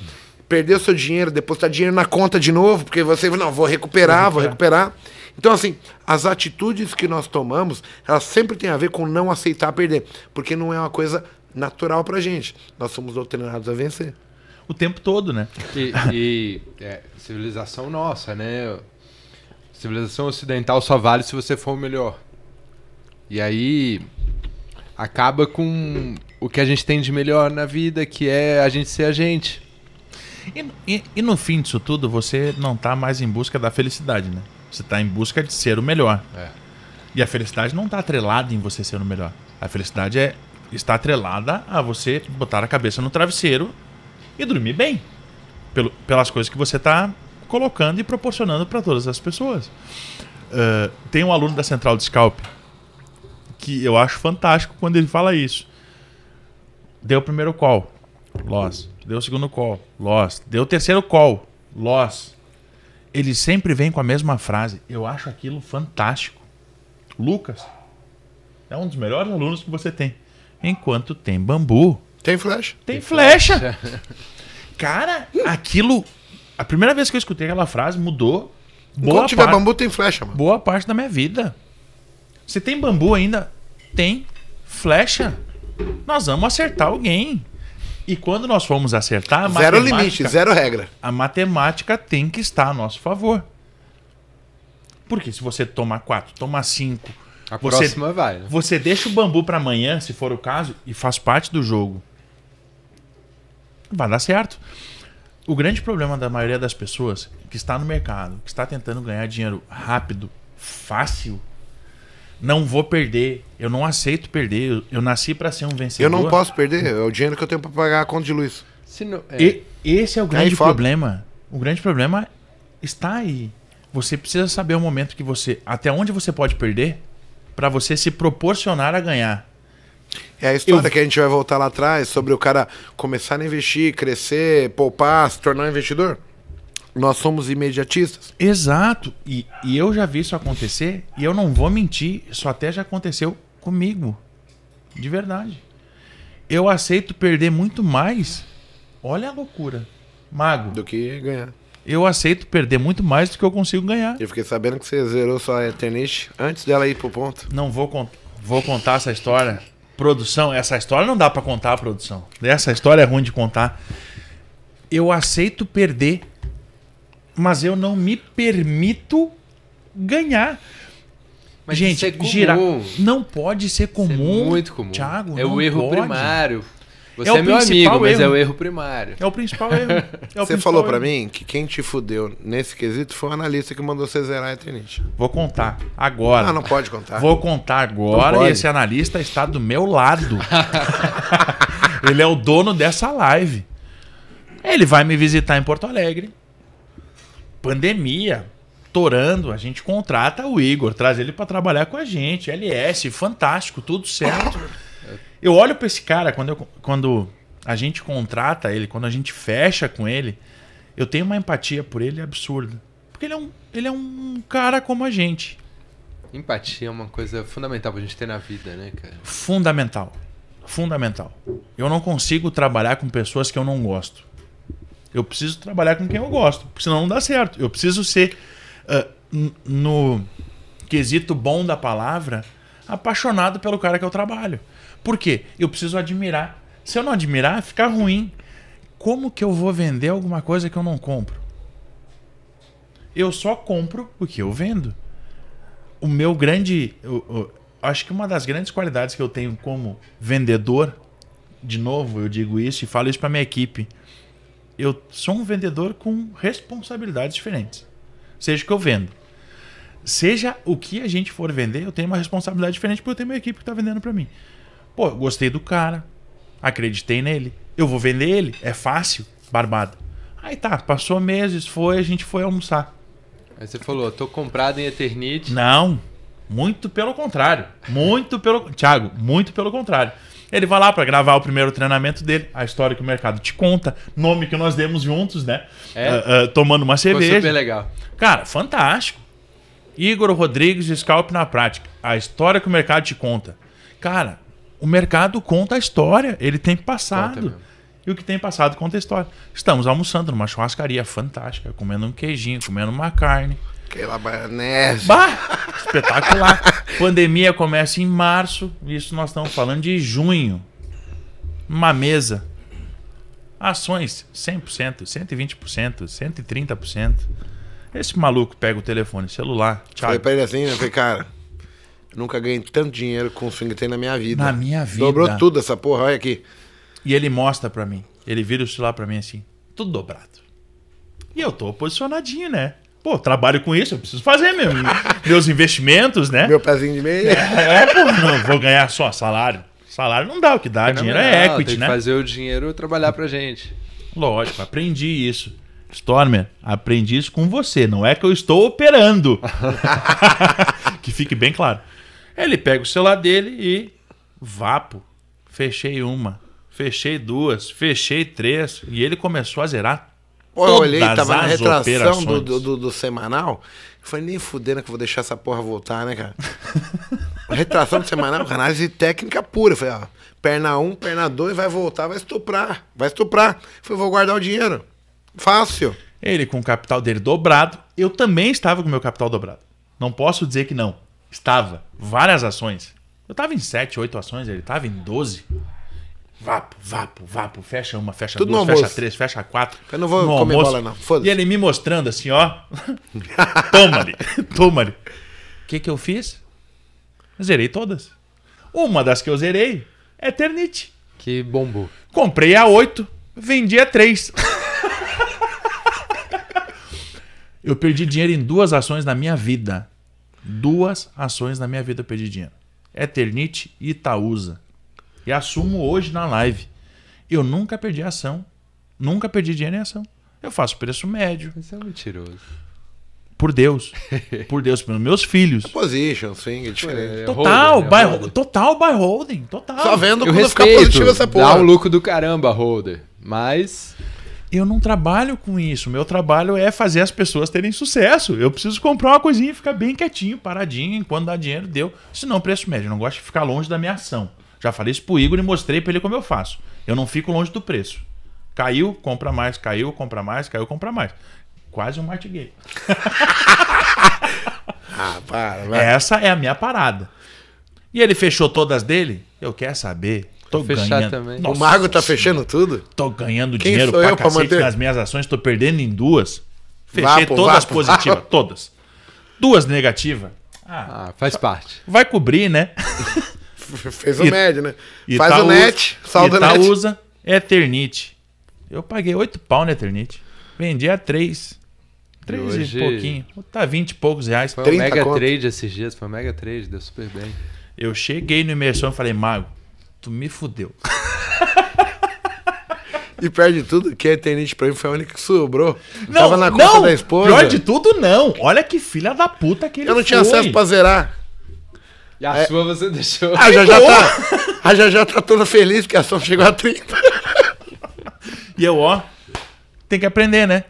perder o seu dinheiro, depositar dinheiro na conta de novo, porque você, não, vou recuperar, vou recuperar. Então, assim, as atitudes que nós tomamos, elas sempre têm a ver com não aceitar perder. Porque não é uma coisa natural pra gente. Nós somos doutrinados a vencer. O tempo todo, né? E, e, é, civilização nossa, né? Civilização ocidental só vale se você for o melhor. E aí acaba com o que a gente tem de melhor na vida, que é a gente ser a gente. E, e, e no fim disso tudo, você não tá mais em busca da felicidade, né? Você tá em busca de ser o melhor. É. E a felicidade não tá atrelada em você ser o melhor. A felicidade é está atrelada a você botar a cabeça no travesseiro e dormir bem. Pelo, pelas coisas que você tá colocando e proporcionando para todas as pessoas. Uh, tem um aluno da Central de Scalp que eu acho fantástico quando ele fala isso. Deu o primeiro call, loss. Deu o segundo call, loss. Deu o terceiro call, loss. Ele sempre vem com a mesma frase. Eu acho aquilo fantástico. Lucas é um dos melhores alunos que você tem. Enquanto tem bambu, Tem flash. tem flecha. Cara, aquilo. A primeira vez que eu escutei aquela frase mudou. Boa Enquanto tiver parte, bambu, tem flecha, mano. boa parte da minha vida. Você tem bambu ainda? Tem flecha. Nós vamos acertar alguém. E quando nós formos acertar, a Zero limite, zero regra. A matemática tem que estar a nosso favor. Porque se você tomar quatro, tomar cinco, A Você- próxima vai, né? você deixa o bambu para amanhã, se for o caso, e faz parte do jogo. Vai dar certo. O grande problema da maioria das pessoas que está no mercado, que está tentando ganhar dinheiro rápido, fácil, não vou perder, eu não aceito perder, eu, eu nasci para ser um vencedor. Eu não posso perder, é o dinheiro que eu tenho pra pagar a conta de luz. Se não, é, E esse é o grande problema. O grande problema está aí. Você precisa saber o momento que você, até onde você pode perder, para você se proporcionar a ganhar. É a história Eu- que a gente vai voltar lá atrás sobre o cara começar a investir, crescer, poupar, se tornar um investidor. Nós somos imediatistas. Exato. E, e eu já vi isso acontecer e eu não vou mentir, isso até já aconteceu comigo. De verdade. Eu aceito perder muito mais. Olha a loucura. Mago, Do que ganhar. eu aceito perder muito mais do que eu consigo ganhar. Eu fiquei sabendo que você zerou sua Eternite antes dela ir pro ponto. Não vou, con- vou contar essa história. Produção, essa história não dá pra contar produção. Essa história é ruim de contar. Eu aceito perder, mas eu não me permito ganhar. Mas Gente, isso é comum. girar não pode ser Isso comum. é muito comum. Thiago, é o erro pode. primário. Você É o é, meu principal amigo, mas é erro. o erro primário. É o principal erro. É o Você principal falou pra erro. mim que quem te fudeu nesse quesito foi o analista que mandou você zerar a Eternite. Vou contar agora. Ah, não pode contar. Vou contar agora e esse analista está do meu lado. Ele é o dono dessa live. Ele vai me visitar em Porto Alegre. Pandemia, torando, a gente contrata o Igor, traz ele para trabalhar com a gente. LS, fantástico, tudo certo. Eu olho para esse cara quando, eu- quando a gente contrata ele, quando a gente fecha com ele, eu tenho uma empatia por ele absurda. Porque ele é um, ele é um cara como a gente. Empatia é uma coisa fundamental pra gente ter na vida, né, cara? Fundamental. Fundamental. Eu não consigo trabalhar com pessoas que eu não gosto. Eu preciso trabalhar com quem eu gosto, porque senão não dá certo. Eu preciso ser, n- no quesito bom da palavra, apaixonado pelo cara que eu trabalho. Por quê? Eu preciso admirar. Se eu não admirar, fica ruim. Como que eu vou vender alguma coisa que eu não compro? Eu só compro o que eu vendo o meu grande. eu- eu acho que uma das grandes qualidades que eu tenho como vendedor, de novo, eu digo isso e falo isso para minha equipe. Eu sou um vendedor com responsabilidades diferentes. Seja o que eu vendo. Seja o que a gente for vender, eu tenho uma responsabilidade diferente porque eu tenho uma equipe que está vendendo para mim. Pô, eu gostei do cara, acreditei nele, eu vou vender ele, é fácil, barbado. Aí tá, passou meses, foi, a gente foi almoçar. Aí você falou, tô comprado em Eternite. Não, muito pelo contrário. Muito pelo. Thiago, muito pelo contrário. Ele vai lá para gravar o primeiro treinamento dele, a história que o mercado te conta, nome que nós demos juntos, né? É? Ah, ah, tomando uma cerveja. super legal. Cara, fantástico. Igor Rodrigues, Scalp na prática. A história que o mercado te conta. Cara, o mercado conta a história. Ele tem passado. E o que tem passado conta a história. Estamos almoçando numa churrascaria fantástica, comendo um queijinho, comendo uma carne. Aquela maionese. Bah, espetacular. Pandemia começa em março, isso nós estamos falando de junho. Uma mesa. Ações 100%, 120%, 130%. Esse maluco pega o telefone celular, Falei Thiago, pra ele assim, né? Falei, cara, nunca ganhei tanto dinheiro com swing tem na minha vida. Na minha vida. Dobrou tudo essa porra, olha aqui. e ele mostra pra mim. Ele vira o celular pra mim assim, tudo dobrado. E eu tô posicionadinho, né? Pô, trabalho com isso, eu preciso fazer mesmo. Meus investimentos, né? Meu pezinho de meia. É, pô, não vou ganhar só salário. Salário não dá, o que dá dinheiro é Fenomenal, equity, tem né? que fazer o dinheiro trabalhar pra gente. Lógico, aprendi isso. Stormer, aprendi isso com você. Não é que eu estou operando. que fique bem claro. Ele pega o celular dele e vapo. Fechei uma, fechei duas, fechei três. E ele começou a zerar Pô, eu olhei, tava na retração do, do, do- do semanal. Eu falei, nem fudendo que eu vou deixar essa porra voltar, né, cara? retração do semanal, análise técnica pura. Eu falei, ó, perna 1, um, perna 2, vai voltar, vai estuprar. Vai estuprar. Eu falei, vou guardar o dinheiro. Fácil. Ele com o capital dele dobrado. Eu também estava com o meu capital dobrado. Não posso dizer que não. Estava. Várias ações. Eu estava em 7, 8 ações, ele estava em 12. Vapo, vapo, vapo. Fecha uma, fecha Tudo duas, fecha três, fecha quatro. Eu não vou No comer almoço. bola, não. Foda-se. E ele me mostrando assim, ó. Toma-lhe, toma-lhe. O que que eu fiz? Zerei todas. Uma das que eu zerei é Eternite. Que bombou. Comprei a 8, vendi a 3. eu perdi dinheiro em duas ações na minha vida. Duas ações na minha vida eu perdi dinheiro. Eternite e Itaúsa. E assumo hoje na live. Eu nunca perdi ação. Nunca perdi dinheiro em ação. Eu faço preço médio. Você é um mentiroso. Por Deus. Por Deus, pelos meus filhos. Position, swing, é diferente. É, Total, holder, é buy, holder. total buy holding. Total. Só vendo Eu quando ficar respeito, positivo essa dá porra. um lucro do caramba, holder. Mas Eu não trabalho com isso. Meu trabalho é fazer as pessoas terem sucesso. Eu preciso comprar uma coisinha e ficar bem quietinho, paradinho, enquanto dá dinheiro, deu. Se não, preço médio. Eu não gosto de ficar longe da minha ação. Já falei isso pro Igor e mostrei pra ele como eu faço. Eu não fico longe do preço. Caiu, compra mais, caiu, compra mais, caiu, compra mais. Quase um martiguei. Ah, para, vai. Essa é a minha parada. E ele fechou todas dele? Eu quero saber. Tô fechar ganhando. também. O Nossa Mago tá fechando tudo? Tô ganhando Quem dinheiro sou pra eu pra cacete manter? nas minhas ações, tô perdendo em duas. Fechei Vapo, todas vapo, positivas, vapo. todas. Duas negativas. Ah, ah, faz parte. vai cobrir, né? Fez o E- médio, né? Faz Itaúsa- o net, saldo net. Itaúsa, Eternite. Eu paguei 8 pau na Eternite. Vendi a 3. 3 e, hoje- pouquinho. Tá 20 e poucos reais. Foi um 30 mega conto. trade esses dias, foi um mega trade, deu super bem. Eu cheguei no imersão e falei, Mago, tu me fudeu. E perde tudo, que a Eternite pra mim foi a única que sobrou. Não, Tava na conta não, da esposa. Pior de tudo, não. Olha que filha da puta que ele eu não tinha foi. acesso pra zerar. E a sua você deixou. Ah, já já tá. A já já tá toda feliz que a ação chegou a 30. E eu, ó, tem que aprender, né?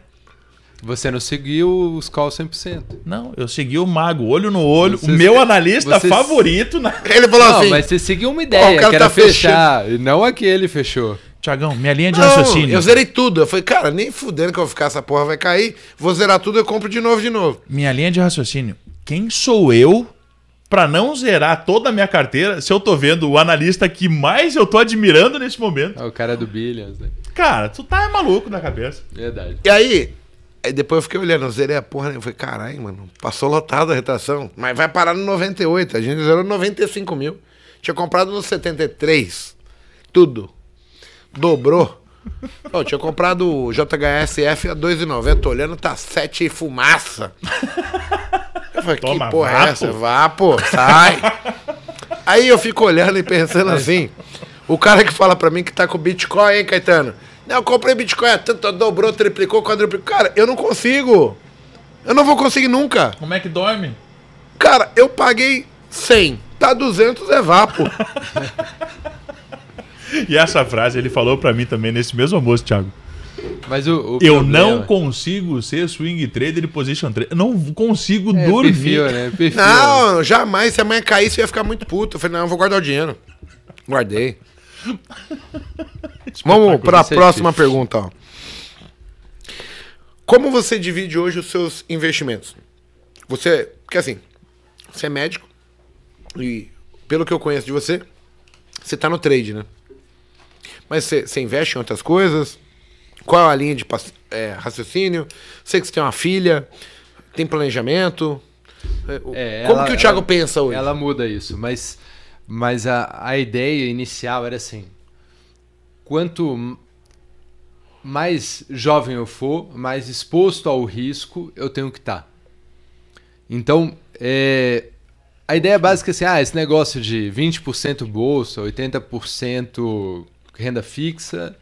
Você não seguiu os calls 100%. Não, eu segui o mago, olho no olho. Você- o meu analista você- favorito. Na... Ele falou Não, assim. mas você seguiu uma Ó, ideia, o cara que era tá fechar, e não aquele fechou. Tiagão, minha linha de Não, raciocínio. eu zerei tudo. Eu falei, cara, nem fudendo que eu vou ficar, essa porra vai cair. Vou zerar tudo, eu compro de novo, de novo. Minha linha de raciocínio. Quem sou eu pra não zerar toda a minha carteira se eu tô vendo o analista que mais eu tô admirando nesse momento? Ah, o cara do Billions, né? Cara, tu tá maluco na cabeça. Verdade. E aí, aí depois eu fiquei olhando, eu zerei a porra, né? Eu falei, caralho, mano, passou lotado a retração. Mas vai parar no 98. A gente zerou 95 mil. Tinha comprado no 73. Tudo. Dobrou. Eu tinha comprado o JHSF a 2,90. Tô olhando, tá 7 e fumaça. Falei, Toma, que porra vapo. é essa? Vá, pô, sai. Aí eu fico olhando e pensando assim. O cara que fala pra mim que tá com Bitcoin, hein, Caetano? Não, eu comprei Bitcoin, é tanto dobrou, triplicou, quadruplicou. Cara, eu não consigo. Eu não vou conseguir nunca. Como é que dorme? Cara, eu paguei 100. Tá 200 é vapo. E essa frase ele falou pra mim também nesse mesmo almoço, Thiago. Mas o, o Eu problema- não consigo ser swing trader e position trader. Eu não consigo É, dormir. perfil, né? Perfil. Não, jamais. Se amanhã caísse, eu ia ficar muito puto. Eu falei, não, eu vou guardar o dinheiro. Guardei. Vamos para a é próxima difícil. pergunta. Ó. Como você divide hoje os seus investimentos? Você. Porque assim, você é médico e, pelo que eu conheço de você, você tá no trade, né? Mas você, você investe em outras coisas? Qual a linha de é, raciocínio? Sei que você tem uma filha, tem planejamento. É, É, Como ela- que o Thiago ela- pensa hoje? Ela muda isso, mas, mas a, a ideia inicial era assim: quanto mais jovem eu for, mais exposto ao risco eu tenho que estar. Então, é, a ideia básica é assim: ah, esse negócio de 20% bolsa, 80% renda fixa,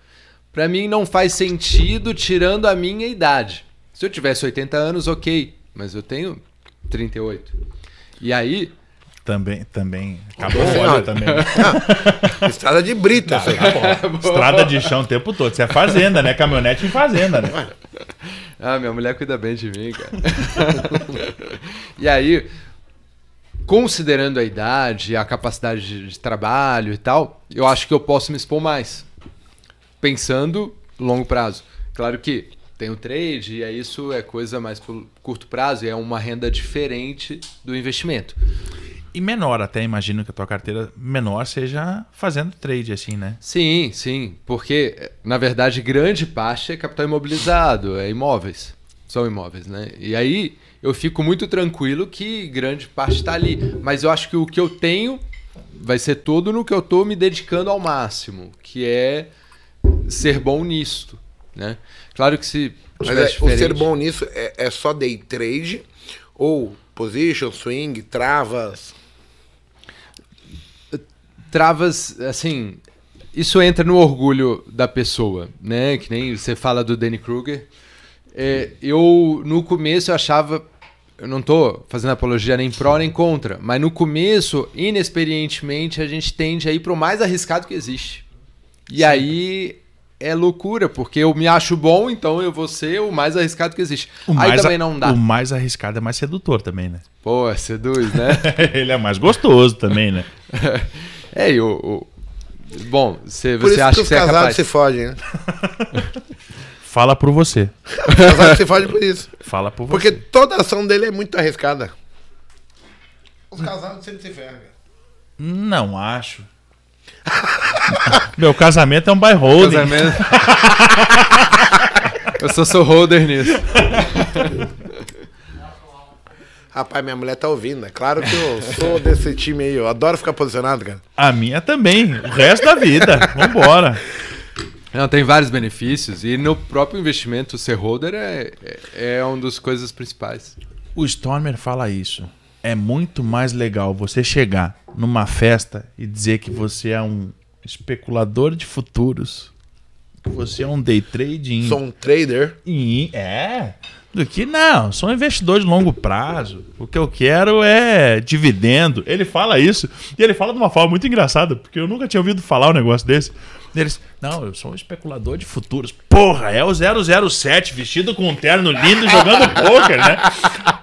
para mim não faz sentido tirando a minha idade. Se eu tivesse 80 anos, ok, mas eu tenho 38. E aí, Também, também. Acabou o óleo também. Estrada de brita, isso aí. Estrada de chão o tempo todo. Isso é fazenda, né? Caminhonete em fazenda, né? Ah, minha mulher cuida bem de mim, cara. e aí, considerando a idade, a capacidade de, de trabalho e tal, eu acho que eu posso me expor mais. Pensando longo prazo. Claro que tem o trade, e aí isso é coisa mais por curto prazo, e é uma renda diferente do investimento. E menor até, imagino que a tua carteira menor seja fazendo trade, assim, né? Sim, sim, porque na verdade grande parte é capital imobilizado, é imóveis, são imóveis, né? E aí eu fico muito tranquilo que grande parte está ali, mas eu acho que o que eu tenho vai ser todo no que eu estou me dedicando ao máximo, que é ser bom nisto, né? Claro que se Mas é, o ser bom nisso é, é só day trade ou position, swing, travas. travas, assim, isso entra no orgulho da pessoa, né? Que nem você fala do Danny Kruger. É, eu, no começo, eu achava. Eu não tô fazendo apologia nem pró nem contra, mas no começo, inexperientemente, a gente tende a ir pro mais arriscado que existe. E aí é loucura, porque eu me acho bom, então eu vou ser o mais arriscado que existe. O aí mais também a- não dá. O mais arriscado é mais sedutor também, né? Pô, seduz, né? Ele é mais gostoso também, né? é, e o. o- Bom, você, Por você isso acha que que você é casados capaz. se fodem, né? Fala por você. Os casados se fodem por isso. Fala por Porque você. toda ação dele é muito arriscada. Os casados sempre se ferram. Não acho. Meu casamento é um buy holding. Casamento. eu só sou holder nisso. Rapaz, minha mulher tá ouvindo. É claro que eu sou desse time aí. Eu adoro ficar posicionado, cara. A minha também. O resto da vida. Vambora. Não, tem vários benefícios. E no próprio investimento, ser holder é, é, é uma das coisas principais. O Stormer fala isso. É muito mais legal você chegar numa festa e dizer que você é um especulador de futuros, que você é um day trading. Sou um trader. E- é. Do que não, sou um investidor de longo prazo. O que eu quero é dividendo. Ele fala isso e ele fala de uma forma muito engraçada, porque eu nunca tinha ouvido falar um negócio desse. Eles, não, eu sou um especulador de futuros. Porra, é o 007 vestido com um terno lindo jogando poker, né?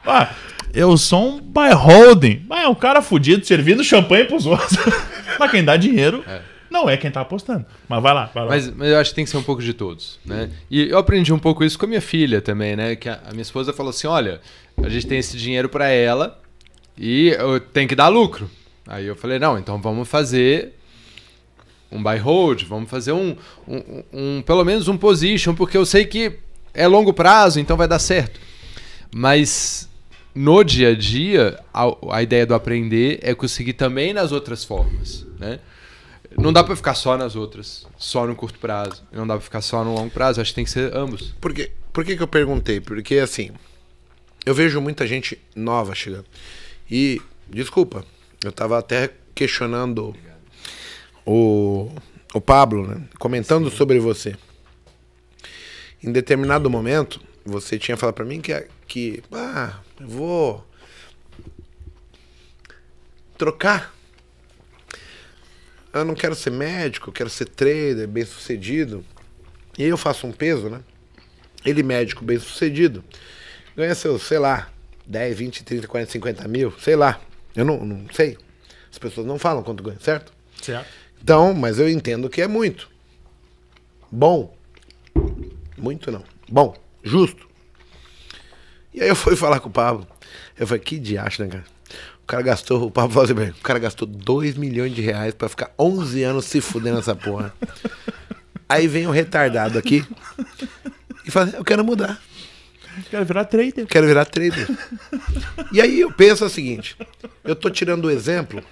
Ah, eu sou um buy holding. Ah, é um cara fudido servindo champanhe pros outros. Mas quem dá dinheiro não é quem tá apostando. Mas vai lá, vai lá. Mas, mas eu acho que tem que ser um pouco de todos, né? E eu aprendi um pouco isso com a minha filha também, né? Que a, a minha esposa falou assim, olha, a gente tem esse dinheiro para ela e eu tenho que dar lucro. Aí eu falei, não, então vamos fazer um buy hold, vamos fazer um, um- um- pelo menos um position, porque eu sei que é longo prazo, então vai dar certo. Mas no dia a dia, a, a ideia do aprender é conseguir também nas outras formas, né? Não dá pra ficar só nas outras, só no curto prazo. Não dá pra ficar só no longo prazo, acho que tem que ser ambos. Por, quê? Por que, que eu perguntei? Porque, assim, eu vejo muita gente nova chegando. E, desculpa, eu tava até questionando o, o Pablo, né? Comentando sobre você. Em determinado momento, você tinha falado pra mim que, que ah, vou trocar. Eu não quero ser médico, eu quero ser trader, bem sucedido. E aí eu faço um peso, né? Ele médico bem sucedido, ganha seus, sei lá, 10, 20, 30, 40, 50 mil, sei lá. Eu não, não sei. As pessoas não falam quanto ganha, certo? Certo. Então, mas eu entendo que é muito. Bom. Muito não. Bom, justo. E aí eu fui falar com o Pablo. Eu falei, que diacho, né, cara? O cara gastou, o Pablo falou assim, o cara gastou 2 milhões de reais pra ficar 11 anos se fudendo essa porra. aí vem o retardado aqui e fala, eu quero mudar. Quero virar trader. Quero virar trader. e aí eu penso o seguinte: eu tô tirando o exemplo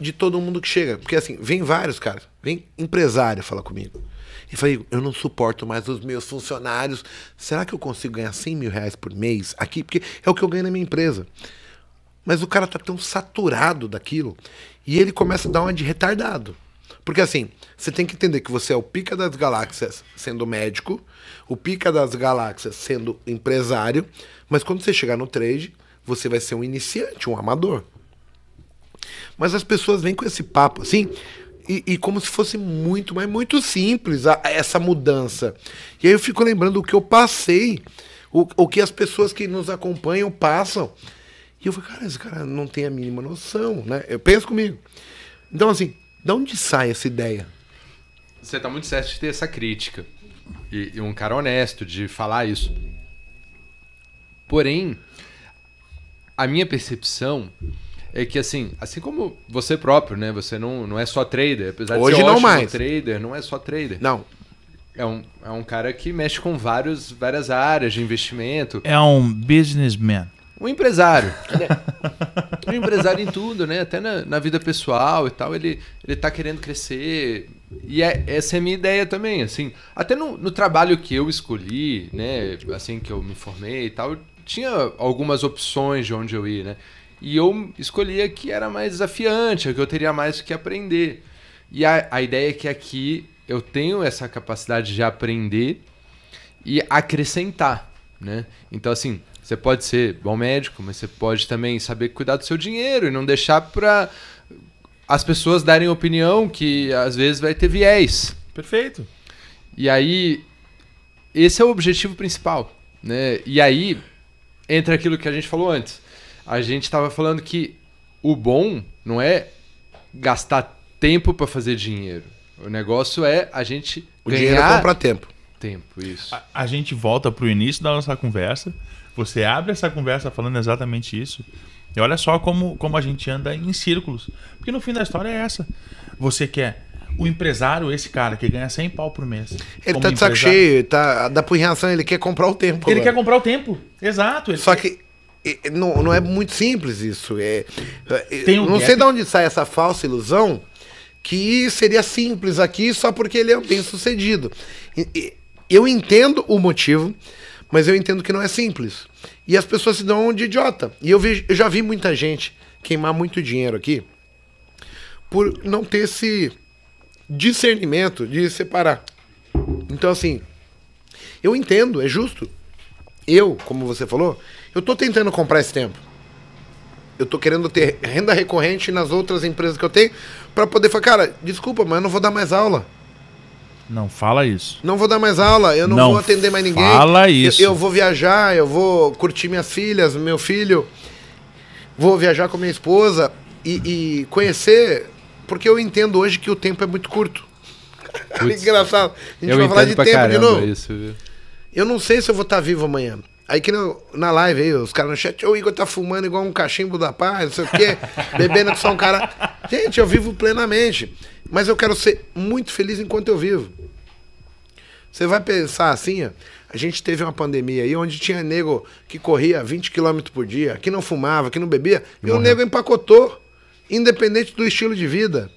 de todo mundo que chega. Porque assim, vem vários caras. Vem empresário falar comigo. E falei, eu não suporto mais os meus funcionários. Será que eu consigo ganhar 100 mil reais por mês aqui? Porque é o que eu ganho na minha empresa. Mas o cara tá tão saturado daquilo. E ele começa a dar uma de retardado. Porque assim, você tem que entender que você é o pica das galáxias sendo médico, o pica das galáxias sendo empresário, mas quando você chegar no trade, você vai ser um iniciante, um amador. Mas as pessoas vêm com esse papo assim, e, e, como se fosse muito, mas muito simples a, a essa mudança. E aí eu fico lembrando o que eu passei, o, o que as pessoas que nos acompanham passam. E eu falo, cara, esse cara não tem a mínima noção, né? Eu penso comigo. Então, assim, de onde sai essa ideia? Você tá muito certo de ter essa crítica. E, e um cara honesto de falar isso. Porém, a minha percepção é que assim, assim como você próprio, né? Você não, não é só trader, apesar Hoje de ser não ótimo mais. trader, não é só trader. Não. É um, é um cara que mexe com vários, várias áreas de investimento. É um businessman. Um empresário. um empresário em tudo, né? Até na, na, vida pessoal e tal, ele, ele tá querendo crescer. E é, essa é a minha ideia também, assim. Até no, no trabalho que eu escolhi, né? Assim que eu me formei e tal, tinha algumas opções de onde eu ir, né? E eu escolhia que era mais desafiante, que eu teria mais o que aprender. E a, a ideia é que aqui eu tenho essa capacidade de aprender e acrescentar, né? Então, assim, você pode ser bom médico, mas você pode também saber cuidar do seu dinheiro e não deixar para as pessoas darem opinião que às vezes vai ter viés. Perfeito. E aí, esse é o objetivo principal, né? E aí entra aquilo que a gente falou antes a gente estava falando que o bom não é gastar tempo para fazer dinheiro. O negócio é a gente o ganhar dinheiro é comprar tempo. Tempo, isso. A, a gente volta para o início da nossa conversa. Você abre essa conversa falando exatamente isso. E olha só como, como a gente anda em círculos. Porque no fim da história é essa. Você quer o empresário, esse cara que ganha 100 pau por mês. Ele tá de saco cheio, tá, da punhação, ele quer comprar o tempo. Ele agora. quer comprar o tempo. Exato. Ele Só que não, não é muito simples isso. É, Tem um não gap. sei de onde sai essa falsa ilusão que seria simples aqui só porque ele é bem sucedido. Eu entendo o motivo, mas eu entendo que não é simples. E as pessoas se dão de idiota. E eu, vejo, eu já vi muita gente queimar muito dinheiro aqui por não ter esse discernimento de separar. Então, assim, eu entendo, é justo. Eu, como você falou, eu tô tentando comprar esse tempo. Eu tô querendo ter renda recorrente nas outras empresas que eu tenho para poder falar, cara, desculpa, mas eu não vou dar mais aula. Não fala isso. Não vou dar mais aula, eu não, Não vou atender mais ninguém. fala Eu- isso. Eu, vou viajar, eu vou curtir minhas filhas, meu filho. Vou viajar com minha esposa e, e conhecer, porque eu entendo hoje que o tempo é muito curto. Putz. Engraçado. A gente eu vai falar de tempo de novo. isso? Eu não sei se eu vou estar vivo amanhã. Aí que no- na live aí, os caras no chat, o Igor tá fumando igual um cachimbo da paz, não sei o quê, bebendo que só um cara. Gente, eu vivo plenamente. Mas eu quero ser muito feliz enquanto eu vivo. Você vai pensar assim, ó, a gente teve uma pandemia aí onde tinha nego que corria 20 km por dia, que não fumava, que não bebia, e o nego empacotou, independente do estilo de vida.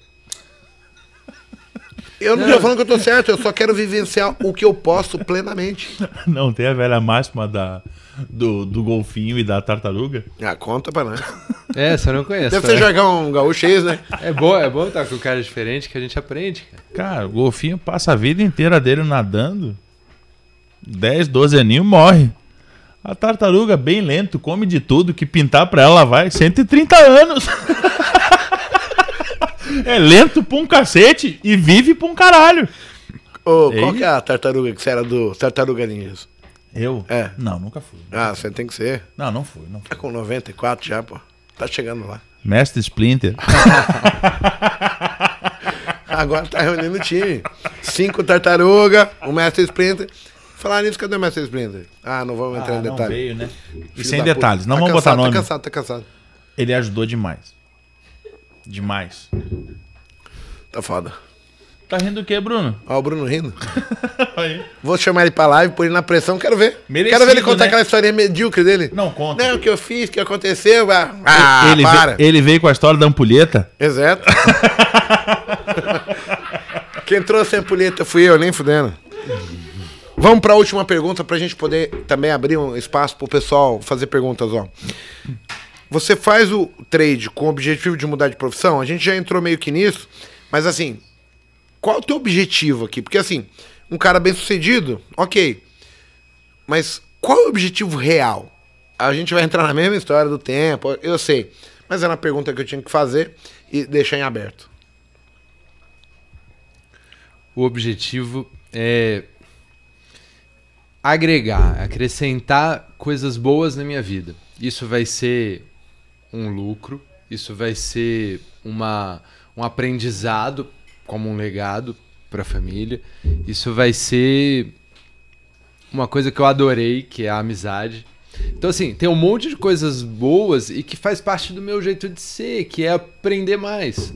Eu não tô falando que eu tô certo, eu só quero vivenciar o que eu posso plenamente. Não tem a velha máxima da, do, do golfinho e da tartaruga? Ah, conta pra nós. É, você não conhece. Deve né? ser jargão gaúcho isso, né? É bom, é bom estar com cara diferente que a gente aprende, cara. Cara, o golfinho passa a vida inteira dele nadando. 10, 12 aninhos morre. A tartaruga, bem lento, come de tudo, que pintar pra ela vai 130 anos. é lento pra um cacete e vive pra um caralho. Ô, Ei. qual que é a tartaruga que você era do Tartaruga Ninjas? Eu? É. Não, nunca fui. Ah, você tem que ser. Não, não fui, não fui. Tá com 94 já, pô. Tá chegando lá. Mestre Splinter. Agora tá reunindo o time. Cinco tartaruga, o mestre Splinter. Falar nisso, cadê o Mestre Splinter? Ah, não vamos entrar Ah, em não detalhe. veio, né? E sem detalhes, não Tá vamos cansado, botar nome. Tá cansado, tá cansado. Ele ajudou demais. Demais. Tá foda. Tá rindo do quê, Bruno? Ó, o Bruno rindo. Aí. Vou chamar ele pra live, pôr ele na pressão, quero ver. Merecido, quero ver ele contar né? aquela história medíocre dele. Não conta. Não, o que eu fiz, o que aconteceu. Ah, ah, ele, para. veio, ele veio com a história da ampulheta. Exato. Quem trouxe a ampulheta fui eu, nem fudendo. Vamos pra última pergunta pra gente poder também abrir um espaço pro pessoal fazer perguntas, ó. Você faz o trade com o objetivo de mudar de profissão? A gente já entrou meio que nisso, mas assim, qual o teu objetivo aqui? Porque assim, um cara bem sucedido, ok. Mas qual é o objetivo real? A gente vai entrar na mesma história do tempo, eu sei. Mas era uma pergunta que eu tinha que fazer e deixar em aberto. O objetivo é agregar, acrescentar coisas boas na minha vida. Isso vai ser um lucro, isso vai ser uma, um aprendizado como um legado para a família. Isso vai ser uma coisa que eu adorei, que é a amizade. Então, assim, tem um monte de coisas boas e que faz parte do meu jeito de ser, que é aprender mais.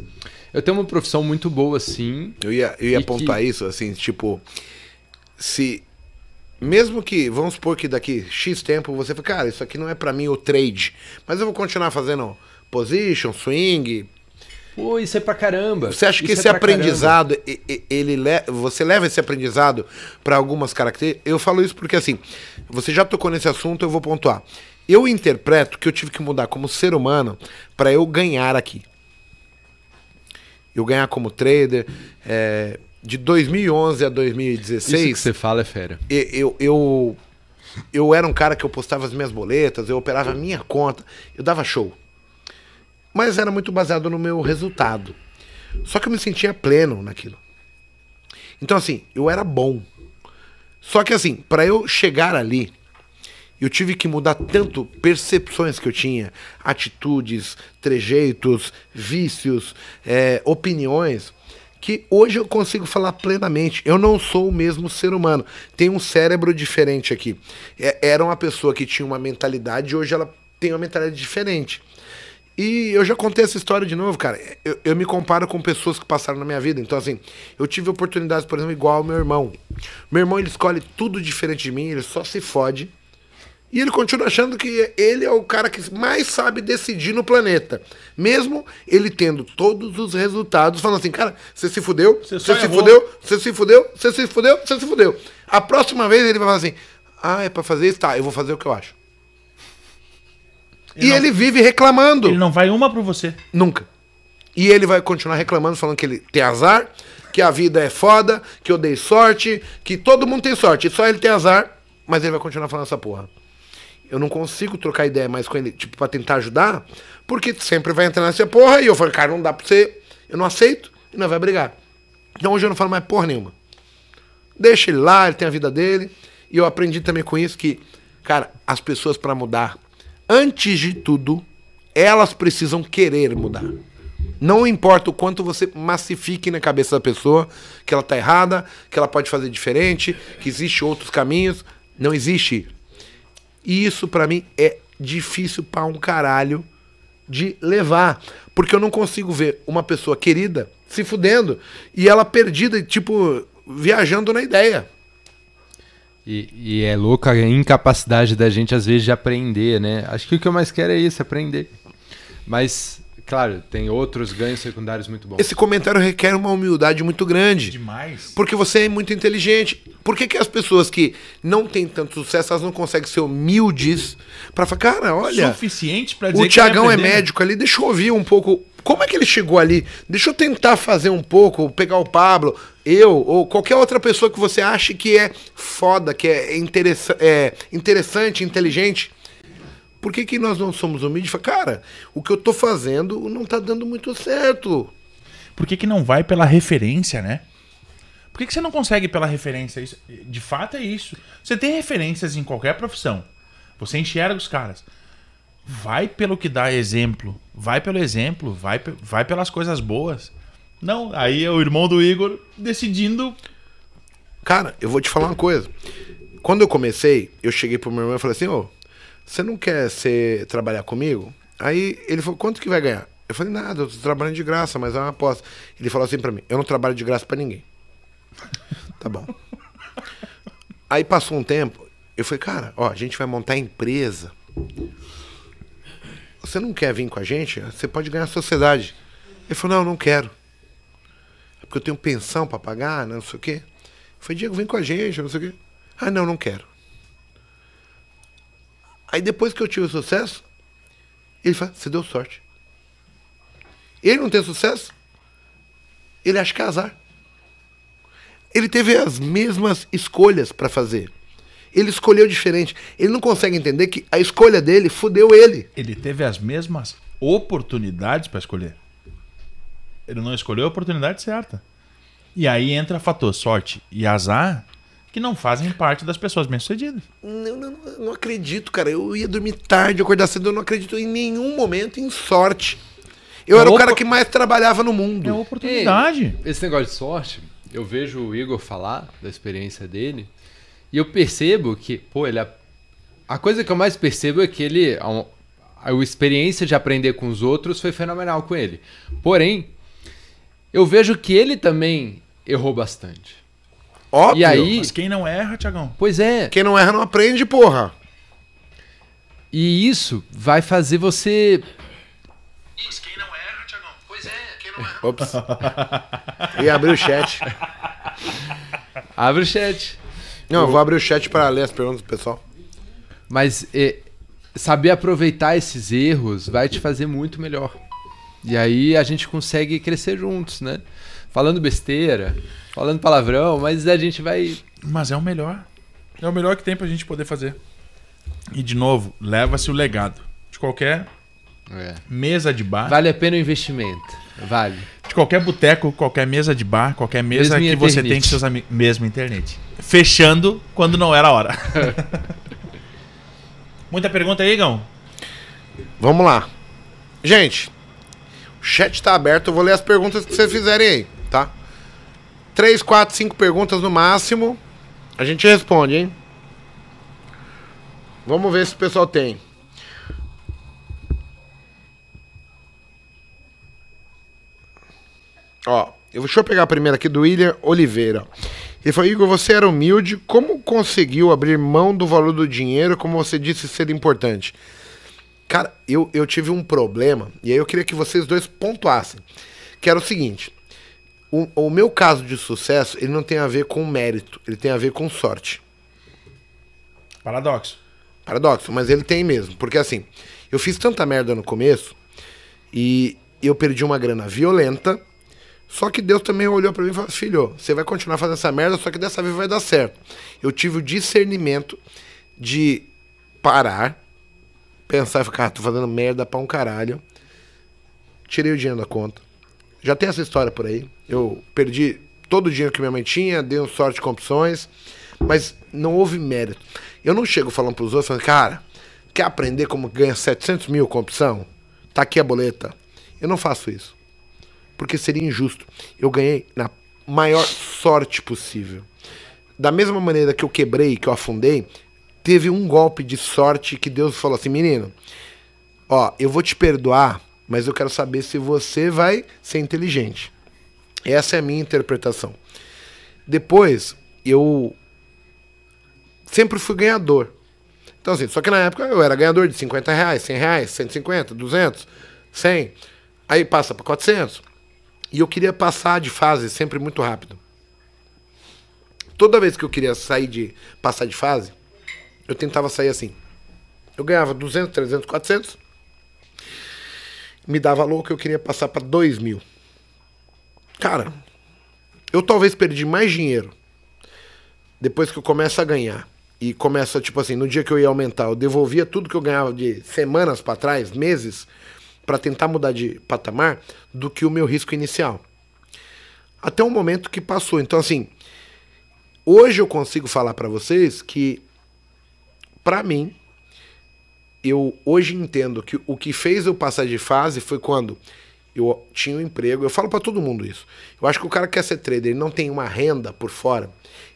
Eu tenho uma profissão muito boa, sim. Eu ia, eu ia apontar que- isso, assim, tipo, se. Mesmo que, vamos supor que daqui X tempo você fala, cara, isso aqui não é pra mim o trade, mas eu vou continuar fazendo position, swing. Pô, isso é pra caramba. Você acha que Isso esse é pra caramba. aprendizado, ele le- você leva esse aprendizado pra algumas características? Eu falo isso porque, assim, você já tocou nesse assunto, eu vou pontuar. Eu interpreto que eu tive que mudar como ser humano pra eu ganhar aqui. Eu ganhar como trader. é, de 2011 a Isso que 2016, você fala é fera. eu, eu, eu era um cara que eu postava as minhas boletas, eu operava a minha conta, eu dava show. Mas era muito baseado no meu resultado. Só que eu me sentia pleno naquilo. Então, assim, eu era bom. Só que, assim, para eu chegar ali, eu tive que mudar tanto percepções que eu tinha, atitudes, trejeitos, vícios, é, opiniões, que hoje eu consigo falar plenamente. Eu não sou o mesmo ser humano. Tem um cérebro diferente aqui. É- era uma pessoa que tinha uma mentalidade, hoje ela tem uma mentalidade diferente. E eu já contei essa história de novo, cara. Eu, eu me comparo com pessoas que passaram na minha vida. Então, assim, eu tive oportunidades, por exemplo, igual ao meu irmão. Meu irmão, ele escolhe tudo diferente de mim, ele só se fode. E ele continua achando que ele é o cara que mais sabe decidir no planeta. Mesmo ele tendo todos os resultados, falando assim, cara, você se fudeu, Você se fudeu, você se fudeu, você se fudeu, você se fudeu. A próxima vez ele vai falar assim, ah, é pra fazer isso? Tá, eu vou fazer o que eu acho. Ele e não- ele vive reclamando. Ele não vai uma pra você. Nunca. E ele vai continuar reclamando, falando que ele tem azar, que a vida é foda, que eu dei sorte, que todo mundo tem sorte, só ele tem azar, mas ele vai continuar falando essa porra. Eu não consigo trocar ideia mais com ele, tipo, pra tentar ajudar, porque sempre vai entrar nessa porra, e eu falo, cara, não dá pra você, eu não aceito, e não vai brigar. Então hoje eu não falo mais porra nenhuma. Deixa ele lá, ele tem a vida dele, e eu aprendi também com isso que, cara, as pessoas pra mudar, antes de tudo, elas precisam querer mudar. Não importa o quanto você massifique na cabeça da pessoa que ela tá errada, que ela pode fazer diferente, que existe outros caminhos, não existe. E isso pra mim é difícil pra um caralho de levar, porque eu não consigo ver uma pessoa querida se fudendo e ela perdida, tipo, viajando na ideia. E, e é louco a incapacidade da gente, às vezes, de aprender, né? Acho que o que eu mais quero é isso, aprender. Mas, claro, tem outros ganhos secundários muito bons. Esse comentário requer uma humildade muito grande. Demais. Porque você é muito inteligente. Por que, que as pessoas que não têm tanto sucesso, elas não conseguem ser humildes pra falar, cara, olha, Suficiente pra dizer o Tiagão é médico ali, deixa eu ouvir um pouco. Como é que ele chegou ali? Deixa eu tentar fazer um pouco, pegar o Pablo, eu, ou qualquer outra pessoa que você ache que é foda, que é, interessa é interessante, inteligente. Por que, que nós não somos humildes? Cara, o que eu tô fazendo não tá dando muito certo. Por que, que não vai pela referência, né? Por que, que você não consegue pela referência? Isso, de fato é isso. Você tem referências em qualquer profissão. Você enxerga os caras. Vai pelo que dá exemplo. Vai pelo exemplo. Vai, vai pelas coisas boas. Não, aí é o irmão do Igor decidindo. Cara, eu vou te falar uma coisa. Quando eu comecei, eu cheguei pro meu irmão e falei assim, ô, você não quer ser, trabalhar comigo? Aí ele falou, quanto que vai ganhar? Eu falei, nada, eu tô trabalhando de graça, mas é uma aposta. Ele falou assim pra mim, eu não trabalho de graça pra ninguém. tá bom. Aí passou um tempo, eu falei, cara, ó, a gente vai montar empresa. Você não quer vir com a gente? Você pode ganhar a sociedade. Ele falou, não, eu não quero. É porque eu tenho pensão pra pagar, né, não sei o quê. Eu falei, Diego, vem com a gente, não sei o quê. Ah, não, não quero. Aí depois que eu tive sucesso, ele fala, você deu sorte. Ele não tem sucesso, ele acha que é azar. Ele teve as mesmas escolhas para fazer. Ele escolheu diferente. Ele não consegue entender que a escolha dele fudeu ele. Ele teve as mesmas oportunidades para escolher. Ele não escolheu a oportunidade certa. E aí entra fator sorte e azar que não fazem parte das pessoas bem-sucedidas. Não, não, não, não acredito, cara. Eu ia dormir tarde, acordar cedo, eu não acredito em nenhum momento em sorte. Eu É era o cara que mais trabalhava no mundo. É oportunidade. Esse negócio de sorte, eu vejo o Igor falar da experiência dele e eu percebo que, pô, ele. é- A coisa que eu mais percebo é que ele. A, a experiência de aprender com os outros foi fenomenal com ele. Porém, eu vejo que ele também errou bastante. Óbvio. E aí- Mas quem não erra, Tiagão? Pois é. Quem não erra não aprende, porra. E isso vai fazer você. Mas quem não erra, Tiagão? Pois é. Ops. Ia abrir o chat. Abre o chat. Não, eu vou abrir o chat para ler as perguntas do pessoal. Mas é, saber aproveitar esses erros vai te fazer muito melhor. E aí a gente consegue crescer juntos, né? Falando besteira, falando palavrão, mas a gente vai. Mas é o melhor. É o melhor que tem pra gente poder fazer. E de novo, leva-se o legado. De qualquer mesa de bar, Vale a pena o investimento. Vale. de qualquer boteco, qualquer mesa de bar, qualquer mesa Mesmo que você internet. tem com seus amigos. Mesmo internet. Fechando quando não era a hora. Muita pergunta aí, Igão? Vamos lá. Gente, o chat tá aberto. Eu vou ler as perguntas que vocês fizerem aí, tá? Três, quatro, cinco perguntas no máximo. A gente responde, hein? Vamos ver se o pessoal tem. Ó, eu deixa eu pegar a primeira aqui do William Oliveira. Ele falou, Igor, você era humilde, como conseguiu abrir mão do valor do dinheiro, como você disse ser importante? Cara, eu, eu tive um problema, e aí eu queria que vocês dois pontuassem. Que era o seguinte: o, o meu caso de sucesso, ele não tem a ver com mérito, ele tem a ver com sorte. Paradoxo. Paradoxo, mas ele tem mesmo. Porque assim, eu fiz tanta merda no começo e eu perdi uma grana violenta. Só que Deus também olhou pra mim e falou: Filho, você vai continuar fazendo essa merda, só que dessa vez vai dar certo. Eu tive o discernimento de parar, pensar e ficar, ah, tô fazendo merda pra um caralho. Tirei o dinheiro da conta. Já tem essa história por aí. Eu perdi todo o dinheiro que minha mãe tinha, dei um sorte com opções, mas não houve mérito. Eu não chego falando pros outros, falando, cara, quer aprender como ganha 700 mil com opção? Tá aqui a boleta. Eu não faço isso. Porque seria injusto. Eu ganhei na maior sorte possível. Da mesma maneira que eu quebrei, que eu afundei, teve um golpe de sorte que Deus falou assim, menino, ó, eu vou te perdoar, mas eu quero saber se você vai ser inteligente. Essa é a minha interpretação. Depois, eu sempre fui ganhador. Então, assim, só que na época eu era ganhador de 50 reais, 100 reais, 150, 200, 100. Aí passa para 400. E eu queria passar de fase sempre muito rápido. Toda vez que eu queria sair de passar de fase, eu tentava sair assim. Eu ganhava 200, 300, 400. Me dava louco, eu queria passar para 2 mil. Cara, eu talvez perdi mais dinheiro depois que eu começo a ganhar. E começa, tipo assim, no dia que eu ia aumentar, eu devolvia tudo que eu ganhava de semanas para trás, meses, para tentar mudar de patamar, do que o meu risco inicial. Até o momento que passou. Então, assim, hoje eu consigo falar para vocês que, para mim, eu hoje entendo que o que fez eu passar de fase foi quando eu tinha um emprego. Eu falo para todo mundo isso. Eu acho que o cara que quer ser trader e não tem uma renda por fora,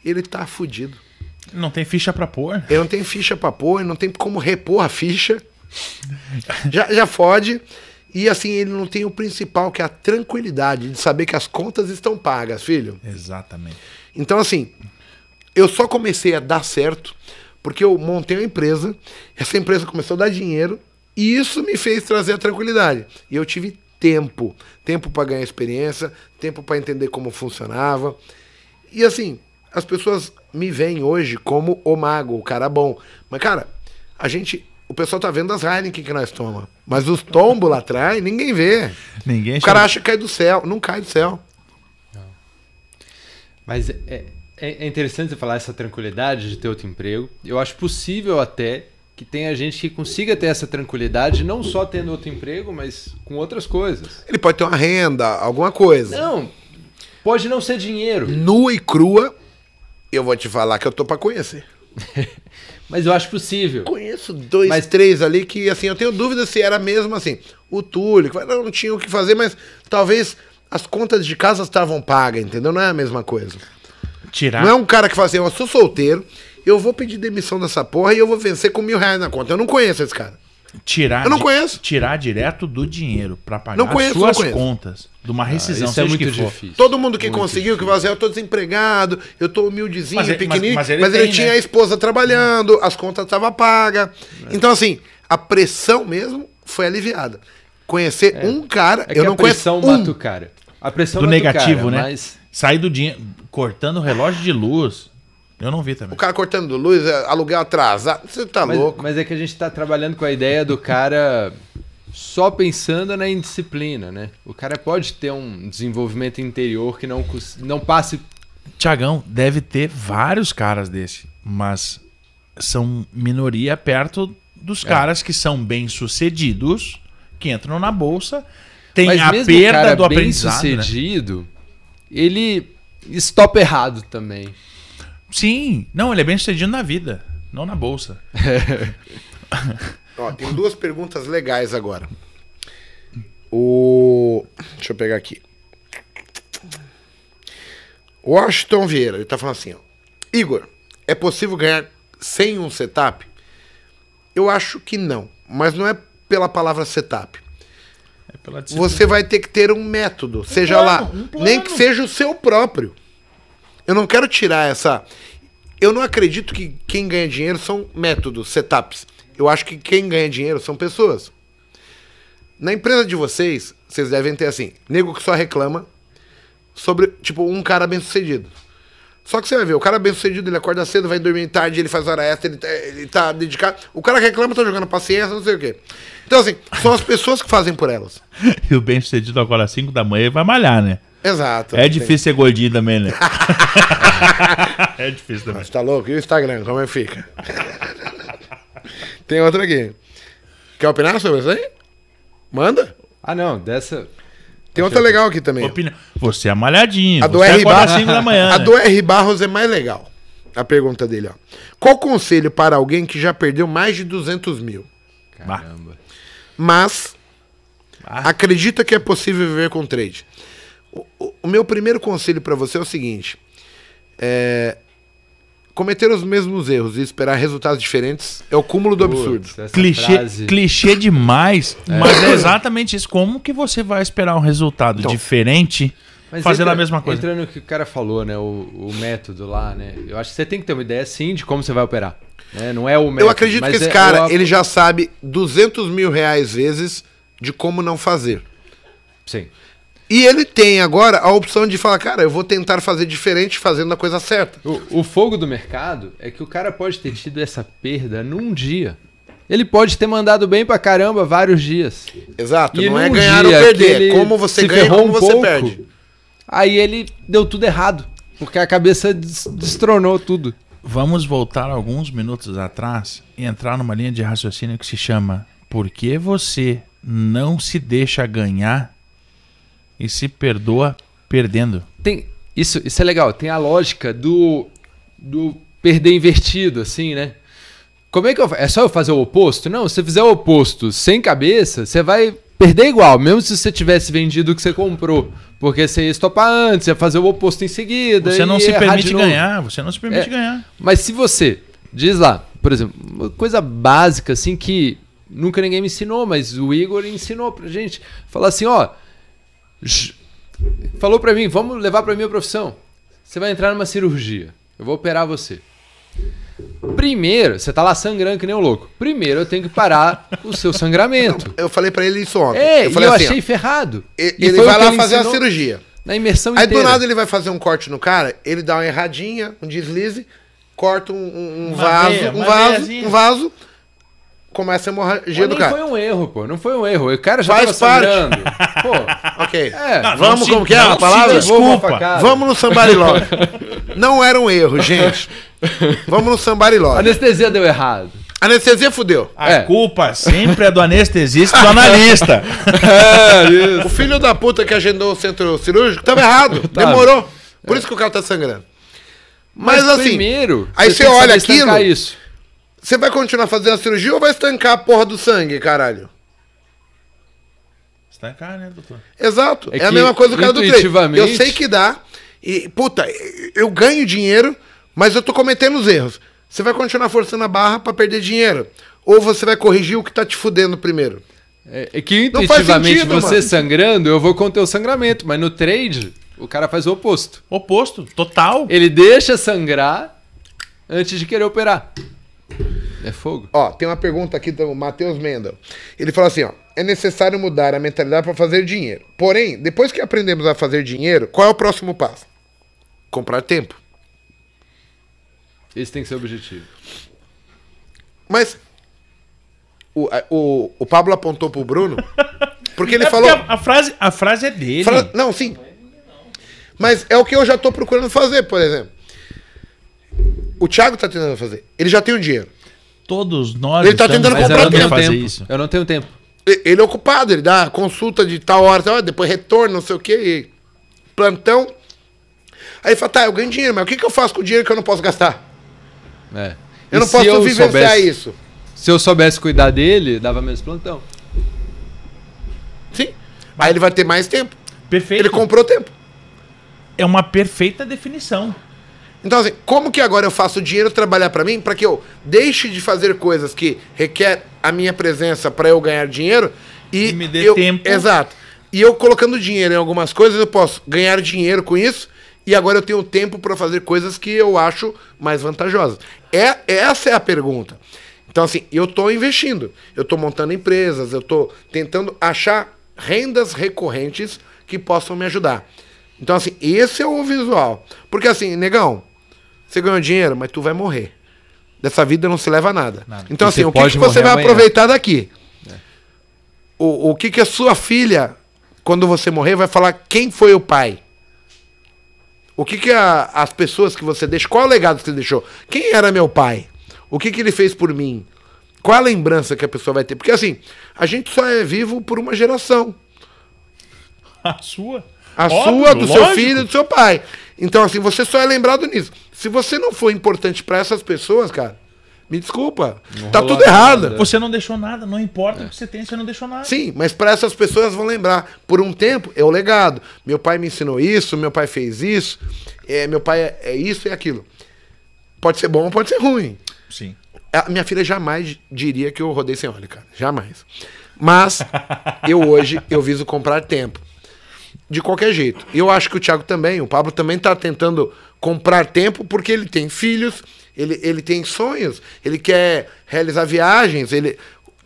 ele tá fudido. Não tem ficha pra pôr. Ele não tem ficha pra pôr, ele não tem como repor a ficha. já, já fode. E assim, ele não tem o principal, que é a tranquilidade de saber que as contas estão pagas, filho. Exatamente. Então, assim, eu só comecei a dar certo porque eu montei uma empresa, essa empresa começou a dar dinheiro e isso me fez trazer a tranquilidade. E eu tive tempo, tempo para ganhar experiência, tempo para entender como funcionava. E assim, as pessoas me veem hoje como o mago, o cara bom. Mas cara, a gente o pessoal tá vendo as Heineken que nós toma. Mas os tombos lá atrás, ninguém vê. Ninguém O cara acha que cai do céu. Não cai do céu. Mas é, é, é interessante você falar essa tranquilidade de ter outro emprego. Eu acho possível até que tenha gente que consiga ter essa tranquilidade, não só tendo outro emprego, mas com outras coisas. Ele pode ter uma renda, alguma coisa. Não, pode não ser dinheiro, Nua e crua, eu vou te falar que eu tô pra conhecer. mas eu acho possível. Conheço dois, Mas- três ali que, assim, eu tenho dúvida se era mesmo assim. O Túlio, não, não tinha o que fazer, mas talvez as contas de casa estavam pagas, entendeu? Não é a mesma coisa. Tirar. Não é um cara que fala assim, eu sou solteiro, eu vou pedir demissão dessa porra e eu vou vencer com mil reais na conta. Eu não conheço esse cara. Tirar Eu não conheço. Tirar direto do dinheiro pra pagar Não conheço, as suas não conheço. contas. De uma rescisão, Isso é muito que difícil. Todo mundo que Muito conseguiu, que fala assim, eu tô desempregado, eu tô humildezinho, Mas ele- pequenininho, mas- mas, mas ele ele, tem, tinha né? a esposa trabalhando, as contas estavam pagas. Então, assim, a pressão mesmo foi aliviada. Conhecer um cara, É que eu não a pressão conheço um. mata o cara. A pressão Do mata o negativo, cara, né? Mas Sair do dinheiro. Cortando o relógio de luz. Eu não vi também. O cara cortando luz, é, aluguel atrasado, você tá Mas, louco. mas é que a gente tá trabalhando com a ideia do cara só pensando na indisciplina, né? O cara pode ter um desenvolvimento interior que não, não passe. Tiagão, deve ter vários caras desse. Mas são minoria perto dos É. caras que são bem-sucedidos, que entram na bolsa. Tem mas a mesmo o perda cara do bem aprendizado. né? Sucedido, ele estopa errado também. Sim, não, ele é bem-sucedido na vida, não na bolsa. Ó, tem duas perguntas legais agora. O. Deixa eu pegar aqui. Washington Vieira, ele tá falando assim, ó. Igor, é possível ganhar sem um setup? Eu acho que não, mas não é pela palavra setup. É. Você vai ter que ter um método, seja plano, lá, um nem que seja o seu próprio. Eu não quero tirar essa. Eu não acredito que quem ganha dinheiro são métodos, setups. Eu acho que quem ganha dinheiro são pessoas. Na empresa de vocês, vocês devem ter assim, nego que só reclama sobre, tipo, um cara bem sucedido. Só que você vai ver, o cara bem sucedido, ele acorda cedo, vai dormir tarde, ele faz hora extra, ele tá, ele tá dedicado. O cara reclama, tá jogando paciência, não sei o quê. Então, assim, são as pessoas que fazem por elas. E o bem-sucedido agora às 5 da manhã vai malhar, né? Exato. É difícil ser gordinho também, né? é difícil também. Você tá louco? E o Instagram, como é que fica? Tem outra aqui. Quer opinar sobre isso aí? Manda. Ah, não, dessa. Tem outra legal aqui também. Opinião. Você é malhadinho. A do você R Barros. 5 da manhã. A né? do R Barros é mais legal. A pergunta dele, ó. Qual conselho para alguém que já perdeu mais de 200 mil, Caramba. Mas Ah. acredita que é possível viver com trade? O, o- o meu primeiro conselho para você é o seguinte: é, cometer os mesmos erros e esperar resultados diferentes é o cúmulo do absurdo. Putz, Clichê, frase- clichê demais, mas é exatamente isso. Como que você vai esperar um resultado Então, diferente Mas fazendo entra- a mesma coisa? Entra no que o cara falou, né? O, o método lá, né? Eu acho que você tem que ter uma ideia, sim, de como você vai operar. Né? Não é o método. Eu acredito que esse é cara, ele já sabe 200 mil reais vezes de como não fazer. Sim. E ele tem agora a opção de falar, cara, eu vou tentar fazer diferente fazendo a coisa certa. O, o fogo do mercado é que o cara pode ter tido essa perda num dia. Ele pode ter mandado bem pra caramba vários dias. Exato, E não é ganhar ou perder, é como você ganha e ferrou como um você pouco, perde. Aí ele deu tudo errado. Porque a cabeça des- destronou tudo. Vamos voltar alguns minutos atrás e entrar numa linha de raciocínio que se chama Por que você não se deixa ganhar e se perdoa perdendo? Tem, isso, isso é legal. Tem a lógica do, do perder invertido, assim, né? Como é que eu, É só eu fazer o oposto? Não, se você fizer o oposto sem cabeça, você vai perder igual, mesmo se você tivesse vendido o que você comprou. Porque você ia estopar antes, ia fazer o oposto em seguida. Você não se permite ganhar, você não se permite É. ganhar. Mas se você, diz lá, por exemplo, uma coisa básica assim que nunca ninguém me ensinou, mas o Igor ensinou pra gente. Falar assim, ó, falou pra mim, vamos levar pra minha profissão. Você vai entrar numa cirurgia. Eu vou operar você. Primeiro, você tá lá sangrando que nem um louco. Primeiro eu tenho que parar o seu sangramento. Eu falei pra ele isso ontem. É, eu e falei eu assim, achei ferrado. e- E ele o vai lá ele fazer a cirurgia. Na imersão Aí inteira. do nada ele vai fazer um corte no cara, ele dá uma erradinha, um deslize, corta um, um- um vaso, veia, um vaso, veiazinha. um vaso, começa a hemorragia Pô, do nem cara. foi um erro, pô. Não foi um erro. O cara já Faz tava parte. sangrando. Pô, Ok. É. Não, Vamos, não se- como que é não a palavra? desculpa. Vamos no sambariló. Não era um erro, gente. Vamos no sambariló. A anestesia deu errado. Anestesia fudeu. A É. culpa sempre é do anestesista e do analista. É, isso. O filho da puta que agendou o centro cirúrgico tava errado. Tava. Demorou. Por isso que o cara tá sangrando. Mas, assim, primeiro, aí você que olha aquilo- isso. Você vai continuar fazendo a cirurgia ou vai estancar a porra do sangue, caralho? Estancar, né, doutor? Exato. É, É a mesma coisa do cara do treino. intuitivamente- Eu sei que dá. E, puta, eu ganho dinheiro, mas eu tô cometendo os erros. Você vai continuar forçando a barra pra perder dinheiro? Ou você vai corrigir o que tá te fudendo primeiro? É, é que Não faz intuitivamente sentido, você mano. sangrando, eu vou conter o sangramento. Mas no trade, o cara faz o oposto. Oposto, total. Ele deixa sangrar antes de querer operar. É fogo. Ó, tem uma pergunta aqui do Matheus Mendel. Ele falou assim, ó. É necessário mudar a mentalidade para fazer dinheiro. Porém, depois que aprendemos a fazer dinheiro, qual é o próximo passo? Comprar tempo. Esse tem que ser o objetivo. Mas o, o, o Pablo apontou pro Bruno porque ele É falou... porque A, a frase, a frase é dele. Fala- não, sim. Mas é o que eu já tô procurando fazer, por exemplo. O Thiago tá tentando fazer. Ele já tem o dinheiro. Todos nós Ele tá estamos tentando eu comprar tenho tempo. fazer isso. Eu não tenho tempo. Ele é ocupado, ele dá consulta de tal hora, tal hora, depois retorno, não sei o quê, e plantão. Aí ele fala, tá, eu ganho dinheiro, mas o que, que eu faço com o dinheiro que eu não posso gastar? É. Eu E não posso eu vivenciar soubesse- isso. Se eu soubesse cuidar dele, dava menos plantão. Sim. Aí ele vai ter mais tempo. Perfeito. Ele comprou tempo. É uma perfeita definição. Então, assim, como que agora eu faço o dinheiro trabalhar pra mim para que eu deixe de fazer coisas que requer a minha presença pra eu ganhar dinheiro e E me dê eu, tempo. Exato. E eu colocando dinheiro em algumas coisas, eu posso ganhar dinheiro com isso e agora eu tenho tempo pra fazer coisas que eu acho mais vantajosas. É, essa é a pergunta. Então, assim, eu tô investindo, eu tô montando empresas, eu tô tentando achar rendas recorrentes que possam me ajudar. Então, assim, esse é o visual. Porque, assim, negão, você ganhou dinheiro, mas tu vai morrer. Dessa vida não se leva nada. Nada. Então, E assim, o que, que você vai amanhã. aproveitar daqui? O, o que, que a sua filha, quando você morrer, vai falar quem foi o pai? O que, que a- as pessoas que você deixa. Qual é o legado que você deixou? Quem era meu pai? O que, que ele fez por mim? Qual a lembrança que a pessoa vai ter? Porque assim, a gente só é vivo por uma geração. A sua. A Óbvio, sua, do seu lógico. filho, do seu pai. Então, assim, você só é lembrado nisso. Se você não for importante pra essas pessoas, cara, me desculpa. tá rolou tudo errado. nada. Você não deixou nada, não importa o que você tem, você não deixou nada. Sim, mas para essas pessoas vão lembrar. Por um tempo, é o legado. Meu pai me ensinou isso, meu pai fez isso, é, meu pai é, é isso e aquilo. Pode ser bom ou pode ser ruim. Sim. A minha filha jamais diria que eu rodei sem óleo, cara. Jamais. Mas eu hoje eu viso comprar tempo. De qualquer jeito. Eu acho que o Thiago também, o Pablo também tá tentando comprar tempo porque ele tem filhos, ele, ele tem sonhos, ele quer realizar viagens, ele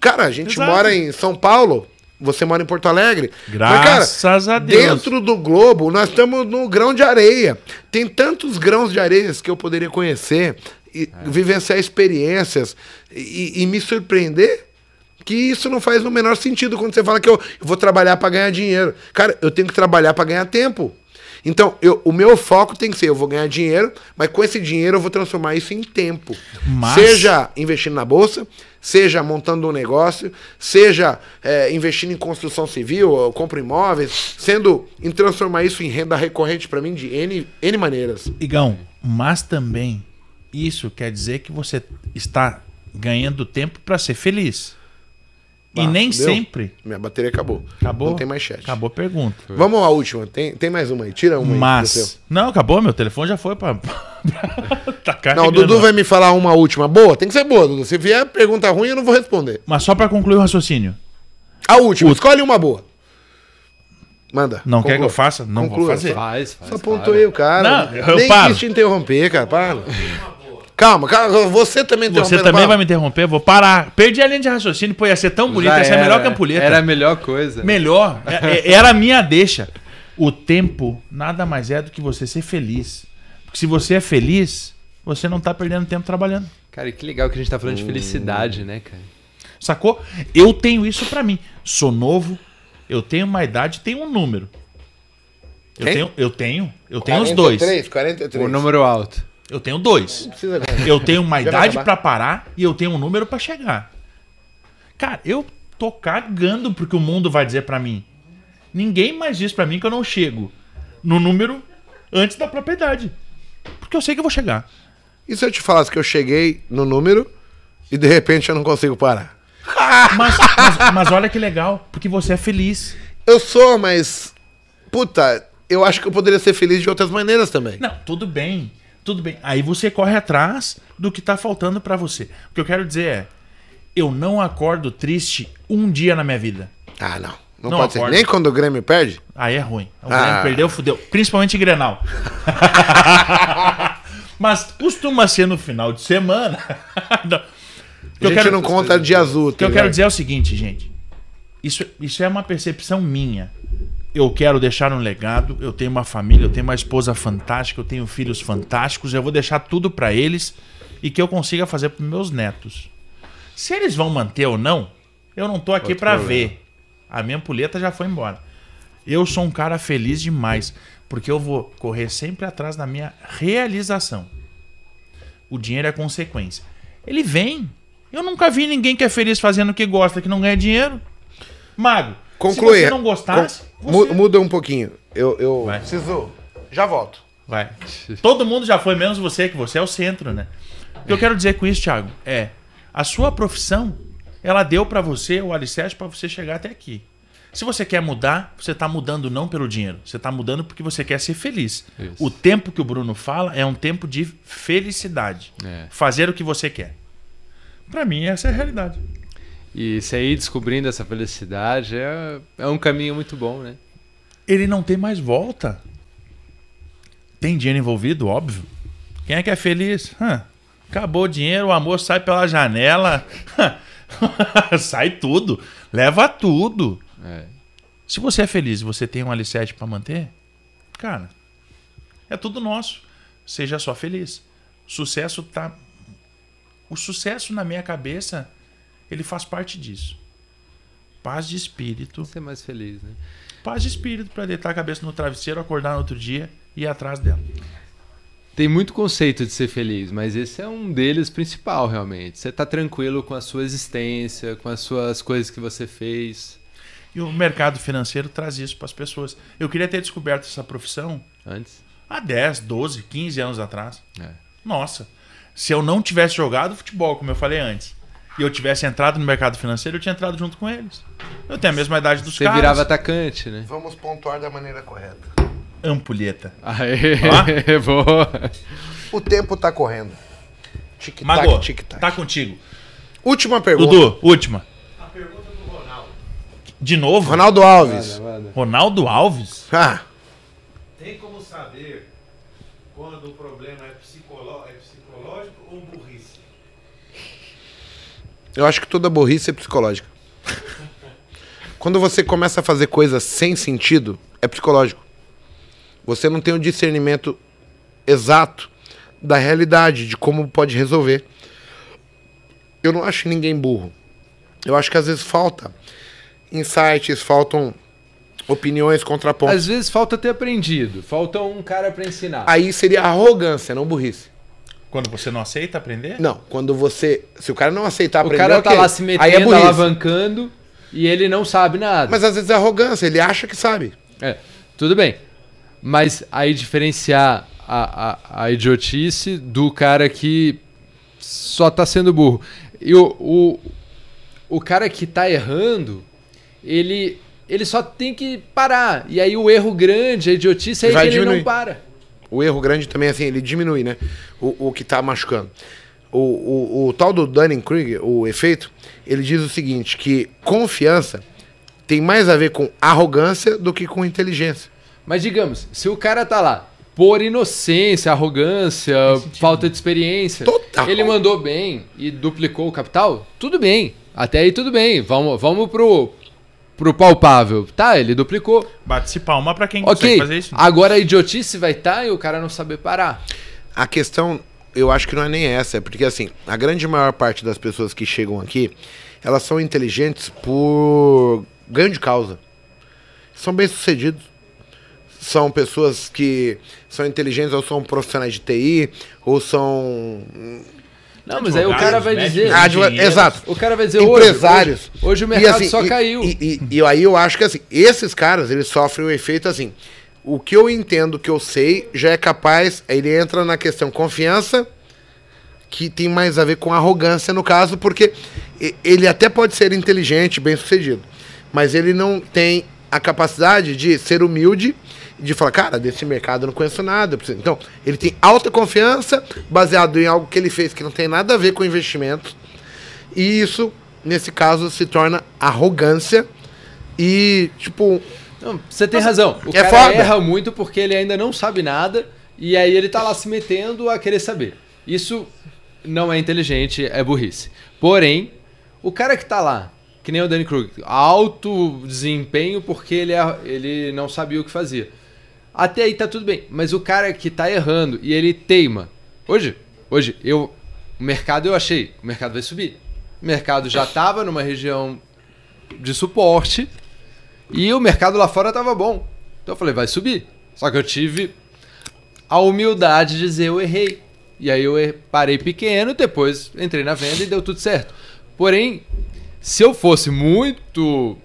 Cara, a gente Exato. mora em São Paulo, você mora em Porto Alegre. Graças a Deus. Dentro do globo, nós estamos no grão de areia. Tem tantos grãos de areia que eu poderia conhecer, e vivenciar experiências e, e me surpreender. Que isso não faz o menor sentido quando você fala que eu, eu vou trabalhar para ganhar dinheiro. Cara, eu tenho que trabalhar para ganhar tempo. Então, eu- o meu foco tem que ser: eu vou ganhar dinheiro, mas com esse dinheiro eu vou transformar isso em tempo. Mas- Seja investindo na bolsa, seja montando um negócio, seja é, investindo em construção civil, eu compro imóveis, sendo em transformar isso em renda recorrente para mim de N, N maneiras. Igão, mas também isso quer dizer que você está ganhando tempo para ser feliz. E nem deu? sempre. Minha bateria acabou. Acabou? Não tem mais chat. Acabou a pergunta. Vamos à última. Tem, tem mais uma aí? Tira uma aí. do seu. Mas. Não, acabou, meu telefone já foi pra. tá Não, o Dudu vai me falar uma última. Boa, tem que ser boa, Dudu. Se vier pergunta ruim, eu não vou responder. Mas só pra concluir o raciocínio. A última, escolhe uma boa. Manda. Não quer que conclua. eu faça? Não vou Conclua. fazer. Faz, faz. Só pontuei o cara. Não, eu Nem paro. quis te interromper, cara. Para. Calma, calma. Você também Você também para. vai me interromper, vou parar. Perdi a linha de raciocínio, pô, ia ser tão bonita, ia ser era, melhor que a ampulheta. Era a melhor coisa. Melhor. É- é- Era a minha deixa. O tempo nada mais é do que você ser feliz. Porque se você é feliz, você não tá perdendo tempo trabalhando. Cara, e que legal que a gente tá falando de felicidade, né, cara? Sacou? Eu tenho isso pra mim. Sou novo, eu tenho uma idade, tenho um número. Eu Quem? tenho, eu tenho, eu tenho os dois. 43, 43. O número alto. Eu tenho dois. Eu tenho uma idade pra parar e eu tenho um número pra chegar. Cara, eu tô cagando porque o mundo vai dizer pra mim. Ninguém mais diz pra mim que eu não chego no número antes da propriedade. Porque eu sei que eu vou chegar. E se eu te falasse que eu cheguei no número e de repente eu não consigo parar? Mas, mas, mas olha que legal, porque você é feliz. Eu sou, mas. Puta, eu acho que eu poderia ser feliz de outras maneiras também. Não, tudo bem. Tudo bem. Aí você corre atrás do que tá faltando pra você. O que eu quero dizer é, eu não acordo triste um dia na minha vida. Ah, não. Não, Não pode ser. acorda. Nem quando o Grêmio perde? Aí é ruim. O Ah. Grêmio perdeu, fudeu. Principalmente Grenal. Mas costuma ser no final de semana. Não. O que A eu gente quero- não conta de azul. O que eu quero dizer é o seguinte, gente. Isso, isso é uma percepção minha. Eu quero deixar um legado, eu tenho uma família, eu tenho uma esposa fantástica, eu tenho filhos fantásticos, eu vou deixar tudo pra eles e que eu consiga fazer pros meus netos. Se eles vão manter ou não, eu não tô aqui problema. ver. A minha ampulheta já foi embora. Eu sou um cara feliz demais, porque eu vou correr sempre atrás da minha realização. O dinheiro é consequência. Ele vem. Eu nunca vi ninguém que é feliz fazendo o que gosta, que não ganha dinheiro. Mago, Conclui. se você não gostasse, Com- você- mu- Muda um pouquinho. Eu, eu Vai. preciso. Já volto. Vai. Todo mundo já foi, menos você, que você é o centro, né? O que eu quero dizer com isso, Thiago, é a sua profissão, ela deu pra você o alicerce pra você chegar até aqui. Se você quer mudar, você tá mudando não pelo dinheiro, você tá mudando porque você quer ser feliz. Isso. O tempo que o Bruno fala é um tempo de felicidade. É. Fazer o que você quer. Pra mim, essa é a realidade. E você ir descobrindo essa felicidade é, é um caminho muito bom, né? Ele não tem mais volta. Tem dinheiro envolvido, óbvio. Quem é que é feliz? Hã, acabou o dinheiro, o amor sai pela janela. sai tudo. Leva tudo. É. Se você é feliz e você tem um alicerce pra manter, cara, é tudo nosso. Seja só feliz. Sucesso tá. O sucesso na minha cabeça, ele faz parte disso. Paz de espírito. Ser mais feliz, né? Paz de espírito pra deitar a cabeça no travesseiro, acordar no outro dia e ir atrás dela. Tem muito conceito de ser feliz, mas esse é um deles principal, realmente. Você tá tranquilo com a sua existência, com as suas coisas que você fez E o mercado financeiro traz isso para as pessoas. Eu queria ter descoberto essa profissão antes. há 10, 12, 15 anos atrás. É. Nossa, se eu não tivesse jogado futebol, como eu falei antes, e eu tivesse entrado no mercado financeiro, eu tinha entrado junto com eles. Eu tenho a mesma idade dos Você caras. virava atacante, né? Vamos pontuar da maneira correta. Ampulheta. Aê, boa. O tempo tá correndo. Tic-tac, Mago, tic-tac. tá contigo. Última pergunta. Dudu, última. De novo? Ronaldo Alves. Ronaldo Alves? Ah, Tem como saber quando o problema é, psicolo- é psicológico ou burrice? Eu acho que toda burrice é psicológica. Quando você começa a fazer coisas sem sentido, é psicológico. Você não tem o discernimento exato da realidade, de como pode resolver. Eu não acho ninguém burro. Eu acho que às vezes falta insights, faltam opiniões, contrapontos. Às vezes falta ter aprendido, falta um cara pra ensinar. Aí seria arrogância, não burrice. Quando você não aceita aprender? Não, quando você. Se o cara não aceitar o aprender, cara tá ok. lá se Aí é metendo, burrice. alavancando e ele não sabe nada. Mas às vezes é arrogância, ele acha que sabe. É, tudo bem. Mas aí diferenciar a, a, a idiotice do cara que só tá sendo burro. E o, o, o cara que tá errando, ele, ele só tem que parar. E aí o erro grande, a idiotice, é Vai que ele diminuir. não para. O erro grande também, assim, ele diminui, né? O, o que tá machucando. O, o, o tal do Dunning-Kruger, o efeito, ele diz o seguinte, que confiança tem mais a ver com arrogância do que com inteligência. Mas digamos, se o cara tá lá por inocência, arrogância, falta de experiência, Total. ele mandou bem e duplicou o capital, tudo bem. Até aí tudo bem. Vamos, vamos pro, pro palpável. Tá, ele duplicou. Bate-se palma pra quem consegue Ok, fazer isso. agora a idiotice vai estar e o cara não saber parar. A questão, eu acho que não é nem essa, é porque assim, a grande maior parte das pessoas que chegam aqui, elas são inteligentes por ganho de causa. São bem-sucedidos. São pessoas que são inteligentes ou são profissionais de TI, ou são Não, mas aí o cara vai dizer. Exato. O cara vai dizer empresários. Hoje, hoje o E, mercado assim, só e- caiu. E, e- e aí eu acho que assim, esses caras, eles sofrem o efeito assim. O que eu entendo, que eu sei, já é capaz. Ele entra na questão confiança, que tem mais a ver com arrogância no caso, porque ele até pode ser inteligente, bem sucedido, mas ele não tem a capacidade de ser humilde de falar, cara, desse mercado eu não conheço nada. eu preciso-" Então, ele tem alta confiança, baseado em algo que ele fez que não tem nada a ver com investimento. E isso, nesse caso, se torna arrogância e, tipo, Não, você tem razão. O é cara foda. erra muito porque ele ainda não sabe nada e aí ele tá lá se metendo a querer saber. Isso não é inteligente, é burrice. Porém, o cara que tá lá, que nem o Danny Krug, alto desempenho porque ele, é- ele não sabia o que fazia. Até aí tá tudo bem. Mas o cara que tá errando e ele teima. Hoje, hoje, eu. O mercado eu achei, o mercado vai subir. O mercado já tava numa região de suporte. E o mercado lá fora tava bom. Então eu falei, vai subir. Só que eu tive a humildade de dizer eu errei. E aí eu er- parei pequeno, depois entrei na venda e deu tudo certo. Porém, se eu fosse muito.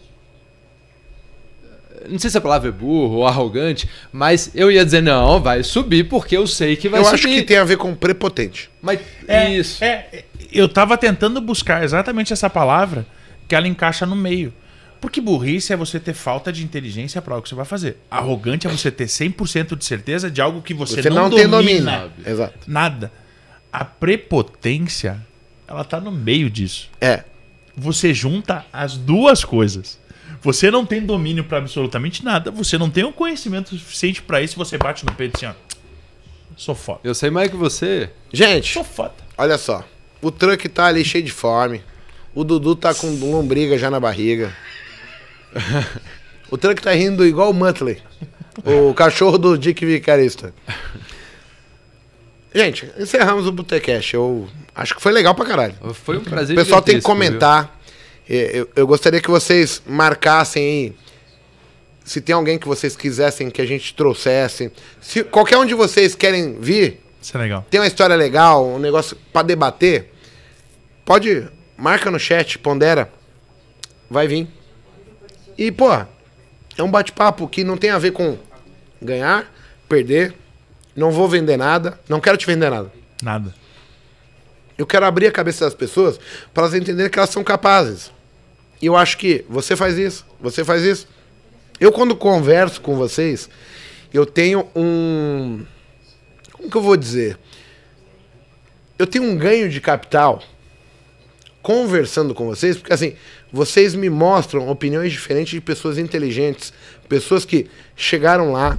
Não sei se a palavra é burro ou arrogante, mas eu ia dizer, não, vai subir porque eu sei que vai eu subir. acho que tem a ver com prepotente. Mas É, isso. é, é, eu tava tentando buscar exatamente essa palavra que ela encaixa no meio. Porque burrice é você ter falta de inteligência para algo que você vai fazer. Arrogante é você ter 100% de certeza de algo que você, Você, não, não, tem domina. domínio. Exato. Nada. A prepotência, ela tá no meio disso. É. Você junta as duas coisas. Você não tem domínio para absolutamente nada. Você não tem o conhecimento suficiente para isso. Você bate no peito assim, ó. Sou foda. Eu sei mais que você. Gente, Sou foda. olha só. O truck tá ali cheio de fome. O Dudu tá com lombriga já na barriga. o truck tá rindo igual o Muttley. O cachorro do Dick Vicarista. Gente, encerramos o Botecast. Eu acho que foi legal pra caralho. Foi um prazer O pessoal tem que comentar. É, Eu, eu gostaria que vocês marcassem aí. Se tem alguém que vocês quisessem que a gente trouxesse. Se qualquer um de vocês querem vir, Isso é legal. tem uma história legal, um negócio pra debater, pode. Marca no chat, pondera. Vai vir. E, pô, é um bate-papo que não tem a ver com ganhar, perder. Não vou vender nada. Não quero te vender nada. Nada. Eu quero abrir a cabeça das pessoas para elas entenderem que elas são capazes. E eu acho que você faz isso, você faz isso. Eu, quando converso com vocês, eu tenho um. Como que eu vou dizer? Eu tenho um ganho de capital conversando com vocês, porque assim, vocês me mostram opiniões diferentes de pessoas inteligentes, pessoas que chegaram lá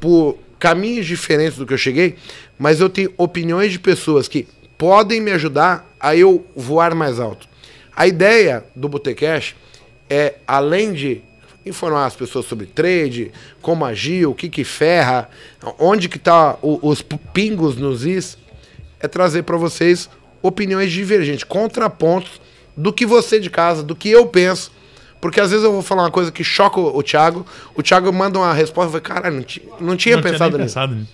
por caminhos diferentes do que eu cheguei, mas eu tenho opiniões de pessoas que podem me ajudar a eu voar mais alto. A ideia do Botecash é, além de informar as pessoas sobre trade, como agir, o que que ferra, onde que tá o- os pingos nos is, é trazer para vocês opiniões divergentes, contrapontos do que você de casa, do que eu penso. Porque às vezes eu vou falar uma coisa que choca o, o Thiago, o Thiago manda uma resposta e fala, caralho, não, não tinha Não pensado nem nisso. pensado nisso.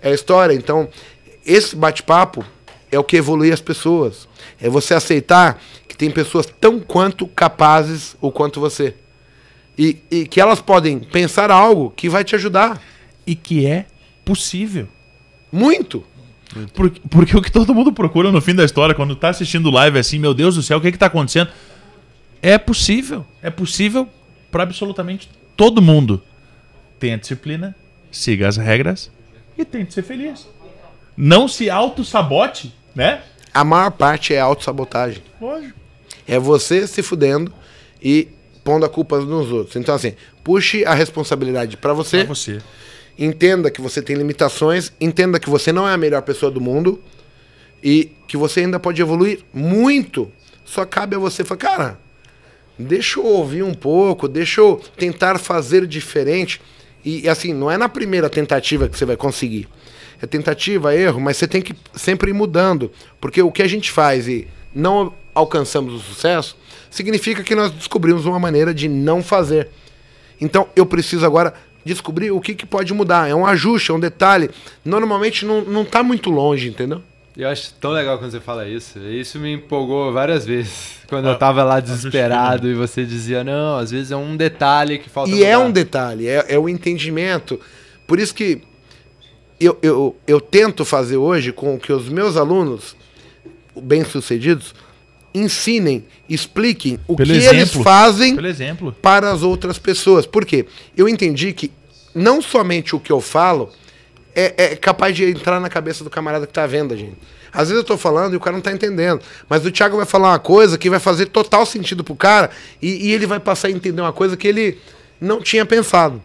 É a história. Então, esse bate-papo é o que evolui as pessoas. É você aceitar que tem pessoas tão quanto capazes ou quanto você. E, e que elas podem pensar algo que vai te ajudar. E que é possível. Muito. Porque, porque o que todo mundo procura no fim da história, quando tá assistindo live é assim, meu Deus do céu, o que que tá acontecendo? É possível. É possível para absolutamente todo mundo. Tenha disciplina, siga as regras e tente ser feliz. Não se auto-sabote, né? A maior parte é autossabotagem. Lógico. É você se fudendo e pondo a culpa nos outros. Então, assim, puxe a responsabilidade pra você. Pra você. Entenda que você tem limitações, entenda que você não é a melhor pessoa do mundo e que você ainda pode evoluir muito. Só cabe a você falar, cara, deixa eu ouvir um pouco, deixa eu tentar fazer diferente. E assim, não é na primeira tentativa que você vai conseguir. É tentativa, erro, mas você tem que sempre ir mudando. Porque o que a gente faz e não alcançamos o sucesso, significa que nós descobrimos uma maneira de não fazer. Então eu preciso agora descobrir o que, que pode mudar. É um ajuste, é um detalhe. Normalmente não, não tá muito longe, entendeu? Eu acho tão legal quando você fala isso. Isso me empolgou várias vezes. Quando eu tava lá desesperado e você dizia, não, às vezes é um detalhe que falta. E é mudar." um detalhe, é, é o entendimento. Por isso que eu, eu, eu tento fazer hoje com que os meus alunos bem-sucedidos ensinem, expliquem o Pelo que exemplo. eles fazem para as outras pessoas. Por quê? Eu entendi que não somente o que eu falo é, é capaz de entrar na cabeça do camarada que tá vendo a gente. Às vezes eu tô falando e o cara não tá entendendo. Mas o Thiago vai falar uma coisa que vai fazer total sentido pro cara e, e ele vai passar a entender uma coisa que ele não tinha pensado.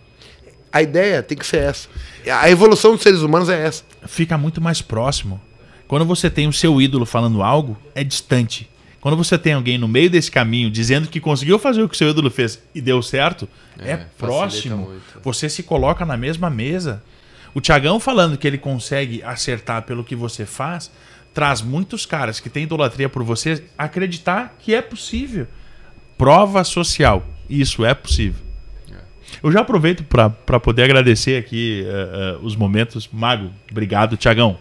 A ideia tem que ser essa. A evolução dos seres humanos é essa. Fica muito mais próximo. Quando você tem o seu ídolo falando algo, é distante. Quando você tem alguém no meio desse caminho dizendo que conseguiu fazer o que o seu ídolo fez e deu certo, é, É, próximo. muito. Você se coloca na mesma mesa. O Tiagão falando que ele consegue acertar pelo que você faz, traz muitos caras que têm idolatria por você acreditar que é possível. Prova social. Isso é possível. Eu já aproveito para poder agradecer aqui eh, eh, os momentos. Mago, obrigado. Tiagão,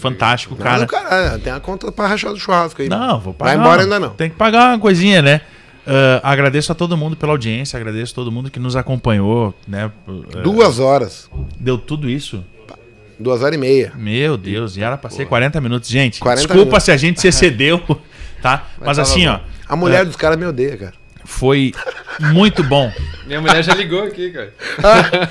fantástico, Cara, cara. cara, tem a conta pra rachar do churrasco aí. Não, vou pagar. Vai embora ainda não. Tem que pagar uma coisinha, né? Ah, agradeço a todo mundo pela audiência, agradeço a todo mundo que nos acompanhou, né? Duas horas. Deu tudo isso? Duas horas e meia. Meu Deus, e era pra ser 40 minutos. Gente, 40 desculpa minutos. se a gente se excedeu, tá? Mas, tava assim, bom. ó, A mulher dos caras me odeia, cara. Foi muito bom. Minha mulher já ligou aqui, cara.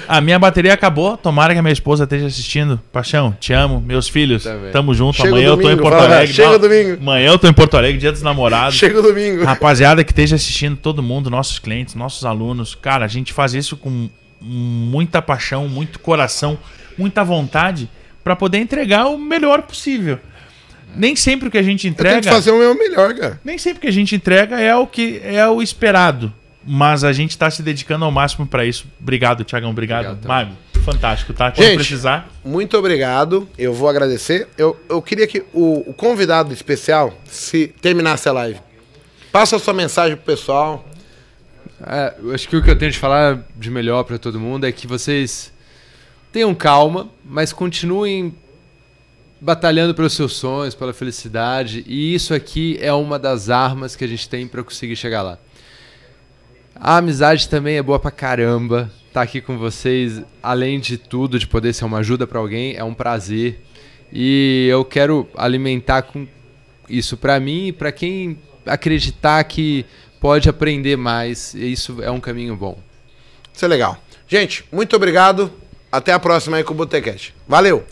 A minha bateria acabou. Tomara que a minha esposa esteja assistindo. Paixão, te amo. Meus filhos, Também. tamo junto. Chega Amanhã eu tô em domingo, Porto fala, Alegre. chega Não, domingo. Amanhã eu tô em Porto Alegre, dia dos namorados. Chega o domingo. Rapaziada que esteja assistindo, todo mundo, nossos clientes, nossos alunos. Cara, a gente faz isso com muita paixão, muito coração, muita vontade para poder entregar o melhor possível. Nem sempre o que a gente entrega, tenho que fazer o meu melhor, cara. nem sempre o que a gente entrega é o que é o esperado, mas a gente tá se dedicando ao máximo para isso. Obrigado, Tiagão, obrigado. Obrigado, Mago, fantástico, tá? Quando Gente, precisar. Muito obrigado. Eu vou agradecer. Eu, eu queria que o, o convidado especial, se terminasse a live, passa a sua mensagem pro pessoal. É, eu acho que o que eu tenho de falar de melhor pra todo mundo é que vocês tenham calma, mas continuem batalhando pelos seus sonhos, pela felicidade, e isso aqui é uma das armas que a gente tem pra conseguir chegar lá. A amizade também é boa pra caramba. Tá aqui com vocês, além de tudo, de poder ser uma ajuda pra alguém, é um prazer. E eu quero alimentar com isso pra mim e pra quem acreditar que pode aprender mais. Isso é um caminho bom. Isso é legal. Gente, muito obrigado. Até a próxima aí com o Botecast. Valeu!